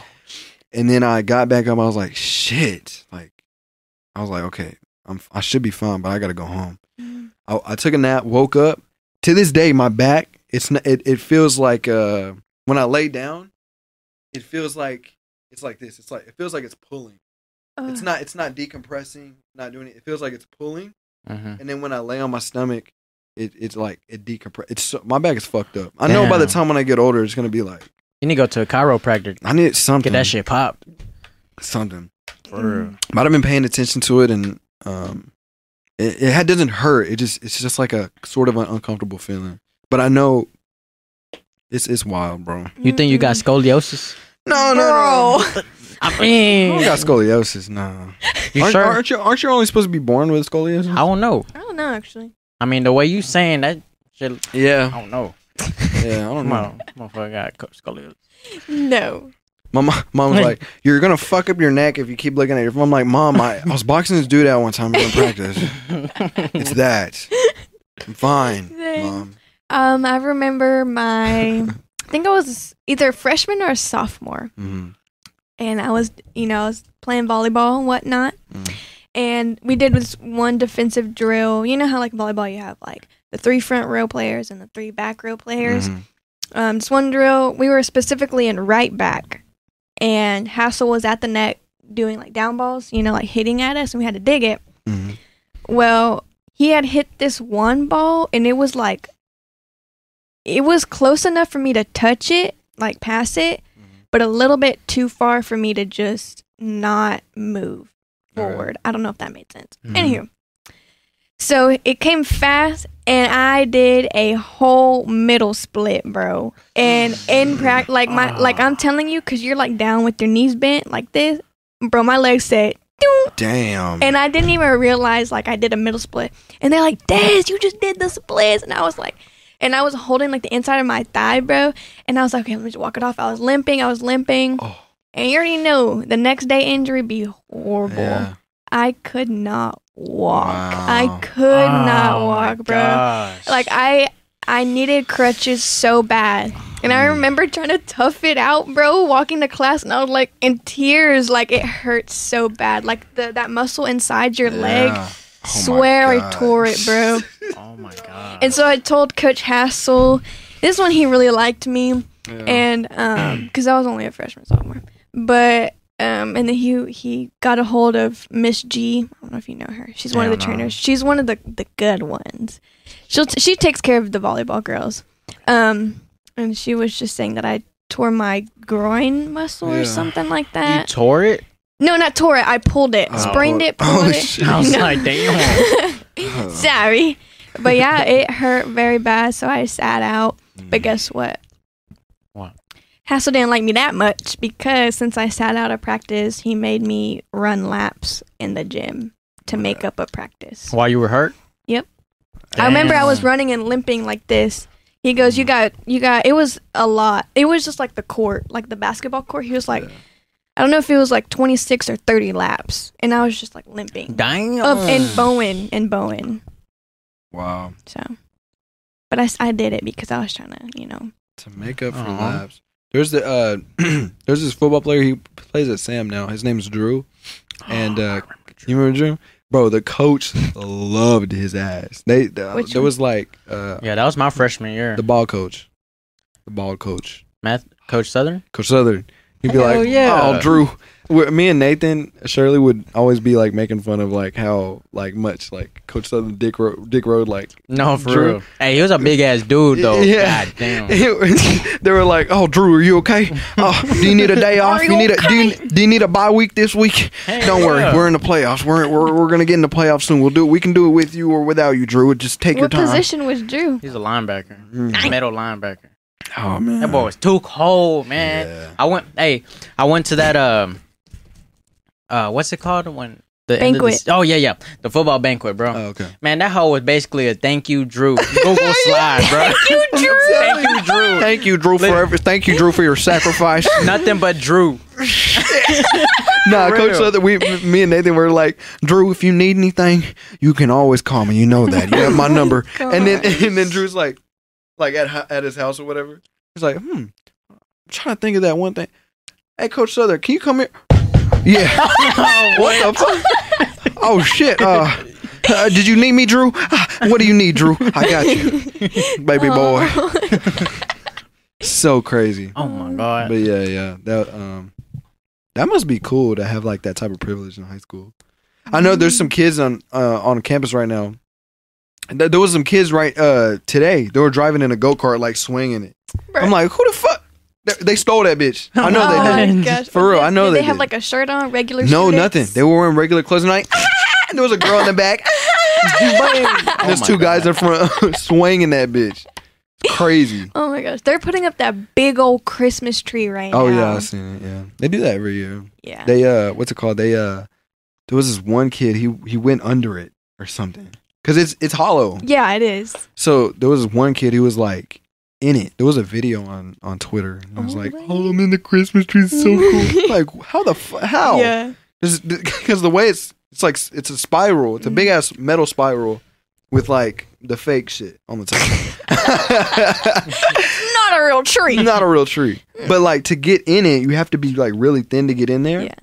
D: And then I got back up. I was like, "Shit!" Like, I was like, "Okay, I'm I should be fine, but I got to go home." I, I took a nap, woke up. To this day, my back it's not, it it feels like uh when I lay down, it feels like it's like this. It's like it feels like it's pulling. It's not it's not decompressing, not doing it. It feels like it's pulling.
C: Mhm.
D: And then when I lay on my stomach, it it's like it decompress. It's so, my back is fucked up. I know by the time when I get older, it's gonna be like
C: You need to go to a chiropractor.
D: I need something.
C: Get that shit popped.
D: something.
C: For real.
D: But I've been paying attention to it, and um, it, it had- doesn't hurt. It just it's just like a sort of an uncomfortable feeling. But I know it's it's wild, bro.
C: You think you got scoliosis?
D: No, no, no.
C: I mean,
D: I don't got scoliosis. No.
C: You
D: aren't,
C: sure?
D: aren't you aren't you only supposed to be born with scoliosis?
C: I don't know.
B: I don't know actually.
C: I mean, the way you saying that shit,
D: Yeah.
C: I don't know.
D: Yeah, I don't know.
C: Come on, motherfucker got scoliosis.
B: No.
D: My mom, mom was like, "You're gonna fuck up your neck if you keep looking at your." phone." I'm like, "Mom, I, I was boxing this dude out one time in practice. It's that. I'm fine, mom."
B: Um, I remember my, I think I was either a freshman or a sophomore,
D: Mhm.
B: And I was, you know, I was playing volleyball and whatnot,
D: Mm.
B: and we did this one defensive drill. You know how like volleyball, you have like the three front row players and the three back row players.
D: Mhm.
B: Um, this one drill, we were specifically in right back, and Hassel was at the net doing like down balls, you know, like hitting at us, and we had to dig it.
D: Mhm.
B: Well, he had hit this one ball, and it was like, it was close enough for me to touch it, like pass it, but a little bit too far for me to just not move forward. I don't know if that made sense.
D: Mhm.
B: Anywho, So it came fast, and I did a whole middle split, bro. And in practice, like my, like I'm telling you, cause you're like down with your knees bent like this, bro. My legs said,
D: Damn.
B: and I didn't even realize like I did a middle split. And they're like, "Des, you just did the splits," and I was like. And I was holding like the inside of my thigh, bro. And I was like, okay, let me just walk it off. I was limping. I was limping.
D: Oh.
B: And you already know the next day injury be horrible.
D: Yeah.
B: I could not walk.
D: Wow.
B: I could oh not
C: Oh my
B: walk, bro.
C: gosh.
B: Like I I needed crutches so bad. And I mm. remember trying to tough it out, bro, walking to class and I was like in tears, like it hurts so bad. Like the that muscle inside your leg.
D: Yeah. My
B: swear I tore it, bro.
C: oh my god.
B: And so I told Coach Hassel, this one he really liked me,
D: Yeah.
B: and um, because I was only a freshman sophomore, but um, and then he he got a hold of Miss G. I don't know if you know her. She's one of the
C: no.
B: trainers. She's one of the the good ones. She'll t- she takes care of the volleyball girls. Um, and she was just saying that I tore my groin muscle or something like that.
C: you
B: that.
C: tore it?
B: No, not tore it. I pulled it,
D: Oh.
B: sprained it,
D: Oh,
B: pulled it.
D: shit.
C: I was
B: No.
C: like, damn.
B: Sorry. But yeah, it hurt very bad, so I sat out. But mm. guess what?
C: What?
B: Hassel didn't like me that much because since I sat out of practice, he made me run laps in the gym to make up a practice.
C: While you were hurt?
B: Yep. I remember I was running and limping like this. He goes, "You mm. got, you got." It was a lot. It was just like the court, like the basketball court. He was like, I don't know if it was like twenty six or thirty laps, and I was just like limping
C: Damn.
B: up and Bowen and Bowen.
D: Wow.
B: So, but I, I did it because I was trying to, you know.
D: To make up for
C: Aw.
D: laps. There's the uh there's this football player he plays at Sam now. His name's Drew. And uh you remember Drew? Bro, the coach loved his ass. They
B: Which
D: there
B: one?
D: was like uh
C: Yeah, that was my freshman year.
D: the ball coach. The ball coach.
C: Math Coach Southern?
D: Coach Southern. He'd be
C: Hell
D: like,
C: yeah.
D: "Oh, Drew." Me and Nathan Shirley would always be like making fun of like how like much like Coach Southern Dick Road, Dick Road like
C: No, for
D: Drew.
C: real. Hey, he was a big ass dude though.
D: Yeah.
C: God damn.
D: they were like, "Oh, Drew, are you okay? Oh, do you need a day off? You
B: you
D: need a do you, do you need a bye week this week?
C: Hey,
D: Don't worry,
C: yeah.
D: we're in the playoffs. We're we're we're gonna get in the playoffs soon. We'll do it. We can do it with you or without you, Drew. Just take your
B: What
D: time."
B: position was Drew?
C: He's a linebacker.
D: Mm.
C: Middle linebacker.
D: Oh man,
C: That boy was too cold, man.
D: Yeah.
C: I went hey, I went to that um uh what's it called when the end of the
B: Banquet.
C: oh yeah, yeah. The football banquet, bro.
D: Oh, okay.
C: Man, that hoe was basically a thank you, Drew. Google slide, bro.
B: Thank you, Drew.
C: thank you, Drew.
D: Thank you, Drew, for every, thank you, Drew, for your sacrifice.
C: Nothing but Drew.
D: nah,
C: For
D: Coach
C: real.
D: Southern, we, me and Nathan were like, Drew, if you need anything, you can always call me. You know that. You have my number. and then and then Drew's like, like at at his house or whatever. He's like, hmm, I'm trying to think of that one thing. Hey, Coach Southern, can you come here? Yeah. what the fuck? Oh shit. Uh, uh, did you need me, Drew? Ah, what do you need, Drew? I got you, baby boy. so crazy.
C: Oh my god.
D: But yeah, yeah, that um, that must be cool to have like that type of privilege in high school. I know there's some kids on uh, on campus right now. And th- There was some kids right uh today. They were driving in a go kart, like swinging it. I'm like, who the fuck? They, they stole that bitch. I know
B: oh
D: they
B: my
D: did.
B: gosh.
D: For real, I know they
B: Did
D: they
B: they have
D: did.
B: like a shirt on, regular
D: No,
B: students?
D: nothing. They were wearing regular clothes and like, ah! and there was a girl in the back. Ah! There's
C: my
D: two guys in front swinging that bitch. Crazy.
B: Oh my gosh. They're putting up that big old Christmas tree right
D: Oh
B: now.
D: Oh yeah, I seen it. Yeah, they do that every year.
B: Yeah.
D: They uh, what's it called? They uh, there was this one kid. He he went under it or something because it's it's hollow.
B: Yeah, it is.
D: So there was one kid who was like in it. There was a video on on Twitter. And I was
B: Oh,
D: like,
B: really?
D: "Oh, I'm in the Christmas tree. So cool." like, how the fu- how?
B: Yeah.
D: Because the way it's it's like it's a spiral. It's a mm. big ass metal spiral with like the fake shit on the top.
B: Not a real tree.
D: Not a real tree. But like to get in it, you have to be like really thin to get in there.
B: Yeah.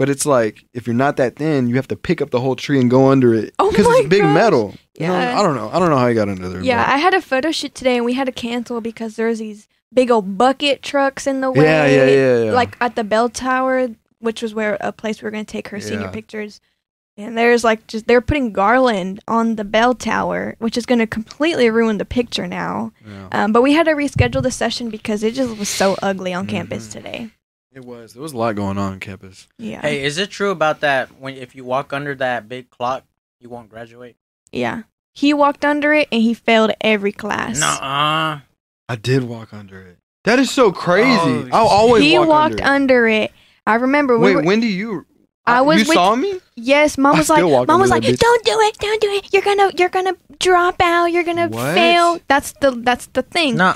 D: But it's like if you're not that thin, you have to pick up the whole tree and go under it
B: Oh
D: because
B: my
D: it's big
B: gosh.
D: metal. You know,
B: Yeah.
D: I don't know. I don't know how he got under there.
B: Yeah,
D: but-
B: I had a photo shoot today and we had to cancel because there's these big old bucket trucks in the way.
D: Yeah, yeah, yeah, yeah.
B: Like at the bell tower, which was where a place we were going to take her senior pictures. And there's like just they're putting garland on the bell tower, which is going to completely ruin the picture now.
D: Yeah.
B: Um, but we had to reschedule the session because it just was so ugly on campus
D: Mhm.
B: today.
D: It was. There was a lot going on on campus.
B: Yeah.
C: Hey, is it true about that when if you walk under that big clock, you won't graduate?
B: Yeah. He walked under it and he failed every class.
C: Nuh-uh.
D: I did walk under it. That is so crazy.
C: Oh,
D: I'll always
B: he
D: walk
B: walked
D: under
B: under it. I remember
D: it.
B: we
D: Wait,
B: were,
D: when do you?
B: I was
D: You
B: with-
D: saw me?
B: Yes, mom was like, mom was like,
D: bitch.
B: don't do it, don't do it. You're gonna, you're gonna drop out. You're gonna
D: What?
B: fail. That's the, that's the thing.
C: Nuh-uh.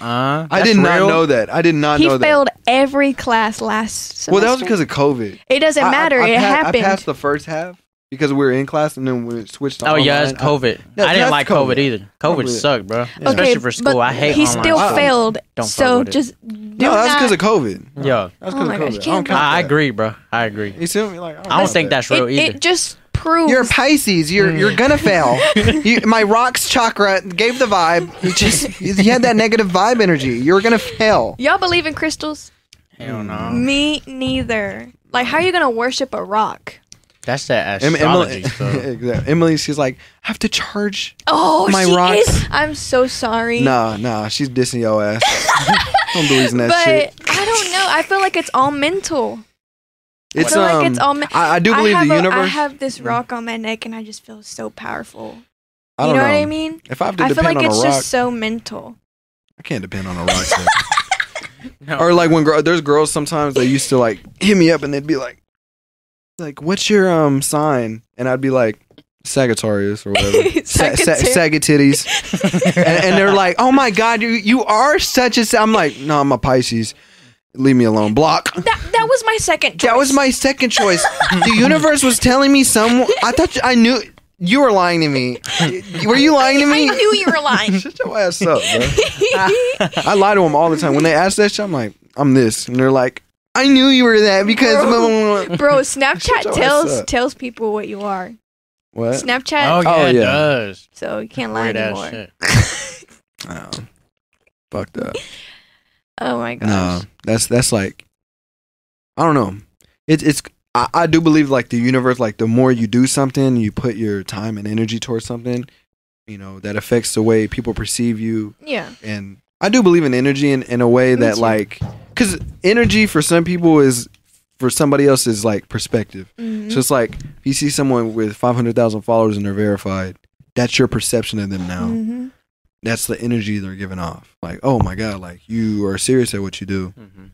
D: I
C: That's
D: did not
C: real?
D: know that. I did not
B: he
D: know that.
B: He failed every class last semester.
D: Well, that was because of COVID.
B: it doesn't
D: I- I-
B: matter.
D: I
B: it
D: pa-
B: happened.
D: I passed the first half because we were in class and then we switched. To
C: Oh yeah, it's
D: online.
C: COVID.
D: Yeah,
C: I didn't
D: that's
C: like
D: COVID.
C: COVID, either. COVID
D: Probably.
C: sucked, bro.
D: Yeah.
C: Especially for school.
B: but
C: I hate
B: he
C: online
B: still
C: stuff.
B: failed.
C: Don't fuck
B: so
C: with it.
B: just do
D: No, that's
B: not-
D: because of COVID.
C: Yeah,
D: That's
B: Oh
D: because
B: my
D: of
B: gosh,
D: COVID.
B: you
D: I don't
B: can't
D: count
C: I
D: that.
C: agree, bro. I agree.
D: You see me? Like, I don't,
C: I don't
D: count
C: think
D: that.
C: that's real
B: it,
C: either.
B: it just proves.
M: You're a Pisces. You're
C: Mm.
M: you're gonna fail. you, my rocks chakra gave the vibe. You just you had that negative vibe energy. You're gonna fail.
B: Y'all believe in crystals?
C: Hell no.
B: Me neither. Like, how are you gonna worship a rock?
C: That's that
D: Em-
C: astrology
D: Emily,
C: stuff.
D: exactly. Emily, she's like, I have to charge.
B: Oh,
D: My
B: she
D: rocks.
B: is. I'm so sorry.
D: Nah, nah, she's dissing your ass. don't believe in that
B: but
D: shit.
B: I don't know. I feel like it's all mental.
D: It's
B: I feel
D: um,
B: like it's all. Me-
D: I, I do believe
B: have
D: the
B: a- I
D: universe.
B: I have this rock on my neck, and I just feel so powerful.
D: I
B: you
D: don't
B: know,
D: know.
B: what I mean?
D: If I have to
B: I feel
D: depend
B: like
D: on
B: it's
D: a rock,
B: just so mental.
D: I can't depend on a rock. so. Or like when girl, there's girls sometimes they used to like hit me up and they'd be like, like, what's your um sign? And I'd be like, Sagittarius or whatever. Sa- sa-.
B: Sagittarius.
D: and, and they're like, oh my god, you you are such a. Sa-" I'm like, no, I'm a Pisces. Leave me alone. Block.
B: That that was my second choice.
D: That was my second choice. the universe was telling me some. I thought you- I knew you were lying to me. Were you lying to me?
B: I knew you were lying.
D: Shut your ass up, bro. I lie to them all the time. When they ask that shit, I'm like, I'm this, and they're like, I knew you were that because
B: Bro, bro,
D: Shut
B: Snapchat
D: your ass
B: tells tells people what you are.
D: what?
B: Snapchat.
C: Oh yeah,
D: Oh,
C: it does.
B: So you can't lie
C: Weird
B: anymore.
D: Oh, fucked up.
B: Oh my gosh.
D: No, that's that's like, I don't know. It's it's. I, I do believe like the universe. Like the more you do something, you put your time and energy towards something. You know that affects the way people perceive you.
B: Yeah.
D: and I do believe in energy in, in a way
B: Me
D: that
B: too.
D: like because energy for some people is for somebody else is like perspective.
B: Mhm.
D: So it's like if you see someone with five hundred thousand followers and they're verified, that's your perception of them now.
B: Mhm.
D: That's the energy they're giving off. Like, oh my god, like you are serious at what you do.
C: Mhm.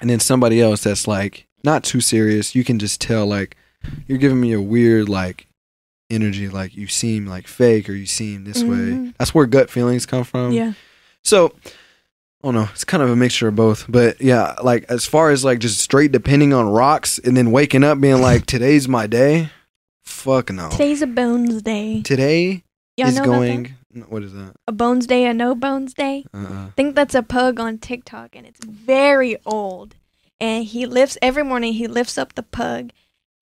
D: And then somebody else that's like not too serious, you can just tell like you're giving me a weird like energy, like you seem like fake or you seem this way.
B: Mhm.
D: That's where gut feelings come from.
B: yeah.
D: So, oh no, it's kind of a mixture of both. But yeah, like as far as like just straight depending on rocks and then waking up being like, today's my day. Fuck no.
B: Today's a bones day.
D: Today
B: Y'all
D: is
B: know about that?
D: going. What is that?
B: A bones day, a no bones day.
D: Uh-uh.
B: I think that's a pug on TikTok, and it's very old. And he lifts every morning. He lifts up the pug.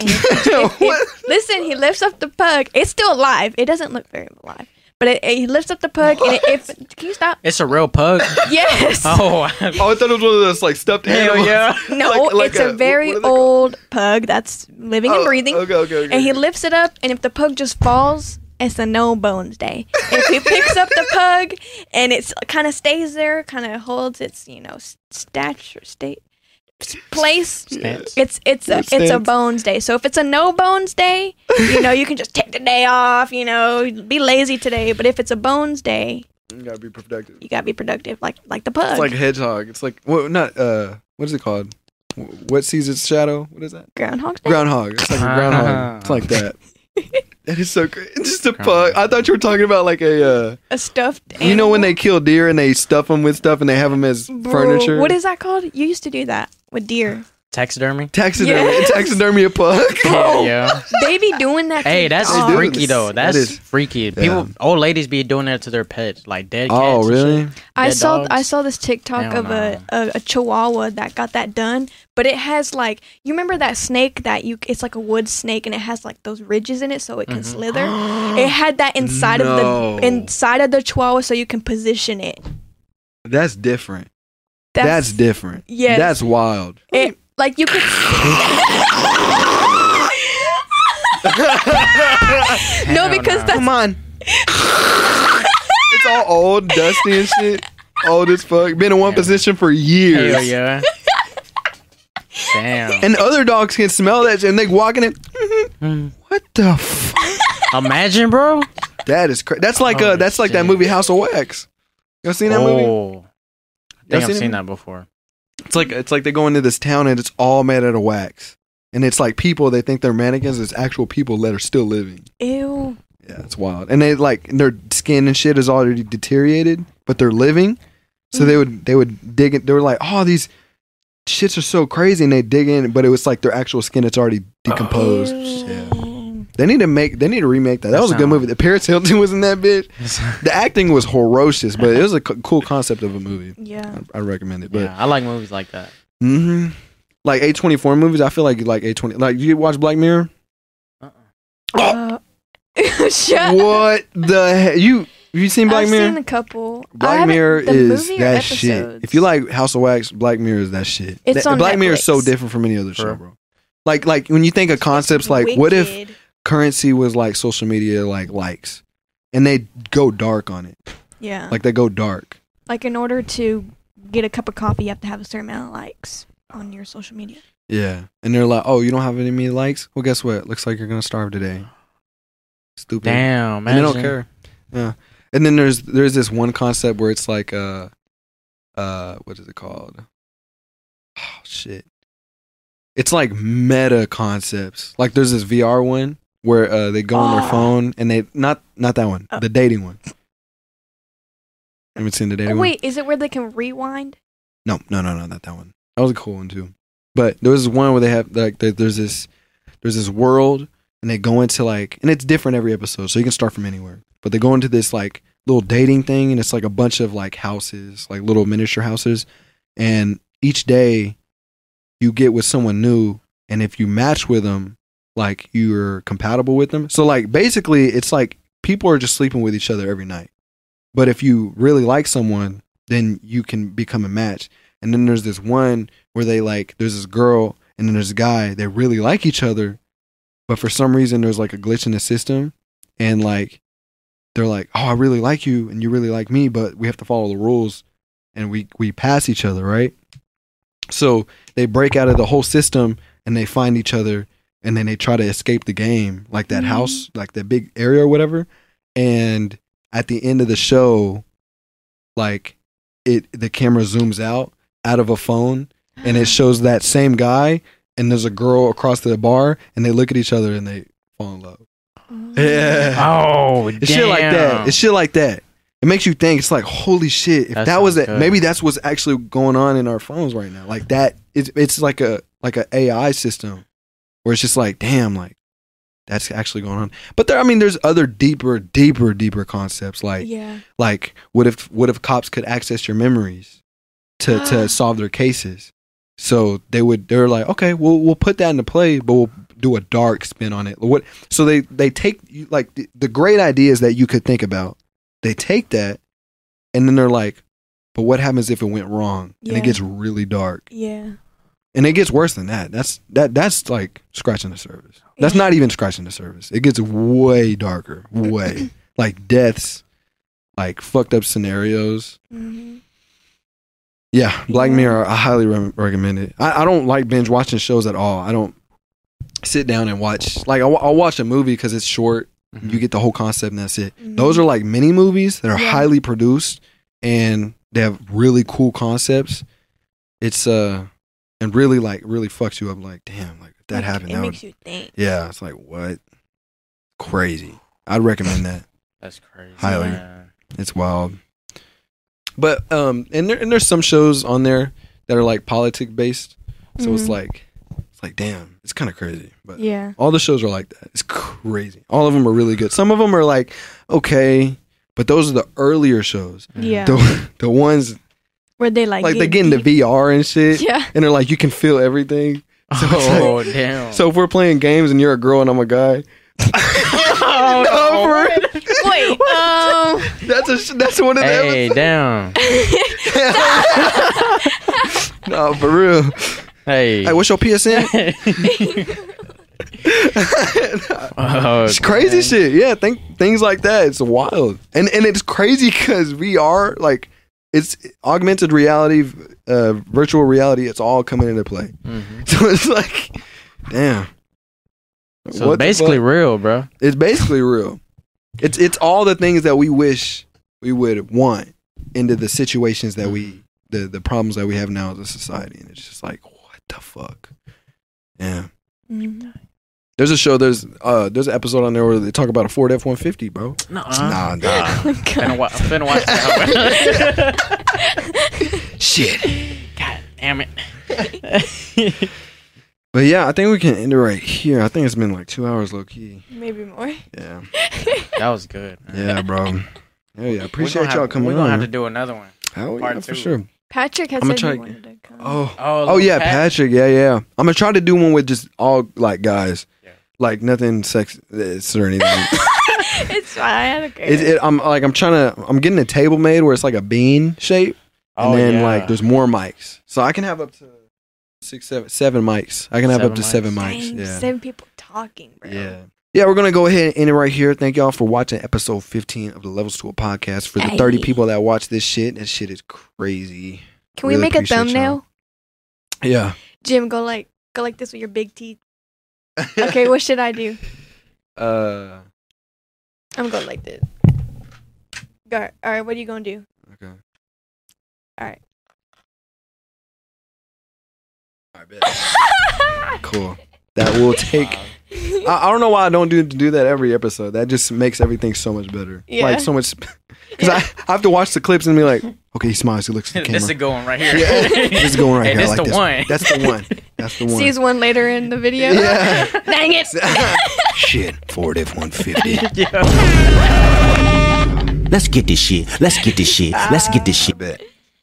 B: And if- if- if- listen, he lifts up the pug. It's still alive. It doesn't look very alive, but it, it- he lifts up the pug. And it, if can you stop?
C: It's a real pug.
B: Yes.
C: oh,
D: Oh, I thought it was one of those like stuffed
C: hell
D: animals.
C: yeah.
B: No,
D: Like- like
B: it's a,
D: a-
B: very
D: what called?
B: old pug that's living and
D: Oh,
B: breathing.
D: Okay, okay, okay.
B: And he lifts it up, and if the pug just falls, it's a no bones day. if he picks up the pug and it's kind of stays there, kind of holds its you know stature state s- place,
C: Stance.
B: it's it's a it's a bones day. So if it's a no bones day, you know you can just take the day off. You know, be lazy today. But if it's a bones day,
D: You gotta be productive.
B: you gotta be productive, like like the pug.
D: It's like a hedgehog. It's like what? Not uh. What is it called? Wh- What sees its shadow? What is that?
B: Groundhog Day.
D: Groundhog. It's like a groundhog. It's like that. That is so great. It's just a pug. I thought you were talking about like a. uh
B: a stuffed.
D: You know when they kill deer and they stuff them with stuff and they have them as
B: Bro,
D: furniture.
B: What is that called? You used to do that with deer.
C: Taxidermy.
D: taxidermy?
B: Yes.
D: Taxidermy a pug.
C: Yeah, yeah.
B: They be doing that.
C: Hey, that's
B: dogs.
C: freaky though.
D: That
C: That's
D: is-
C: freaky. People, old ladies be doing that to their pets, like dead cats.
D: Oh,
C: and
D: really?
C: shit.
B: I
C: Dead
B: saw
C: dogs.
B: I saw this TikTok
C: Hell
B: of a, a a Chihuahua that got that done, but it has like you remember that snake that you it's like a wood snake and it has like those ridges in it so it can
C: Mm-hmm.
B: slither. it had that inside
D: No.
B: of the inside of the Chihuahua so you can position it.
D: That's different. That's, different.
B: Yes.
D: That's wild.
B: it like you could no because
C: no.
B: that's
D: Come on. it's all old, dusty and shit. Old as fuck. Been in one
C: Yeah.
D: position for years.
C: Hell yeah. Damn.
D: And other dogs can smell that shit and they walk in it.
C: Mm.
D: What the fuck?
C: Imagine, bro.
D: That is crazy. That's like uh,
C: Holy
D: that's like that movie House of Wax. Y'all seen that movie?
C: Oh, I think
D: Y'all
C: I've
D: seen
C: seen that before.
D: It's like it's like they go into this town and it's all made out of wax, and it's like people they think they're mannequins. It's actual people that are still living.
B: Ew.
D: Yeah, it's wild. And they like their skin and shit is already deteriorated, but they're living. So they would they would dig it. They were like, oh, these shits are so crazy, and they dig in, but it was like their actual skin. It's already decomposed. Yeah. They need to make. They need to remake that. That was a good movie. The Paris Hilton was in that bitch. The acting was ferocious, but it was a cool concept of a movie.
B: Yeah.
D: I, I recommend it. But
C: yeah, I like movies like that.
D: hmm like A twenty four movies, I feel like you like A twenty. Like you watch Black Mirror.
B: Uh, shut.
D: What the heck? You you seen Black
B: I've
D: Mirror?
B: seen a couple.
D: Black Mirror is that
B: episodes?
D: shit. If you like House of Wax, Black Mirror is that shit.
B: It's
D: That-
B: on
D: Black Mirror is so different from any other show, bro. Like like when you think of concepts like what if
B: Wicked.
D: Currency was like social media like likes, and they go dark on it.
B: Yeah.
D: Like they go dark.
B: Like in order to get a cup of coffee, you have to have a certain amount of likes on your social media.
D: Yeah, and they're like, oh, you don't have any many likes. Well, guess what? Looks like you're gonna starve today. Stupid.
C: Damn,
D: and they don't care. Yeah. And then there's there's this one concept where it's like uh uh what is it called? Oh shit. It's like meta concepts. Like there's this VR one where uh they go on their
B: Oh.
D: phone and they not not that one, the dating one. Haven't seen the dating
B: Oh,
D: one?
B: wait, is it where they can rewind?
D: No, no, no, no, not that one. That was a cool one too. But there was one where they have like there- there's this there's this world and they go into like and it's different every episode, so you can start from anywhere. But they go into this like little dating thing and it's like a bunch of like houses, like little miniature houses, and each day you get with someone new, and if you match with them, like you're compatible with them. So like basically, it's like people are just sleeping with each other every night. But if you really like someone, then you can become a match. And then there's this one where they like there's this girl and then there's a guy. They really like each other, but for some reason there's like a glitch in the system, and like they're like, oh, I really like you and you really like me, but we have to follow the rules, and we we pass each other, right? So they break out of the whole system and they find each other, and then they try to escape the game, like that mm-hmm. house, like that big area or whatever. And at the end of the show, like it, the camera zooms out out of a phone, and it shows that same guy, and there's a girl across the bar, and they look at each other and they fall in love. Oh. Yeah.
C: Oh,
D: It's shit like that. It's shit like that. It makes you think. It's like holy shit. If
C: That
D: that, was it, maybe that's what's actually going on in our phones right now. Like that. It's it's like a like a AI system where it's just like damn, like that's actually going on. But there, I mean, there's other deeper, deeper, deeper concepts like
B: Yeah.
D: like what if what if cops could access your memories to to ah. solve their cases? So they would they're like, okay, we'll we'll put that into play, but we'll do a dark spin on it. What? So they they take you- like the, the great ideas that you could think about. They take that, and then they're like, but what happens if it went wrong? And it gets really dark,
B: Yeah.
D: And it gets worse than that. That's that that's like scratching the surface. That's not even scratching the surface. It gets way darker, way like deaths, like fucked up scenarios.
B: Mm-hmm.
D: Yeah, Black Mirror. I highly re- recommend it. I, I don't like binge watching shows at all. I don't sit down and watch. Like I'll, I'll watch a movie because it's short. You get the whole concept and that's it. Those are like mini movies that are
B: Yeah.
D: highly produced and they have really cool concepts. It's uh and really like really fucks you up. Like damn, like if that
B: Like,
D: happened.
B: it
D: that
B: makes
D: would,
B: you think.
D: Yeah, it's like what? Crazy. I'd recommend that.
C: That's crazy.
D: Highly.
C: man.
D: It's wild. But um and there and there's some shows on there that are like politic based. So it's
B: Mhm.
D: like it's like damn, it's kind of crazy. But
B: Yeah.
D: all the shows are like that. It's crazy. All of them are really good. Some of them are like okay, but those are the earlier shows.
B: Yeah.
D: The the ones
B: Where they like
D: like they get into VR and shit.
B: Yeah.
D: And they're like you can feel everything. So
C: Oh,
D: like-
C: damn.
D: So if we're playing games and you're a girl and I'm a guy.
C: Oh,
D: no, for-
B: Wait. Um.
D: That's a that's one of the
C: Hey, damn.
D: No, for real.
C: Hey.
D: Hey, what's your PSN?
C: Oh,
D: it's crazy shit. Yeah, think things like that. It's wild, and and it's crazy because VR, like, it's augmented reality, uh, virtual reality. It's all coming into play.
C: Mhm.
D: So it's like, damn.
C: So
D: What
C: basically real, bro.
D: it's basically real. It's it's all the things that we wish we would want into the situations that we the the problems that we have now as a society, and it's just like what the fuck. Yeah.
B: Mm-hmm.
D: There's a show. There's uh. There's an episode on there where they talk about a Ford F one fifty, bro.
C: Nuh-uh.
D: Nah, nah.
C: Finna, wa- finna watch that.
D: Shit.
C: God damn it.
D: But yeah, I think we can end it right here. I think it's been like two hours, low key.
B: Maybe more.
D: Yeah.
C: That was good. man.
D: Yeah, bro. Yeah, yeah. Appreciate
C: gonna
D: y'all
C: have-
D: coming
C: We're
D: on.
C: gonna have to do another one.
D: Hell
C: Part
D: yeah, for
C: two.
D: sure.
B: Patrick has
D: I'ma
B: said
D: try
B: he wanted to come.
D: Oh,
C: Oh,
D: oh yeah,
C: Pat?
D: Patrick. Yeah, yeah. I'm gonna try to do one with just all like guys, like nothing sex or anything.
B: it's fine. I don't care.
D: it, it, I'm like I'm trying to. I'm getting a table made where it's like a bean shape, and
C: Oh,
D: then
C: yeah.
D: like there's more mics, so I can have up to six, seven, seven mics. I can have up
C: Seven
D: to seven
C: mics.
D: mics.
B: Dang,
D: Yeah.
B: Seven people talking, bro.
D: Yeah. Yeah, we're gonna go ahead and end it right here. Thank y'all for watching episode 15 of the Levels to a podcast. For the 30 people that watch this shit, that shit is crazy.
B: Can we make a
D: appreciate y'all.
B: thumbnail?
D: Yeah.
B: Jim, go like go like this with your big teeth. Okay, what should I do?
D: Uh.
B: I'm going like this. Go. All right, what are you gonna do?
D: Okay.
B: All right.
D: Cool. That will take. I, I don't know why I don't do do that every episode. That just makes everything so much better.
B: Yeah.
D: Like so much. Because I, I have to watch the clips and be like, okay, he smiles, he looks at the camera.
C: this is going right here.
D: Yeah. this is going right
C: Hey,
D: here. I
C: this
D: like
C: the
D: this
C: one.
D: That's the one. That's the one.
B: Sees one later in the video.
D: Yeah.
B: Dang it.
L: Shit, Ford F one fifty. Let's get this shit. Let's get this shit. Let's get this shit.
D: Bet.